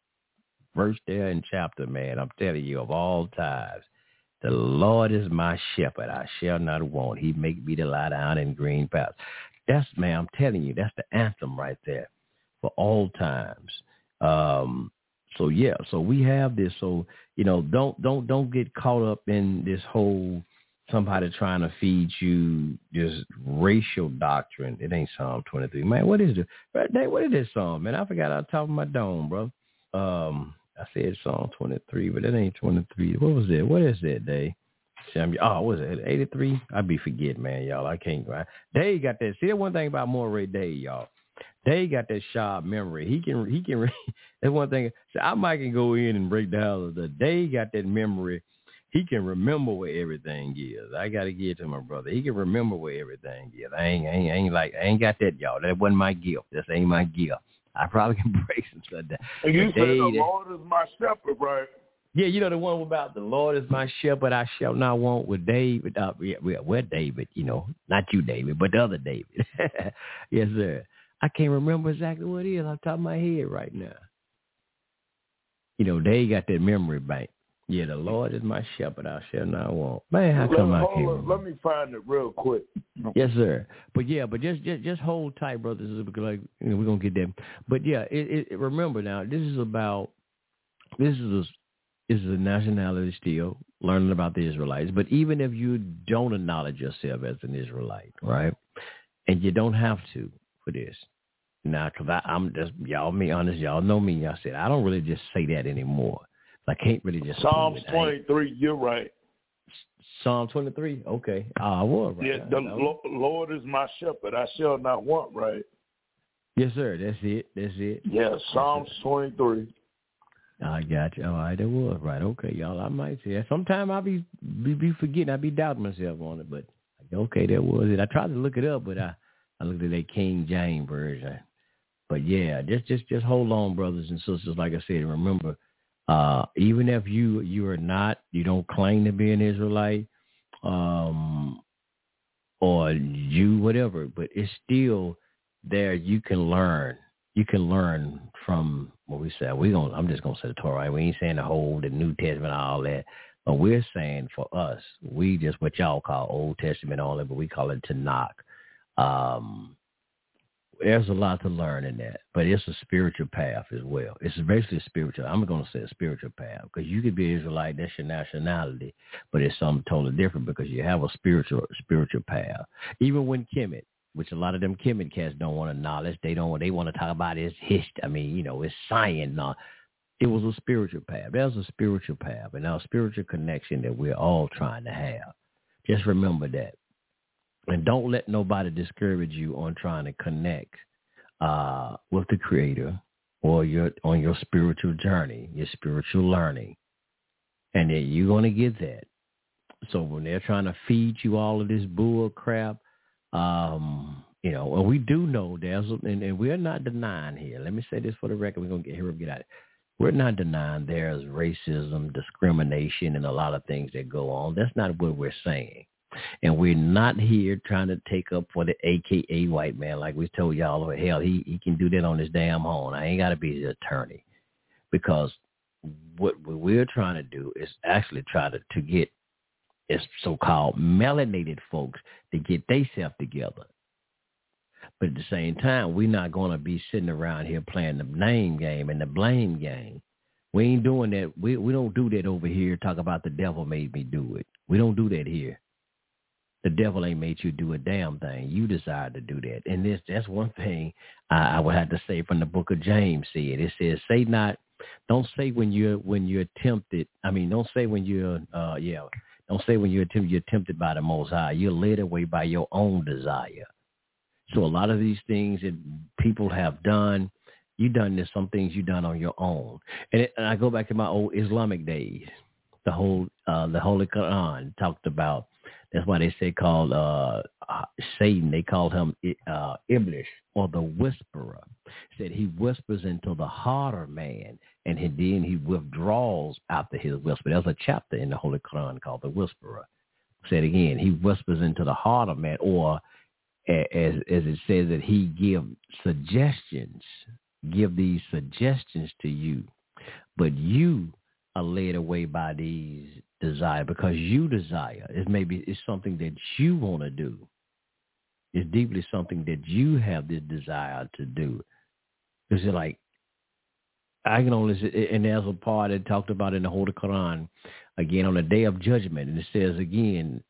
verse there in chapter, man. I'm telling you, of all times, the Lord is my shepherd. I shall not want. He make me to lie down in green paths. That's, man, I'm telling you, that's the anthem right there for all times. Um, so yeah, so we have this. So you know, don't don't don't get caught up in this whole somebody trying to feed you this racial doctrine. It ain't Psalm 23. Man, what is it? What is this song, man? I forgot on top of my dome, bro. Um, I said Psalm 23, but it ain't 23. What was it? What is it, Dave? Oh, was it 83? I be forgetting, man, y'all. I can't. Right? Dave got that. See, that one thing about Moray Dave, y'all. Dave got that sharp memory. He can. He can. That's one thing. So I might can go in and break down the. Dave got that memory. He can remember where everything is. I got to give to my brother. He can remember where everything is. I ain't, I ain't, I ain't like, I ain't got that, y'all. That wasn't my gift. This ain't my gift. I probably can break some stuff down. And you said the Lord is my shepherd, right? Yeah, you know the one about the Lord is my shepherd, I shall not want with David. Uh, yeah, we're David, you know, not you, David, but the other David. yes, sir. I can't remember exactly what it is off the top of my head right now. You know, they got that memory bank. Yeah, the Lord is my shepherd; I shall not want. Man, how come let, I can't? On, let me find it real quick. Yes, sir. But yeah, but just just just hold tight, brothers, because like you know, we're gonna get there. But yeah, it, it, remember now, this is about this is a, this is a nationality still learning about the Israelites. But even if you don't acknowledge yourself as an Israelite, right, and you don't have to for this. Now, because I'm just y'all me honest, y'all know me. I said I don't really just say that anymore. I can't really just. Psalms twenty three. You're right. Psalm twenty three. Okay, I was right. Yeah, the lo- Lord is my shepherd; I shall not want. Right. Yes, sir. That's it. That's it. Yeah, Psalms twenty three. I got you. All right, that was right. Okay, y'all. I might say that. Sometime I'll be, be be forgetting. I be doubting myself on it, but okay, that was it. I tried to look it up, but I I looked at that King James version. But yeah, just just just hold on, brothers and sisters. Like I said, remember uh, even if you you are not, you don't claim to be an Israelite, um, or you whatever, but it's still there. You can learn. You can learn from what we said. We don't. I'm just gonna say the Torah. Right? We ain't saying the whole the New Testament, all that. But we're saying for us, we just what y'all call Old Testament only, but we call it Tanakh. Um, there's a lot to learn in that, but it's a spiritual path as well. It's basically spiritual. I'm going to say a spiritual path because you could be Israelite, that's your nationality, but it's something totally different because you have a spiritual spiritual path. Even when Kemet, which a lot of them Kemet cats don't want to acknowledge, they don't. They want to talk about his history. I mean, you know, it's science. No, it was a spiritual path. There's a spiritual path, and now spiritual connection that we're all trying to have. Just remember that. And don't let nobody discourage you on trying to connect uh, with the Creator or your on your spiritual journey, your spiritual learning, and then you're going to get that. So when they're trying to feed you all of this bull crap, um, you know, and we do know there's, and, and we're not denying here. Let me say this for the record. We're gonna get here. Get out. We're not denying there's racism, discrimination, and a lot of things that go on. That's not what we're saying. And we're not here trying to take up for the AKA white man like we told y'all. Hell, he, he can do that on his damn own. I ain't got to be his attorney. Because what we're trying to do is actually try to, to get is so-called melanated folks to get themselves together. But at the same time, we're not going to be sitting around here playing the name game and the blame game. We ain't doing that. We we don't do that over here. Talk about the devil made me do it. We don't do that here. The devil ain't made you do a damn thing. You desire to do that. And this that's one thing I, I would have to say from the book of James said. It says, say not don't say when you're when you're tempted. I mean, don't say when you're uh yeah. Don't say when you're tempted you're tempted by the most high. You're led away by your own desire. So a lot of these things that people have done, you done this some things you done on your own. And, it, and I go back to my old Islamic days. The whole uh the Holy Quran talked about That's why they say called uh, Satan. They call him uh, Iblis or the whisperer. Said he whispers into the heart of man, and then he withdraws after his whisper. There's a chapter in the Holy Quran called the whisperer. Said again, he whispers into the heart of man, or as as it says that he give suggestions, give these suggestions to you, but you are led away by these desire because you desire. It maybe it's something that you want to do. It's deeply something that you have this desire to do. Because it's like I can only and there's a part that talked about in the Holy Quran again on the day of judgment, and it says again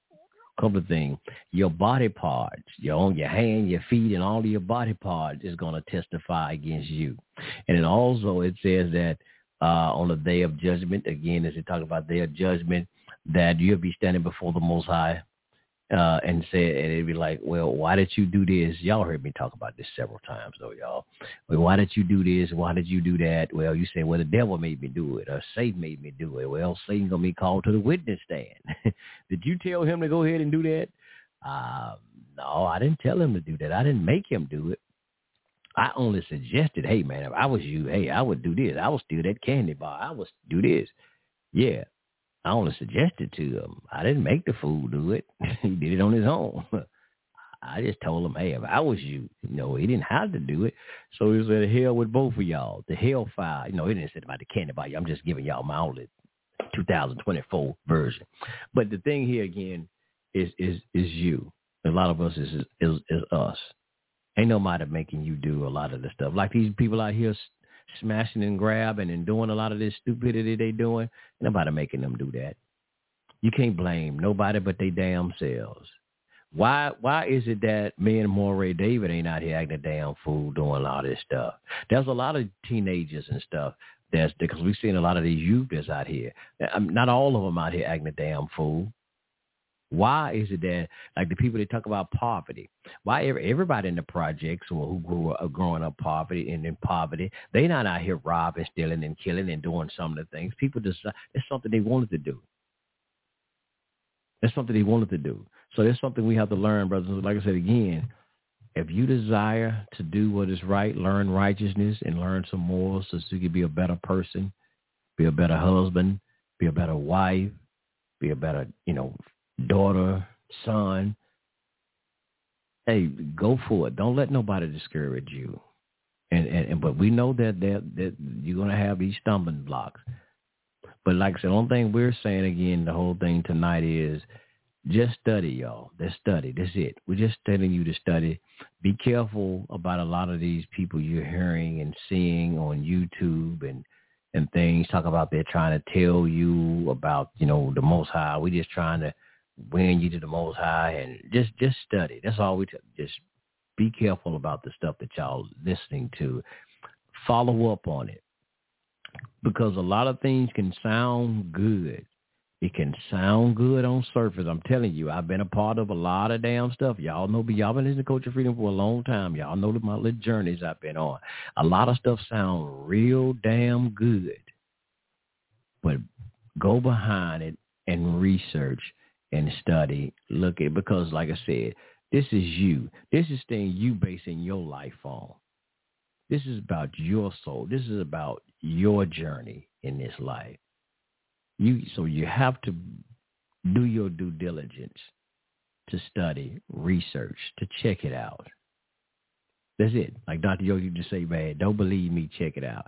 a couple of things. Your body parts, your own your hand, your feet, and all of your body parts is going to testify against you. And then also it says that uh, on the day of judgment. Again, as they talk about day of judgment, that you'll be standing before the Most High uh, and say, and it'd be like, well, why did you do this? Y'all heard me talk about this several times, though, y'all. Well, why did you do this? Why did you do that? Well, you say, well, the devil made me do it, or Satan made me do it. Well, Satan gonna be called to the witness stand. did you tell him to go ahead and do that? Uh, no, I didn't tell him to do that. I didn't make him do it. I only suggested, hey man, if I was you, hey, I would do this. I would steal that candy bar. I would do this. Yeah. I only suggested to him. I didn't make the fool do it. he did it on his own. I just told him, hey, if I was you, you know, he didn't have to do it. So he said, hell with both of y'all. The hellfire. You know, he didn't say about the candy bar. I'm just giving y'all my only 2024 version. But the thing here again is is is you. A lot of us is is is us. Ain't nobody making you do a lot of the stuff. Like these people out here smashing and grabbing and doing a lot of this stupidity they doing. Nobody making them do that. You can't blame nobody but they damn selves. Why why is it that me and Moray David ain't out here acting a damn fool doing a lot of this stuff? There's a lot of teenagers and stuff that's because we've seen a lot of these youth that's out here. Not all of them out here acting a damn fool. Why is it that like the people that talk about poverty? Why everybody in the projects or who grew up growing up poverty and in poverty, they not out here robbing, stealing, and killing and doing some of the things. People just it's something they wanted to do. It's something they wanted to do. So it's something we have to learn, brothers. Like I said again, if you desire to do what is right, learn righteousness and learn some morals so you can be a better person, be a better husband, be a better wife, be a better, you know, daughter, son, hey, go for it. Don't let nobody discourage you. And and, and but we know that that that you're gonna have these stumbling blocks. But like I said, the only thing we're saying again, the whole thing tonight is just study, y'all. Just study. That's it. We're just telling you to study. Be careful about a lot of these people you're hearing and seeing on YouTube and and things. Talk about they're trying to tell you about, you know, the most high. We're just trying to win you to the most high and just just study. That's all we t- just be careful about the stuff that y'all listening to. Follow up on it. Because a lot of things can sound good. It can sound good on surface. I'm telling you, I've been a part of a lot of damn stuff. Y'all know me. Y'all been listening to Culture Freedom for a long time. Y'all know my little journeys I've been on. A lot of stuff sound real damn good. But go behind it and research and study, look at because like I said, this is you. This is thing you basing your life on. This is about your soul. This is about your journey in this life. You so you have to do your due diligence to study, research, to check it out. That's it. Like Dr. Yogi just say, man, don't believe me, check it out.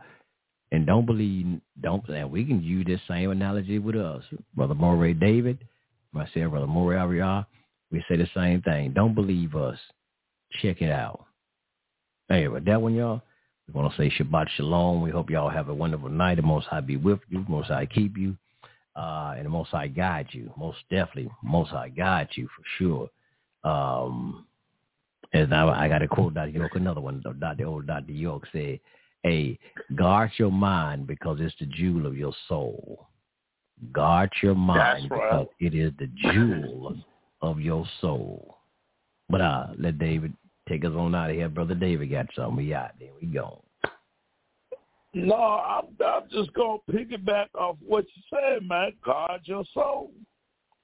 And don't believe, don't, and we can use this same analogy with us. Brother Moray David, myself, Brother Moriarty, we say the same thing. Don't believe us. Check it out. Hey, with that one, y'all, we want to say Shabbat Shalom. We hope y'all have a wonderful night. The Most High be with you. Most High keep you. Uh, and the Most High guide you. Most definitely, Most High guide you for sure. Um, and I, I got to quote Dr. York, another one. Dr. Old Dr. York said, hey, guard your mind because it's the jewel of your soul. Guard your mind right. because it is the jewel of your soul. But uh, let David take us on out of here. Brother David got something. We out there. We go. No, I'm, I'm just going to piggyback off what you said, man. Guard your soul.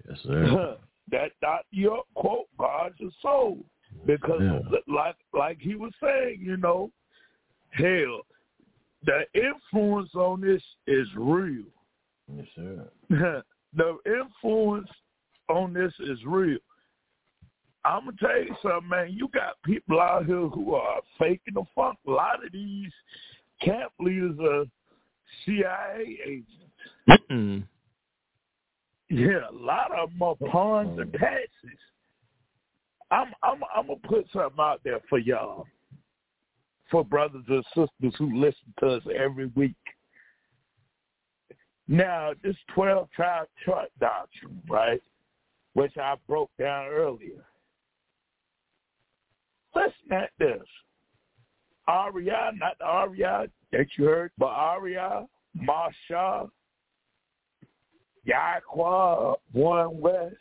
Yes, sir. that not your quote God's your soul. Because Yeah. like like he was saying, you know, hell, the influence on this is real. Yes, sir. the influence on this is real. I'm gonna tell you something, man. You got people out here who are faking the funk. A lot of these camp leaders are CIA agents. Mm. Yeah, a lot of them are pawns and patsies. I'm I'm I'm gonna put something out there for y'all, for brothers and sisters who listen to us every week. Now, this twelve tribe chart doctrine, right, which I broke down earlier. Listen at this. Aria, not the Aria that you heard, but Aria, Marsha, Yaqua, One West,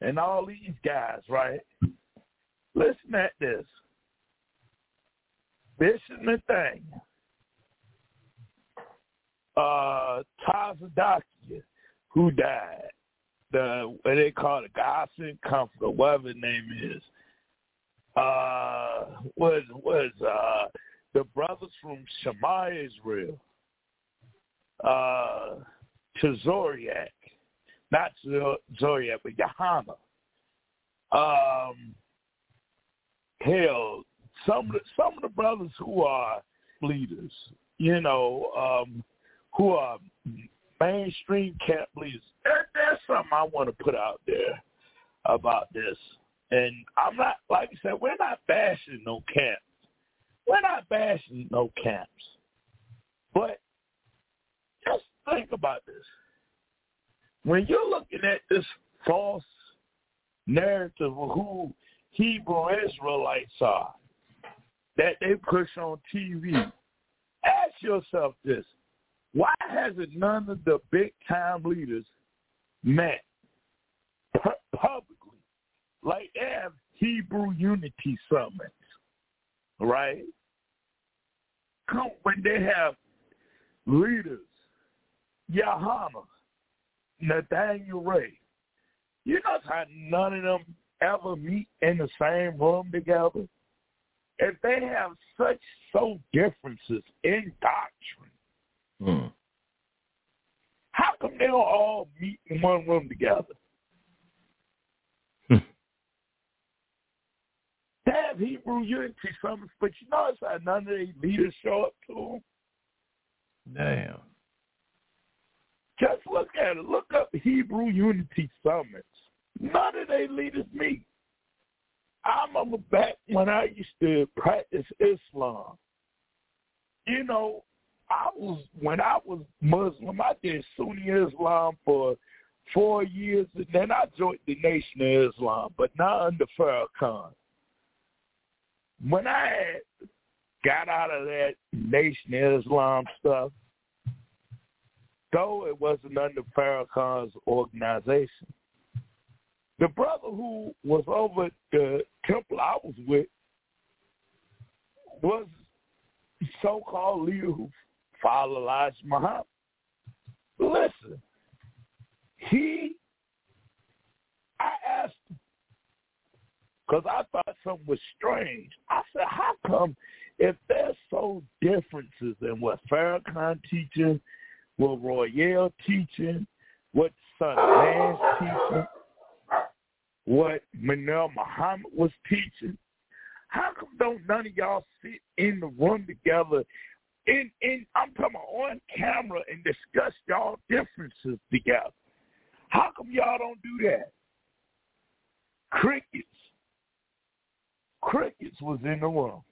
and all these guys, right? Listen at this. This is the thing. Uh, Tazadaqyah, who died, the what they call the Gossip Comforter, whatever his name is, uh, was was uh the brothers from Shema Israel, uh, to Zoriak, not Zor- Zoriak, but Yahana. Um, hell, some of the, some of the brothers who are leaders, you know, um, who are mainstream camp leaders. There, there's something I want to put out there about this. And I'm not, like I said, we're not bashing no camps. We're not bashing no camps. But just think about this. When you're looking at this false narrative of who Hebrew Israelites are that they push on TV, ask yourself this. Why hasn't none of the big time leaders met publicly? Like they have Hebrew unity summits, right? Come when they have leaders, Yahama, Nathaniel Ray. You notice how none of them ever meet in the same room together? If they have such so differences in doctrine, Hmm. how come they don't all meet in one room together? They have Hebrew unity summits, but you notice how none of their leaders show up to them? Damn. Just look at it. Look up Hebrew Unity Summits. None of their leaders meet. I remember back when I used to practice Islam. You know, I was when I was Muslim, I did Sunni Islam for four years, and then I joined the Nation of Islam, but not under Farrakhan. When I got out of that Nation of Islam stuff, though it wasn't under Farrakhan's organization. The brother who was over at the temple I was with was so-called leader who followed Elijah Muhammad. Listen, he, I asked him, because I thought something was strange. I said, how come if there's so differences in what Farrakhan teaching, what Royale teaching, what Son Man's teaching, what Manel Muhammad was teaching. How come don't none of y'all sit in the room together in in I'm talking on camera and discuss y'all differences together? How come y'all don't do that? Crickets. Crickets was in the room.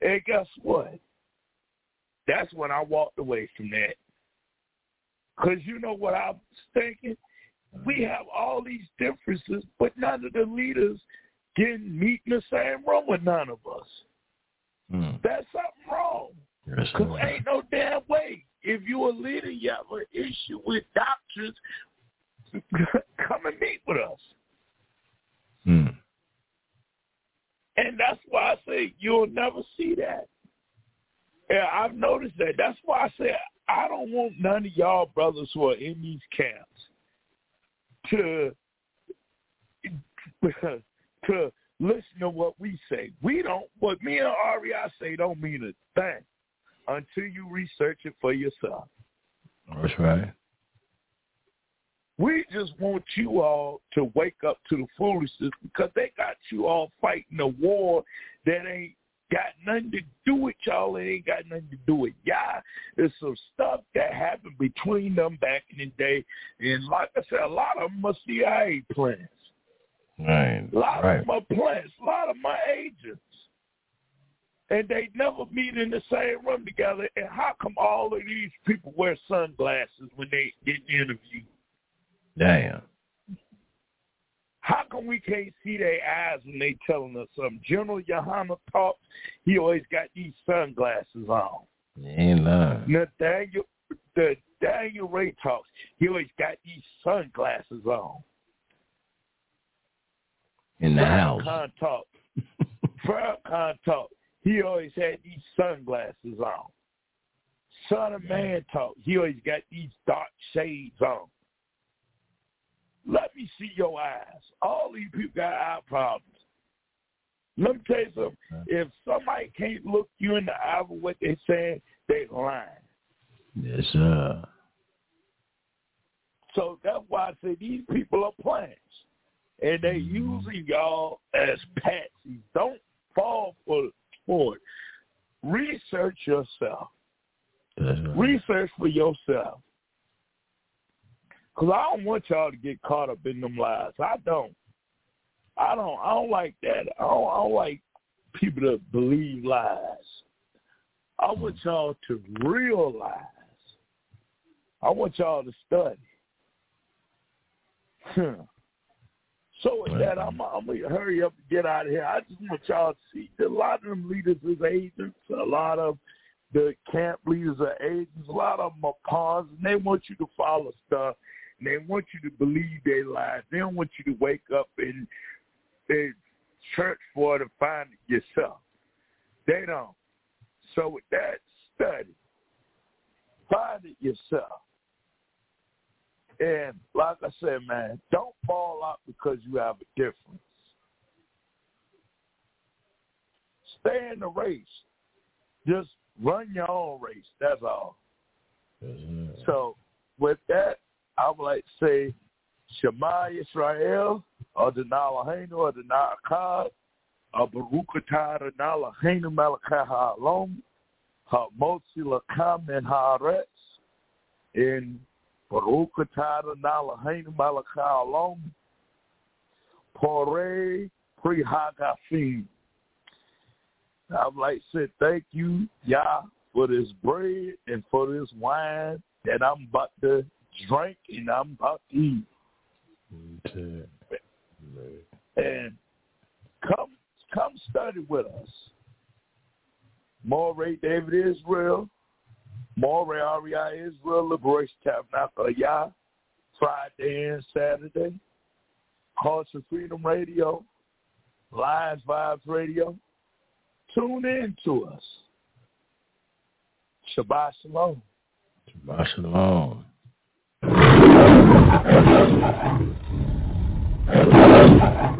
And guess what? That's when I walked away from that. Because you know what I was thinking? We have all these differences, but none of the leaders can meet in the same room with none of us. Hmm. That's something wrong. Because ain't no damn way. If you're a leader, you have an issue with doctrines, come and meet with us. Hmm. And that's why I say you'll never see that. Yeah, I've noticed that. That's why I say I don't want none of y'all brothers who are in these camps to to listen to what we say. We don't. What me and Ari I say don't mean a thing until you research it for yourself. That's right. We just want you all to wake up to the foolishness because they got you all fighting a war that ain't got nothing to do with y'all. It ain't got nothing to do with y'all. There's some stuff that happened between them back in the day. And like I said, a lot of them are CIA plans. Right. A lot right. of are plans. A lot of my agents. And they never meet in the same room together. And how come all of these people wear sunglasses when they get interviewed? Damn. How come we can't see their eyes when they telling us something? General Yohana talks, he always got these sunglasses on. Ain't lying. Nathaniel, the Daniel Ray talks, he always got these sunglasses on. In the house. Talk. Farrakhan talk. He always had these sunglasses on. Son of Man talk. He always got these dark shades on. Let me see your eyes. All these people got eye problems. Let me tell you something. If somebody can't look you in the eye what they're saying, they lying. Yes, sir. So that's why I say these people are plants. And they using y'all as patsies. Don't fall for, for it. Research yourself. Research for yourself. Cause I don't want y'all to get caught up in them lies. I don't. I don't. I don't like that. I don't, I don't like people to believe lies. I want y'all to realize. I want y'all to study. Hmm. So with that, I'm, I'm gonna hurry up and get out of here. I just want y'all to see a lot of them leaders is agents. A lot of the camp leaders are agents. A lot of them are pawns, and they want you to follow stuff. And they want you to believe their lies. They don't want you to wake up and, and search for it and find it yourself. They don't. So with that, study. Find it yourself. And like I said, man, don't fall out because you have a difference. Stay in the race. Just run your own race. That's all. Mm-hmm. So with that, I would like to say Shema Israel, Adonai Eloheinu, Adonai Echad, Baruch atah Adonai Eloheinu melech ha'olam, ha'motzi lakam min haaretz, in Baruch atah Adonai Eloheinu melech ha'olam, porei pri hagafim. I would like to say thank you, Yah, for this bread and for this wine that I'm about to drink and I'm about to eat. And come come study with us. Moray David Israel, Moray REI Israel, Liberation Tabernacle Yah, Friday and Saturday. Hearts of Freedom Radio, Live Vibes Radio. Tune in to us. Shabbat Shalom. Shabbat Shalom. It